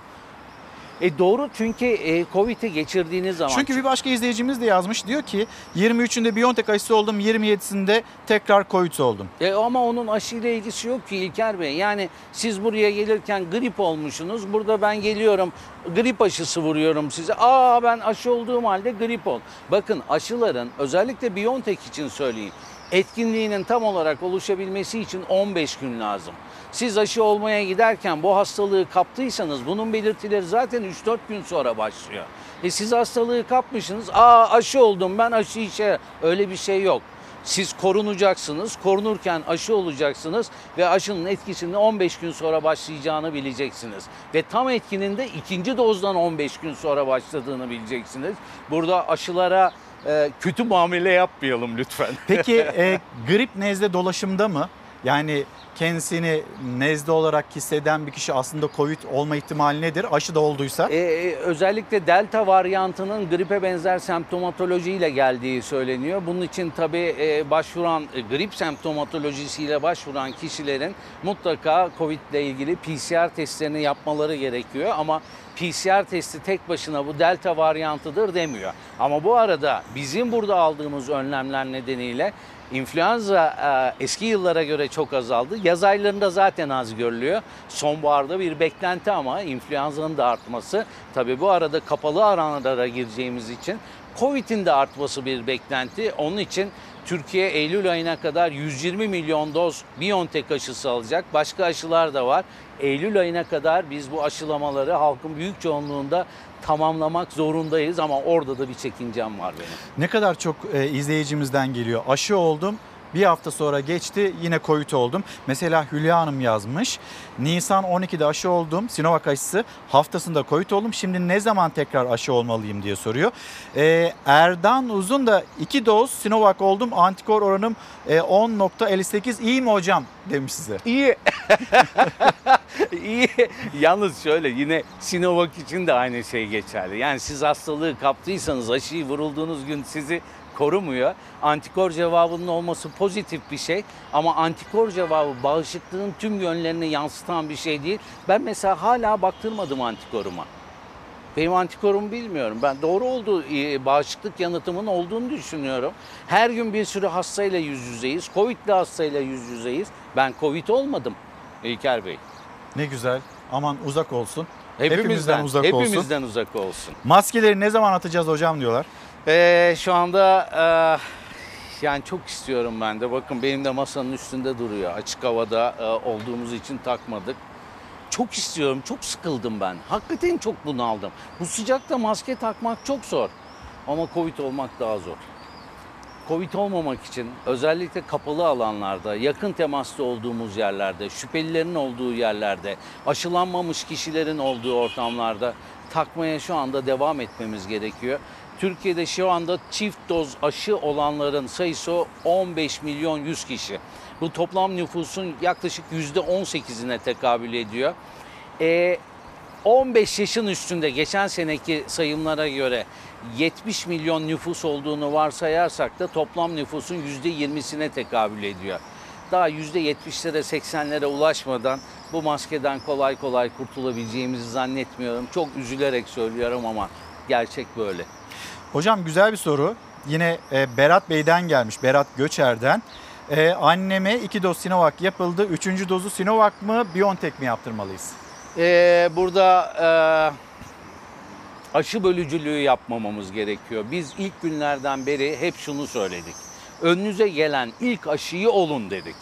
E doğru çünkü e, Covid'i geçirdiğiniz zaman Çünkü bir başka izleyicimiz de yazmış. Diyor ki 23'ünde BioNTech aşısı oldum, 27'sinde tekrar Covid oldum. E ama onun aşıyla ilgisi yok ki İlker Bey. Yani siz buraya gelirken grip olmuşsunuz. Burada ben geliyorum grip aşısı vuruyorum size. Aa ben aşı olduğum halde grip ol. Bakın aşıların özellikle BioNTech için söyleyeyim. Etkinliğinin tam olarak oluşabilmesi için 15 gün lazım. Siz aşı olmaya giderken bu hastalığı kaptıysanız bunun belirtileri zaten 3-4 gün sonra başlıyor. E siz hastalığı kapmışsınız. Aa aşı oldum ben aşı işe öyle bir şey yok. Siz korunacaksınız. Korunurken aşı olacaksınız ve aşının etkisinin 15 gün sonra başlayacağını bileceksiniz. Ve tam etkinin de ikinci dozdan 15 gün sonra başladığını bileceksiniz. Burada aşılara e, kötü muamele yapmayalım lütfen. Peki e, grip nezle dolaşımda mı? Yani kendisini nezle olarak hisseden bir kişi aslında Covid olma ihtimali nedir? Aşı da olduysa. Ee, özellikle delta varyantının gripe benzer semptomatolojiyle geldiği söyleniyor. Bunun için tabii e, başvuran e, grip semptomatolojisiyle başvuran kişilerin mutlaka Covid ile ilgili PCR testlerini yapmaları gerekiyor ama PCR testi tek başına bu delta varyantıdır demiyor. Ama bu arada bizim burada aldığımız önlemler nedeniyle İnfluenza e, eski yıllara göre çok azaldı. Yaz aylarında zaten az görülüyor. Sonbaharda bir beklenti ama influenza'nın da artması. Tabii bu arada kapalı alanlara gireceğimiz için Covid'in de artması bir beklenti. Onun için Türkiye Eylül ayına kadar 120 milyon doz BioNTech aşısı alacak. Başka aşılar da var. Eylül ayına kadar biz bu aşılamaları halkın büyük çoğunluğunda tamamlamak zorundayız ama orada da bir çekincem var benim. Ne kadar çok e, izleyicimizden geliyor. Aşı oldum. Bir hafta sonra geçti yine Covid oldum. Mesela Hülya Hanım yazmış. Nisan 12'de aşı oldum. Sinovac aşısı. Haftasında Covid oldum. Şimdi ne zaman tekrar aşı olmalıyım diye soruyor. Ee, Erdan Uzun da 2 doz Sinovac oldum. Antikor oranım e, 10.58. İyi mi hocam demiş size. İyi. İyi. Yalnız şöyle yine Sinovac için de aynı şey geçerli. Yani siz hastalığı kaptıysanız aşıyı vurulduğunuz gün sizi korumuyor. Antikor cevabının olması pozitif bir şey ama antikor cevabı bağışıklığın tüm yönlerini yansıtan bir şey değil. Ben mesela hala baktırmadım antikoruma. Benim antikorumu bilmiyorum. Ben doğru olduğu e, bağışıklık yanıtımın olduğunu düşünüyorum. Her gün bir sürü hastayla yüz yüzeyiz. Covid'li hastayla yüz yüzeyiz. Ben Covid olmadım İlker Bey. Ne güzel. Aman uzak olsun. Hepimizden, uzak olsun. hepimizden uzak olsun. Maskeleri ne zaman atacağız hocam diyorlar. Ee, şu anda e, yani çok istiyorum ben de. Bakın benim de masanın üstünde duruyor. Açık havada e, olduğumuz için takmadık. Çok istiyorum, çok sıkıldım ben. Hakikaten çok bunaldım. Bu sıcakta maske takmak çok zor. Ama Covid olmak daha zor. Covid olmamak için özellikle kapalı alanlarda, yakın temasta olduğumuz yerlerde, şüphelilerin olduğu yerlerde, aşılanmamış kişilerin olduğu ortamlarda takmaya şu anda devam etmemiz gerekiyor. Türkiye'de şu anda çift doz aşı olanların sayısı 15 milyon 100 kişi. Bu toplam nüfusun yaklaşık %18'ine tekabül ediyor. Ee, 15 yaşın üstünde geçen seneki sayımlara göre 70 milyon nüfus olduğunu varsayarsak da toplam nüfusun %20'sine tekabül ediyor. Daha %70'lere 80'lere ulaşmadan bu maskeden kolay kolay kurtulabileceğimizi zannetmiyorum. Çok üzülerek söylüyorum ama gerçek böyle. Hocam güzel bir soru. Yine e, Berat Bey'den gelmiş. Berat Göçer'den. E, anneme iki doz Sinovac yapıldı. Üçüncü dozu Sinovac mı BioNTech mi yaptırmalıyız? Ee, burada e, aşı bölücülüğü yapmamamız gerekiyor. Biz ilk günlerden beri hep şunu söyledik. Önünüze gelen ilk aşıyı olun dedik.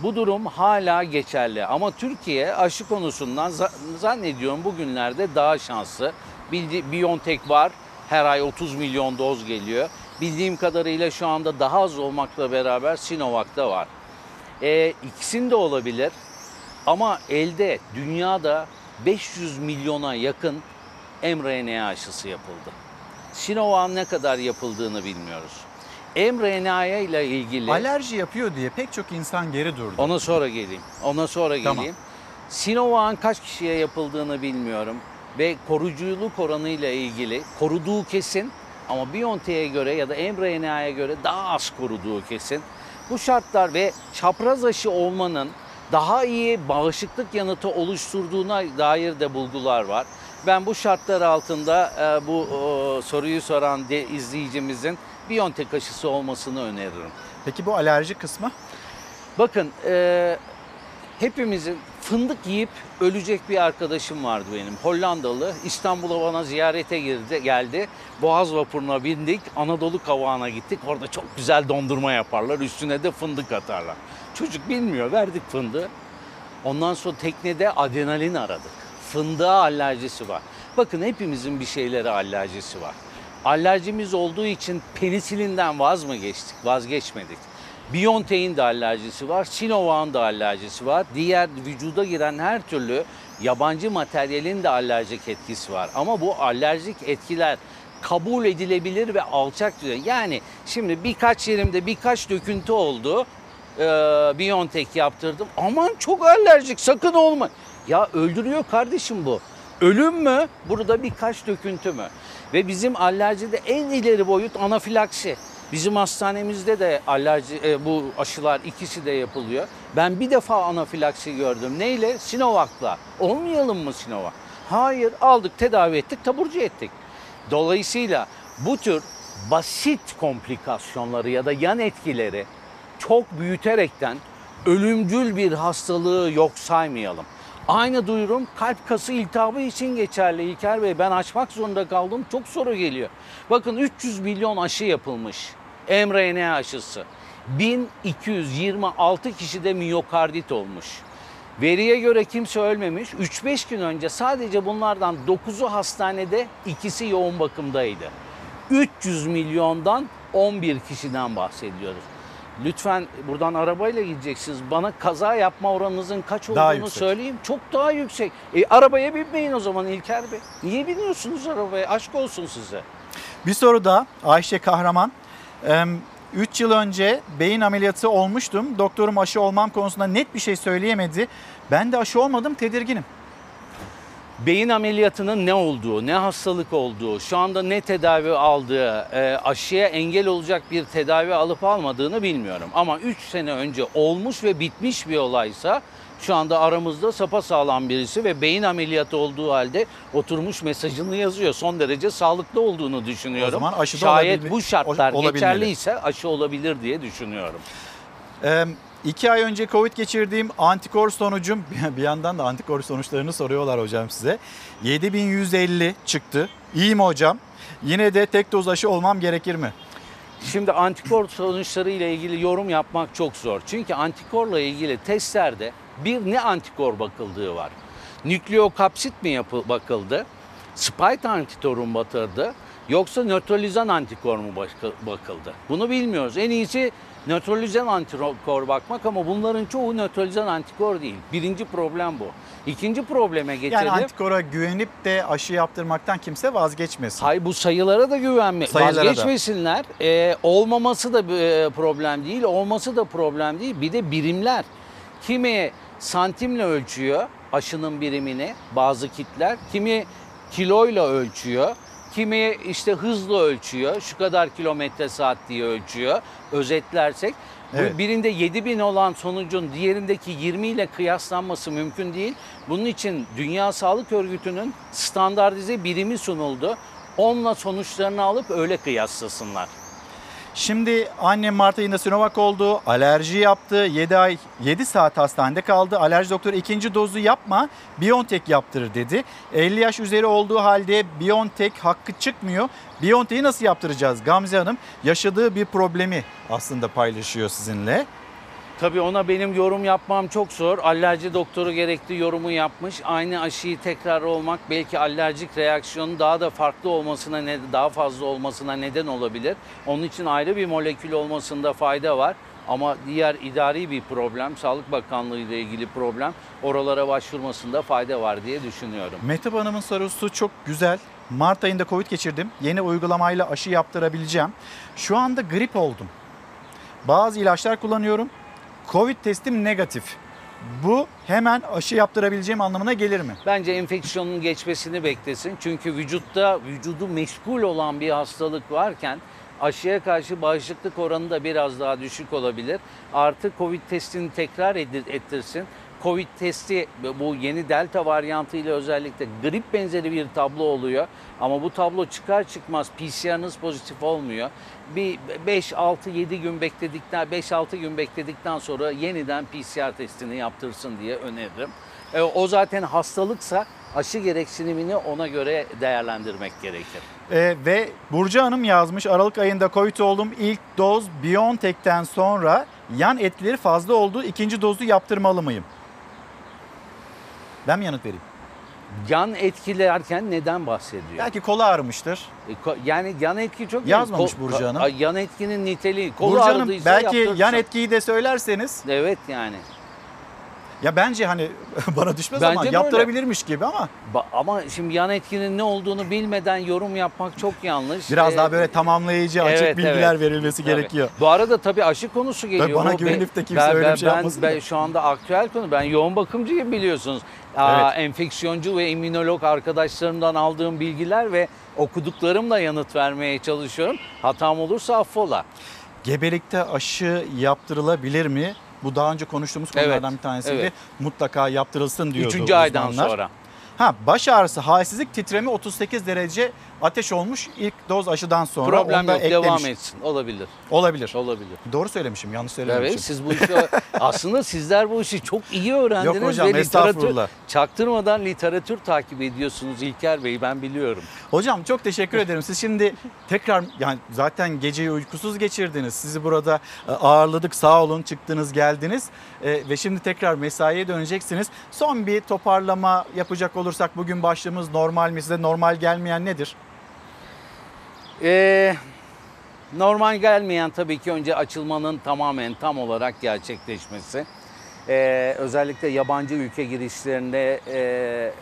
Bu durum hala geçerli ama Türkiye aşı konusundan za- zannediyorum bugünlerde daha şanslı. Bildi BioNTech var. Her ay 30 milyon doz geliyor. Bildiğim kadarıyla şu anda daha az olmakla beraber Sinovac da var. Ee, ikisinde olabilir. Ama elde dünyada 500 milyona yakın mRNA aşısı yapıldı. Sinovac'ın ne kadar yapıldığını bilmiyoruz. mRNA ile ilgili... Alerji yapıyor diye pek çok insan geri durdu. Ona sonra geleyim. Ona sonra Tamam. geleyim. Sinovac'ın kaç kişiye yapıldığını bilmiyorum. Ve koruculuk oranıyla ilgili koruduğu kesin ama BioNTech'e göre ya da mRNA'ya göre daha az koruduğu kesin. Bu şartlar ve çapraz aşı olmanın daha iyi bağışıklık yanıtı oluşturduğuna dair de bulgular var. Ben bu şartlar altında e, bu e, soruyu soran de, izleyicimizin BioNTech aşısı olmasını öneririm. Peki bu alerji kısmı? Bakın e, hepimizin fındık yiyip ölecek bir arkadaşım vardı benim. Hollandalı. İstanbul'a bana ziyarete girdi, geldi. Boğaz vapuruna bindik. Anadolu kavağına gittik. Orada çok güzel dondurma yaparlar. Üstüne de fındık atarlar. Çocuk bilmiyor. Verdik fındığı. Ondan sonra teknede adrenalin aradık. Fındığa alerjisi var. Bakın hepimizin bir şeylere alerjisi var. Alerjimiz olduğu için penisilinden vaz mı geçtik? Vazgeçmedik. BioNTech'in de alerjisi var, Sinovac'ın da alerjisi var. Diğer vücuda giren her türlü yabancı materyalin de alerjik etkisi var. Ama bu alerjik etkiler kabul edilebilir ve alçak düzey. Yani şimdi birkaç yerimde birkaç döküntü oldu. Ee, BioNTech yaptırdım. Aman çok alerjik sakın olma. Ya öldürüyor kardeşim bu. Ölüm mü? Burada birkaç döküntü mü? Ve bizim alerjide en ileri boyut anafilaksi. Bizim hastanemizde de alerji e, bu aşılar ikisi de yapılıyor. Ben bir defa anafilaksi gördüm. Neyle? Sinovac'la. Olmayalım mı Sinovac? Hayır aldık tedavi ettik taburcu ettik. Dolayısıyla bu tür basit komplikasyonları ya da yan etkileri çok büyüterekten ölümcül bir hastalığı yok saymayalım. Aynı duyurum kalp kası iltihabı için geçerli İlker Bey. Ben açmak zorunda kaldım. Çok soru geliyor. Bakın 300 milyon aşı yapılmış. mRNA aşısı. 1226 kişide miyokardit olmuş. Veriye göre kimse ölmemiş. 3-5 gün önce sadece bunlardan 9'u hastanede, ikisi yoğun bakımdaydı. 300 milyondan 11 kişiden bahsediyoruz. Lütfen buradan arabayla gideceksiniz. Bana kaza yapma oranınızın kaç Daha olduğunu yüksek. söyleyeyim. Çok daha yüksek. E, arabaya binmeyin o zaman İlker Bey. Niye biniyorsunuz arabaya? Aşk olsun size. Bir soru daha Ayşe Kahraman. 3 yıl önce beyin ameliyatı olmuştum. Doktorum aşı olmam konusunda net bir şey söyleyemedi. Ben de aşı olmadım tedirginim. beyin ameliyatının ne olduğu, ne hastalık olduğu, şu anda ne tedavi aldığı, e, aşıya engel olacak bir tedavi alıp almadığını bilmiyorum. Ama 3 sene önce olmuş ve bitmiş bir olaysa şu anda aramızda sapasağlam birisi ve beyin ameliyatı olduğu halde oturmuş mesajını yazıyor. Son derece sağlıklı olduğunu düşünüyorum. O zaman aşı Şayet bu şartlar olabilmeli. geçerliyse aşı olabilir diye düşünüyorum. Ee, iki ay önce Covid geçirdiğim antikor sonucum bir yandan da antikor sonuçlarını soruyorlar hocam size. 7150 çıktı. İyiyim hocam. Yine de tek doz aşı olmam gerekir mi? Şimdi antikor sonuçları ile ilgili yorum yapmak çok zor. Çünkü antikorla ilgili testlerde bir ne antikor bakıldığı var. Nükleokapsit mi yapı bakıldı? Spike antitoru mu batırdı? Yoksa nötralizan antikor mu bakıldı? Bunu bilmiyoruz. En iyisi nötralizan antikor bakmak ama bunların çoğu nötralizan antikor değil. Birinci problem bu. İkinci probleme geçelim. Yani antikora güvenip de aşı yaptırmaktan kimse vazgeçmesin. Hayır bu sayılara da güvenme. Sayılara da. Vazgeçmesinler. Ee, olmaması da e, problem değil, olması da problem değil. Bir de birimler. Kimi santimle ölçüyor aşının birimini bazı kitler. Kimi kiloyla ölçüyor. Kimi işte hızla ölçüyor. Şu kadar kilometre saat diye ölçüyor. Özetlersek. Evet. Birinde 7000 olan sonucun diğerindeki 20 ile kıyaslanması mümkün değil. Bunun için Dünya Sağlık Örgütü'nün standartize birimi sunuldu. Onunla sonuçlarını alıp öyle kıyaslasınlar. Şimdi annem Mart ayında Sinovac oldu. Alerji yaptı. 7 ay 7 saat hastanede kaldı. Alerji doktoru ikinci dozu yapma. BioNTech yaptırır dedi. 50 yaş üzeri olduğu halde BioNTech hakkı çıkmıyor. BioNTech'i nasıl yaptıracağız? Gamze Hanım yaşadığı bir problemi aslında paylaşıyor sizinle. Tabii ona benim yorum yapmam çok zor. Alerji doktoru gerekli yorumu yapmış. Aynı aşıyı tekrar olmak belki alerjik reaksiyonun daha da farklı olmasına, daha fazla olmasına neden olabilir. Onun için ayrı bir molekül olmasında fayda var. Ama diğer idari bir problem, Sağlık Bakanlığı ile ilgili problem oralara başvurmasında fayda var diye düşünüyorum. Mehtap Hanım'ın sorusu çok güzel. Mart ayında Covid geçirdim. Yeni uygulamayla aşı yaptırabileceğim. Şu anda grip oldum. Bazı ilaçlar kullanıyorum. Covid testim negatif. Bu hemen aşı yaptırabileceğim anlamına gelir mi? Bence enfeksiyonun geçmesini beklesin. Çünkü vücutta vücudu meşgul olan bir hastalık varken aşıya karşı bağışıklık oranı da biraz daha düşük olabilir. Artı Covid testini tekrar ettirsin. Covid testi bu yeni delta varyantı ile özellikle grip benzeri bir tablo oluyor. Ama bu tablo çıkar çıkmaz PCR'ınız pozitif olmuyor. Bir 5 6 7 gün bekledikten 5 6 gün bekledikten sonra yeniden PCR testini yaptırsın diye öneririm. E, o zaten hastalıksa aşı gereksinimini ona göre değerlendirmek gerekir. Ee, ve Burcu Hanım yazmış Aralık ayında Covid oldum. İlk doz BioNTech'ten sonra yan etkileri fazla oldu. İkinci dozu yaptırmalı mıyım? Ben mi yanıt vereyim? Yan etkilerken neden bahsediyor? Belki kolu ağrımıştır. E, ko- Yani yan etki çok Yazmamış Ko- Burcu Hanım. Ay, Yan etkinin niteliği. Kolu Burcu Hanım ağrıdıysa belki yaptırsın. yan etkiyi de söylerseniz. Evet yani. Ya bence hani bana düşmez Bence ama böyle. yaptırabilirmiş gibi ama Ba- Ama şimdi yan etkinin ne olduğunu bilmeden yorum yapmak çok yanlış. biraz Ee, daha böyle tamamlayıcı açık evet, bilgiler evet. verilmesi Tabii. gerekiyor. Bu arada tabii aşı konusu geliyor. bana Bu güvenip de kimse öyle bir şey ben, yapmasın Ben da. şu anda aktüel konu. Ben yoğun bakımcıyım biliyorsunuz. Aa, enfeksiyoncu ve immünolog arkadaşlarımdan aldığım bilgiler ve okuduklarımla yanıt vermeye çalışıyorum. Hatam olursa affola. Gebelikte aşı yaptırılabilir mi? Bu daha önce konuştuğumuz Evet, konulardan bir tanesiydi. evet. Mutlaka yaptırılsın diyordu Üçüncü aydan uzmanlar. sonra. Ha baş ağrısı, halsizlik, titreme 38 derece ateş olmuş ilk doz aşıdan sonra. Problem yok eklemiş. devam etsin. Olabilir. Olabilir. Olabilir. Doğru söylemişim, yanlış söylememişim. Evet siz bu işi aslında sizler bu işi çok iyi öğrendiniz Yok hocam, ve literatür çaktırmadan literatür takip ediyorsunuz İlker Bey ben biliyorum. Hocam çok teşekkür ederim. Siz şimdi tekrar yani zaten geceyi uykusuz geçirdiniz. Sizi burada e, ağırladık. Sağ olun çıktınız geldiniz. E, ve şimdi tekrar mesaiye döneceksiniz. Son bir toparlama yapacak olursak bugün başlığımız normal mi? Size normal gelmeyen nedir? Ee, normal gelmeyen tabii ki önce açılmanın tamamen tam olarak gerçekleşmesi. Ee, özellikle yabancı ülke girişlerinde e,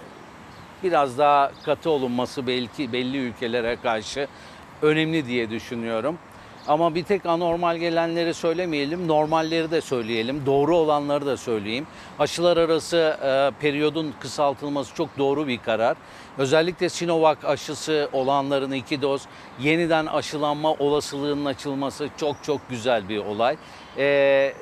biraz daha katı olunması belki belli ülkelere karşı önemli diye düşünüyorum. Ama bir tek anormal gelenleri söylemeyelim, normalleri de söyleyelim, doğru olanları da söyleyeyim. Aşılar arası e, periyodun kısaltılması çok doğru bir karar. Özellikle Sinovac aşısı olanların iki doz yeniden aşılanma olasılığının açılması çok çok güzel bir olay. E,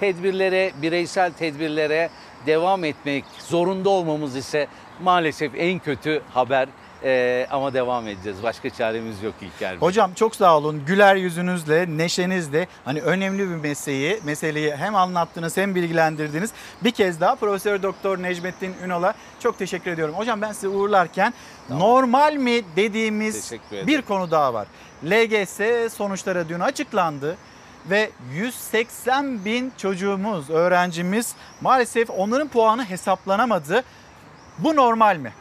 tedbirlere, bireysel tedbirlere devam etmek zorunda olmamız ise maalesef en kötü haber. E, ama devam edeceğiz. Başka çaremiz yok İlker Bey. Hocam çok sağ olun. Güler yüzünüzle, neşenizle hani önemli bir meseleyi, meseleyi hem anlattınız hem bilgilendirdiniz. Bir kez daha Profesör Doktor Necmettin Ünal'a çok teşekkür ediyorum. Hocam ben sizi uğurlarken normal mi dediğimiz bir konu daha var. LGS sonuçları dün açıklandı ve 180 bin çocuğumuz, öğrencimiz maalesef onların puanı hesaplanamadı. Bu normal mi?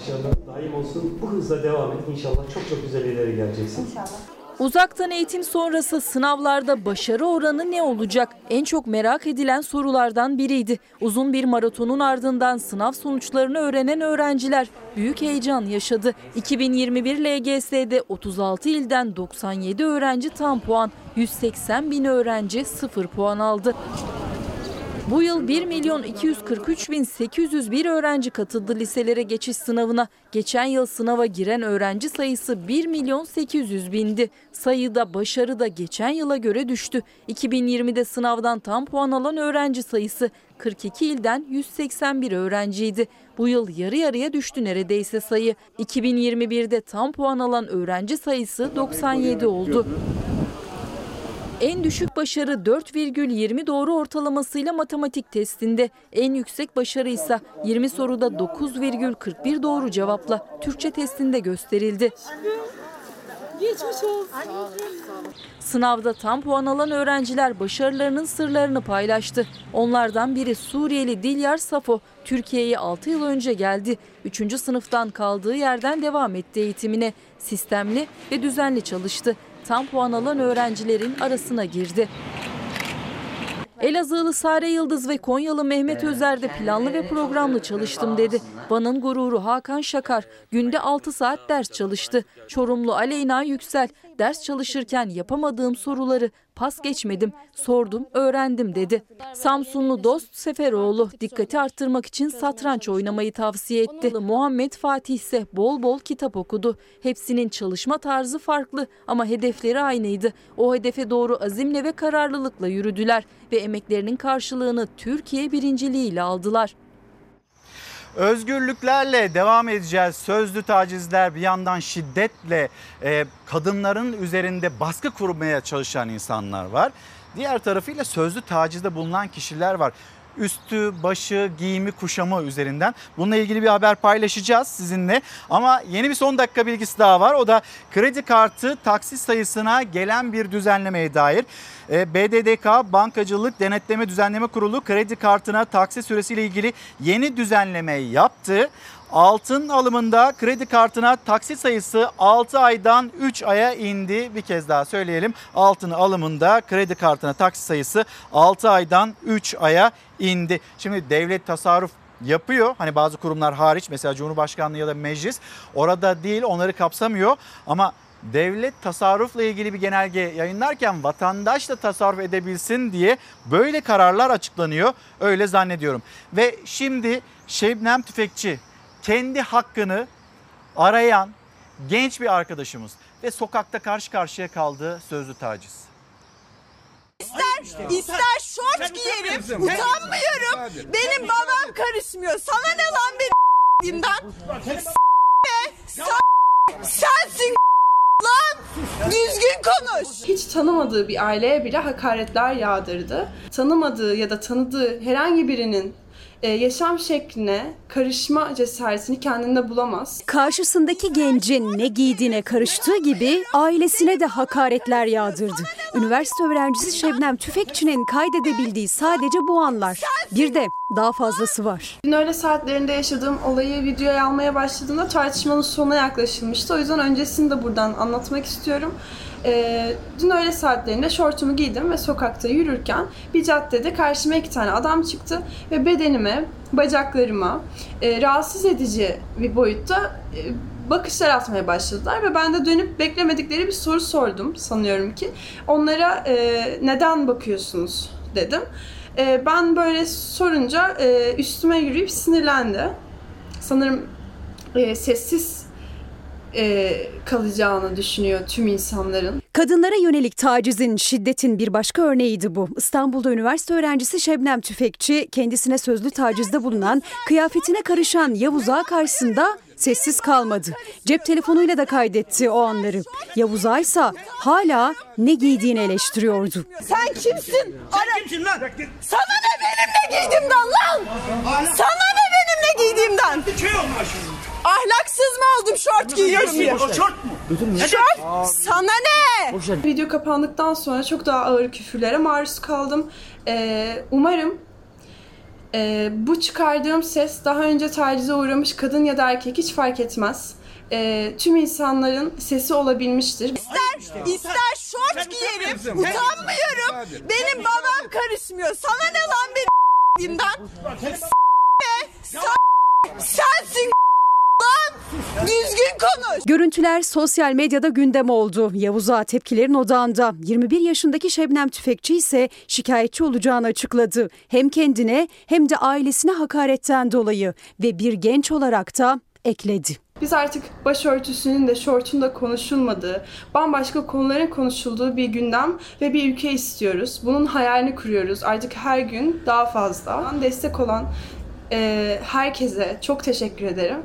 Başarılar daim olsun. Bu hızla devam et. İnşallah çok çok güzel ileri geleceksin. İnşallah. Uzaktan eğitim sonrası sınavlarda başarı oranı ne olacak? En çok merak edilen sorulardan biriydi. Uzun bir maratonun ardından sınav sonuçlarını öğrenen öğrenciler büyük heyecan yaşadı. 2021 LGS'de 36 ilden 97 öğrenci tam puan, 180 bin öğrenci 0 puan aldı. Bu yıl 1 milyon 243 bin 801 öğrenci katıldı liselere geçiş sınavına. Geçen yıl sınava giren öğrenci sayısı 1 milyon 800 bindi. Sayıda başarı da geçen yıla göre düştü. 2020'de sınavdan tam puan alan öğrenci sayısı 42 ilden 181 öğrenciydi. Bu yıl yarı yarıya düştü neredeyse sayı. 2021'de tam puan alan öğrenci sayısı 97 oldu. En düşük başarı 4,20 doğru ortalamasıyla matematik testinde. En yüksek başarı ise 20 soruda 9,41 doğru cevapla Türkçe testinde gösterildi. Geçmiş olsun. Sınavda tam puan alan öğrenciler başarılarının sırlarını paylaştı. Onlardan biri Suriyeli Dilyar Safo. Türkiye'ye 6 yıl önce geldi. 3. sınıftan kaldığı yerden devam etti eğitimine. Sistemli ve düzenli çalıştı. Tam puan alan öğrencilerin arasına girdi. Elazığlı Sare Yıldız ve Konyalı Mehmet Özer de planlı ve programlı çalıştım dedi. Van'ın gururu Hakan Şakar günde 6 saat ders çalıştı. Çorumlu Aleyna Yüksel ders çalışırken yapamadığım soruları pas geçmedim, sordum, öğrendim dedi. Samsunlu Dost Seferoğlu dikkati arttırmak için satranç oynamayı tavsiye etti. Muhammed Fatih ise bol bol kitap okudu. Hepsinin çalışma tarzı farklı ama hedefleri aynıydı. O hedefe doğru azimle ve kararlılıkla yürüdüler ve emeklerinin karşılığını Türkiye birinciliğiyle aldılar. Özgürlüklerle devam edeceğiz. Sözlü tacizler bir yandan şiddetle e, kadınların üzerinde baskı kurmaya çalışan insanlar var. Diğer tarafıyla sözlü tacizde bulunan kişiler var. Üstü, başı, giyimi, kuşamı üzerinden. Bununla ilgili bir haber paylaşacağız sizinle. Ama yeni bir son dakika bilgisi daha var. O da kredi kartı taksit sayısına gelen bir düzenlemeye dair. E, BDDK Bankacılık Denetleme Düzenleme Kurulu kredi kartına taksit süresiyle ilgili yeni düzenlemeyi yaptı. Altın alımında kredi kartına taksit sayısı 6 aydan 3 aya indi. Bir kez daha söyleyelim. Altın alımında kredi kartına taksit sayısı 6 aydan 3 aya indi. Şimdi devlet tasarruf yapıyor. Hani bazı kurumlar hariç mesela Cumhurbaşkanlığı ya da meclis orada değil onları kapsamıyor ama devlet tasarrufla ilgili bir genelge yayınlarken vatandaş da tasarruf edebilsin diye böyle kararlar açıklanıyor. Öyle zannediyorum. Ve şimdi Şebnem Tüfekçi kendi hakkını arayan genç bir arkadaşımız ve sokakta karşı karşıya kaldığı sözlü taciz. İster, ister şort giyerim. Utanmıyorum. Benim babam karışmıyor. Sana ne lan benim? Sensin lan. Düzgün konuş. Hiç tanımadığı bir aileye bile hakaretler yağdırdı. Tanımadığı ya da tanıdığı herhangi birinin e, yaşam şekline karışma cesaretini kendinde bulamaz. Karşısındaki gencin ne giydiğine karıştığı gibi ailesine de hakaretler yağdırdı. Üniversite öğrencisi Şebnem Tüfekçi'nin kaydedebildiği sadece bu anlar. Bir de daha fazlası var. Dün öğle saatlerinde yaşadığım olayı videoya almaya başladığımda tartışmanın sonuna yaklaşılmıştı. O yüzden öncesini de buradan anlatmak istiyorum. Ee, dün öğle saatlerinde şortumu giydim ve sokakta yürürken bir caddede karşıma iki tane adam çıktı ve bedenime, bacaklarıma e, rahatsız edici bir boyutta e, bakışlar atmaya başladılar ve ben de dönüp beklemedikleri bir soru sordum sanıyorum ki. Onlara e, neden bakıyorsunuz dedim. E, ben böyle sorunca e, üstüme yürüyüp sinirlendi. Sanırım e, sessiz e, kalacağını düşünüyor tüm insanların. Kadınlara yönelik tacizin, şiddetin bir başka örneğiydi bu. İstanbul'da üniversite öğrencisi Şebnem Tüfekçi kendisine sözlü tacizde bulunan, kıyafetine karışan Yavuz Ağa karşısında sessiz kalmadı. Cep telefonuyla da kaydetti o anları. Yavuz Ağa ise hala ne giydiğini eleştiriyordu. Sen kimsin? Sen kimsin lan? Sana ne benim ne giydiğimden lan? Sana ne benim ne giydiğimden? Ahlaksız mı oldum şort giyiyorum diye? Şort mu? Şort? Sana ne? Video kapandıktan sonra çok daha ağır küfürlere maruz kaldım. Ee, umarım e, bu çıkardığım ses daha önce tacize uğramış kadın ya da erkek hiç fark etmez. E, tüm insanların sesi olabilmiştir. İster, ister şort giyerim. Utanmıyorum. Benim babam karışmıyor. Sana ne lan benim giydiğimden? Ne? Sen- Sensin. Düzgün konuş. Görüntüler sosyal medyada gündem oldu. Yavuz Ağa tepkilerin odağında. 21 yaşındaki Şebnem Tüfekçi ise şikayetçi olacağını açıkladı. Hem kendine hem de ailesine hakaretten dolayı ve bir genç olarak da ekledi. Biz artık başörtüsünün de şortun da konuşulmadığı, bambaşka konuların konuşulduğu bir gündem ve bir ülke istiyoruz. Bunun hayalini kuruyoruz. Artık her gün daha fazla. Destek olan e, herkese çok teşekkür ederim.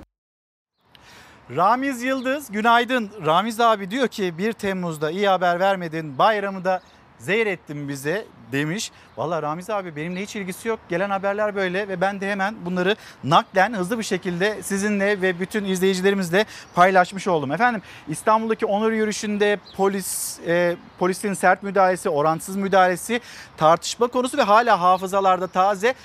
Ramiz Yıldız günaydın. Ramiz abi diyor ki 1 Temmuz'da iyi haber vermedin bayramı da zehir ettin bize demiş. Valla Ramiz abi benimle hiç ilgisi yok. Gelen haberler böyle ve ben de hemen bunları naklen hızlı bir şekilde sizinle ve bütün izleyicilerimizle paylaşmış oldum. Efendim İstanbul'daki onur yürüyüşünde polis e, polisin sert müdahalesi, orantısız müdahalesi tartışma konusu ve hala hafızalarda taze.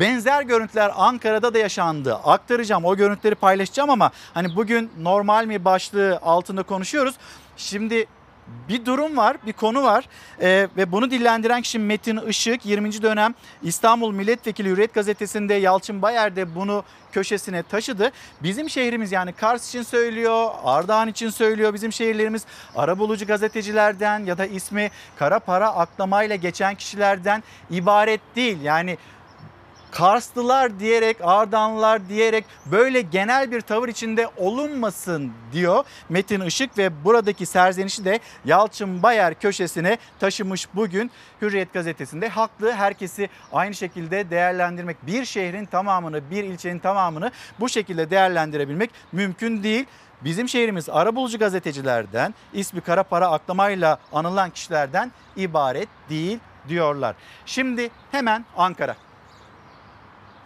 Benzer görüntüler Ankara'da da yaşandı. Aktaracağım o görüntüleri paylaşacağım ama hani bugün normal mi başlığı altında konuşuyoruz. Şimdi bir durum var, bir konu var Ee, ve bunu dillendiren kişi Metin Işık 20. dönem İstanbul Milletvekili Hürriyet Gazetesi'nde Yalçın Bayer de bunu köşesine taşıdı. Bizim şehrimiz yani Kars için söylüyor, Ardahan için söylüyor. Bizim şehirlerimiz arabulucu gazetecilerden ya da ismi kara para aklamayla geçen kişilerden ibaret değil. Yani Karslılar diyerek, Ardanlılar diyerek böyle genel bir tavır içinde olunmasın diyor Metin Işık ve buradaki serzenişi de Yalçın Bayer köşesine taşımış bugün Hürriyet gazetesinde. Haklı herkesi aynı şekilde değerlendirmek, bir şehrin tamamını, bir ilçenin tamamını bu şekilde değerlendirebilmek mümkün değil. Bizim şehrimiz arabulucu gazetecilerden, ismi kara para aklamayla anılan kişilerden ibaret değil diyorlar. Şimdi hemen Ankara.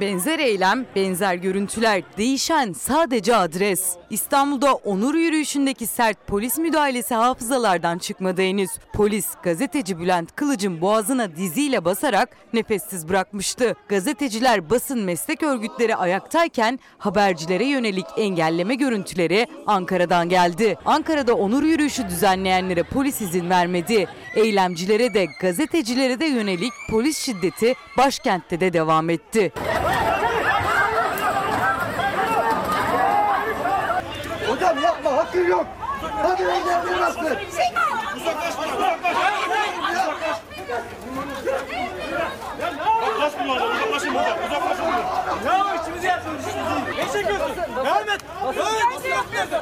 Benzer eylem, benzer görüntüler, değişen sadece adres. İstanbul'da onur yürüyüşündeki sert polis müdahalesi hafızalardan çıkmadı henüz. Polis gazeteci Bülent Kılıç'ın boğazına diziyle basarak nefessiz bırakmıştı. Gazeteciler basın meslek örgütleri ayaktayken habercilere yönelik engelleme görüntüleri Ankara'dan geldi. Ankara'da onur yürüyüşü düzenleyenlere polis izin vermedi. Eylemcilere de gazetecilere de yönelik polis şiddeti başkentte de devam etti. Hocam yapma hakkın yok. Hadi engel bastır. Uzaklaşın hocam, uzaklaşın hocam, uzaklaşın hocam. Ya işimizi yapıyoruz, işimizi. Ne çekiyorsun? Devam et.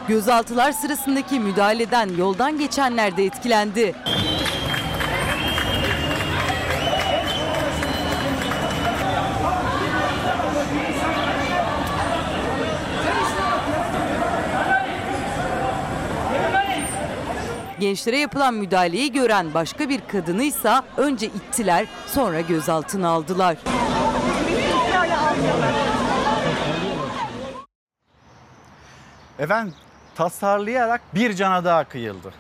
Gözaltılar sırasındaki müdahaleden yoldan geçenler de etkilendi. Gençlere yapılan müdahaleyi gören başka bir kadını ise önce ittiler sonra gözaltına aldılar. Efendim tasarlayarak bir cana daha kıyıldı.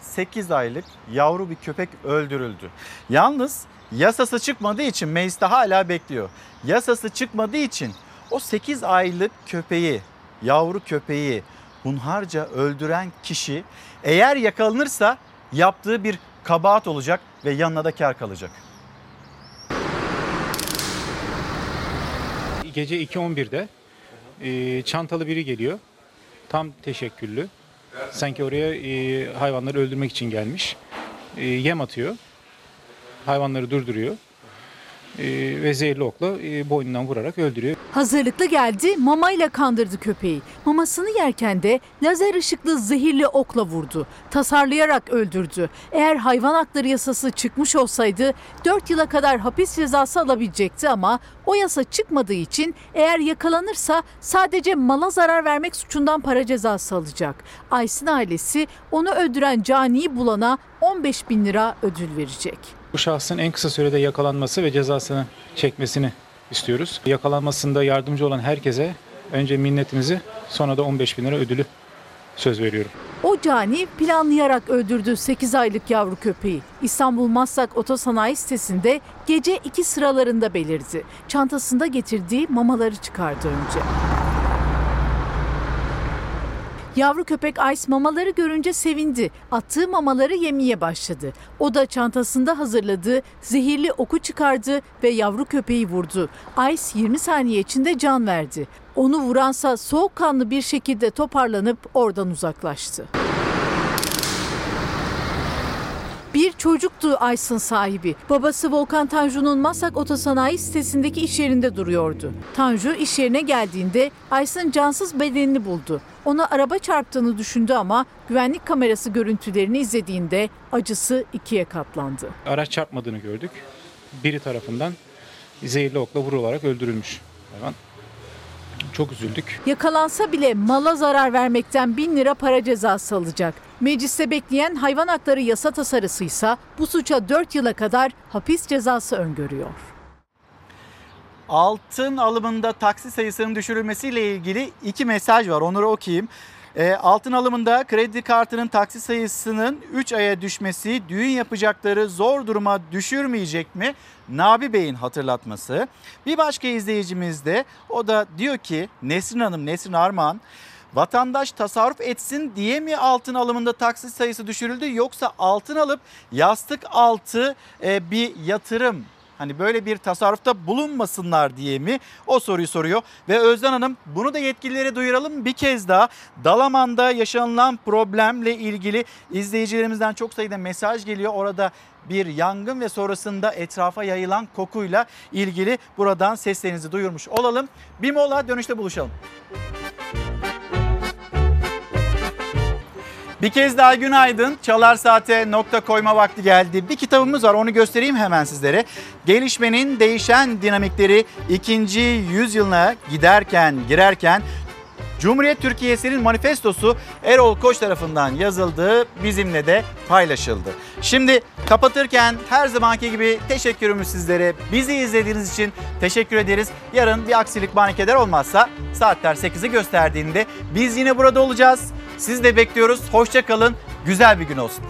8 aylık yavru bir köpek öldürüldü. Yalnız yasası çıkmadığı için mecliste hala bekliyor. Yasası çıkmadığı için o 8 aylık köpeği yavru köpeği hunharca öldüren kişi eğer yakalanırsa yaptığı bir kabahat olacak ve yanına da kar kalacak. Gece 2.11'de e, çantalı biri geliyor. Tam teşekküllü. Sanki oraya e, hayvanları öldürmek için gelmiş. E, yem atıyor. Hayvanları durduruyor. E, ve zehirli okla e, boynundan vurarak öldürüyor. Hazırlıklı geldi, mamayla kandırdı köpeği. Mamasını yerken de lazer ışıklı zehirli okla vurdu. Tasarlayarak öldürdü. Eğer hayvan hakları yasası çıkmış olsaydı 4 yıla kadar hapis cezası alabilecekti ama o yasa çıkmadığı için eğer yakalanırsa sadece mala zarar vermek suçundan para cezası alacak. Aysin ailesi onu öldüren caniyi bulana 15 bin lira ödül verecek. Bu şahsın en kısa sürede yakalanması ve cezasını çekmesini istiyoruz. Yakalanmasında yardımcı olan herkese önce minnetimizi sonra da 15 bin lira ödülü söz veriyorum. O cani planlayarak öldürdü 8 aylık yavru köpeği. İstanbul Maslak Otosanayi sitesinde gece 2 sıralarında belirdi. Çantasında getirdiği mamaları çıkardı önce. Yavru köpek Ice mamaları görünce sevindi. Attığı mamaları yemeye başladı. O da çantasında hazırladığı zehirli oku çıkardı ve yavru köpeği vurdu. Ice 20 saniye içinde can verdi. Onu vuransa soğukkanlı bir şekilde toparlanıp oradan uzaklaştı. Bir çocuktu Aysun sahibi. Babası Volkan Tanju'nun Masak Otosanayi sitesindeki iş yerinde duruyordu. Tanju iş yerine geldiğinde Aysun cansız bedenini buldu. Ona araba çarptığını düşündü ama güvenlik kamerası görüntülerini izlediğinde acısı ikiye katlandı. Araç çarpmadığını gördük. Biri tarafından zehirli okla vurularak öldürülmüş hayvan. Çok üzüldük. Yakalansa bile mala zarar vermekten bin lira para cezası alacak. Mecliste bekleyen hayvan hakları yasa tasarısıysa bu suça 4 yıla kadar hapis cezası öngörüyor. Altın alımında taksi sayısının düşürülmesiyle ilgili iki mesaj var. Onları okuyayım. E, altın alımında kredi kartının taksi sayısının 3 aya düşmesi düğün yapacakları zor duruma düşürmeyecek mi? Nabi Bey'in hatırlatması. Bir başka izleyicimiz de o da diyor ki Nesrin Hanım, Nesrin Armağan vatandaş tasarruf etsin diye mi altın alımında taksi sayısı düşürüldü yoksa altın alıp yastık altı e, bir yatırım Hani böyle bir tasarrufta bulunmasınlar diye mi? O soruyu soruyor. Ve Özden Hanım bunu da yetkililere duyuralım bir kez daha. Dalaman'da yaşanılan problemle ilgili izleyicilerimizden çok sayıda mesaj geliyor. Orada bir yangın ve sonrasında etrafa yayılan kokuyla ilgili buradan seslerinizi duyurmuş olalım. Bir mola dönüşte buluşalım. Bir kez daha günaydın. Çalar Saate nokta koyma vakti geldi. Bir kitabımız var onu göstereyim hemen sizlere. Gelişmenin değişen dinamikleri ikinci yüzyılına giderken girerken Cumhuriyet Türkiye'sinin manifestosu Erol Koç tarafından yazıldı, bizimle de paylaşıldı. Şimdi kapatırken her zamanki gibi teşekkürümüz sizlere. Bizi izlediğiniz için teşekkür ederiz. Yarın bir aksilik banik eder olmazsa saatler 8'i gösterdiğinde biz yine burada olacağız. Siz de bekliyoruz. Hoşça kalın. Güzel bir gün olsun.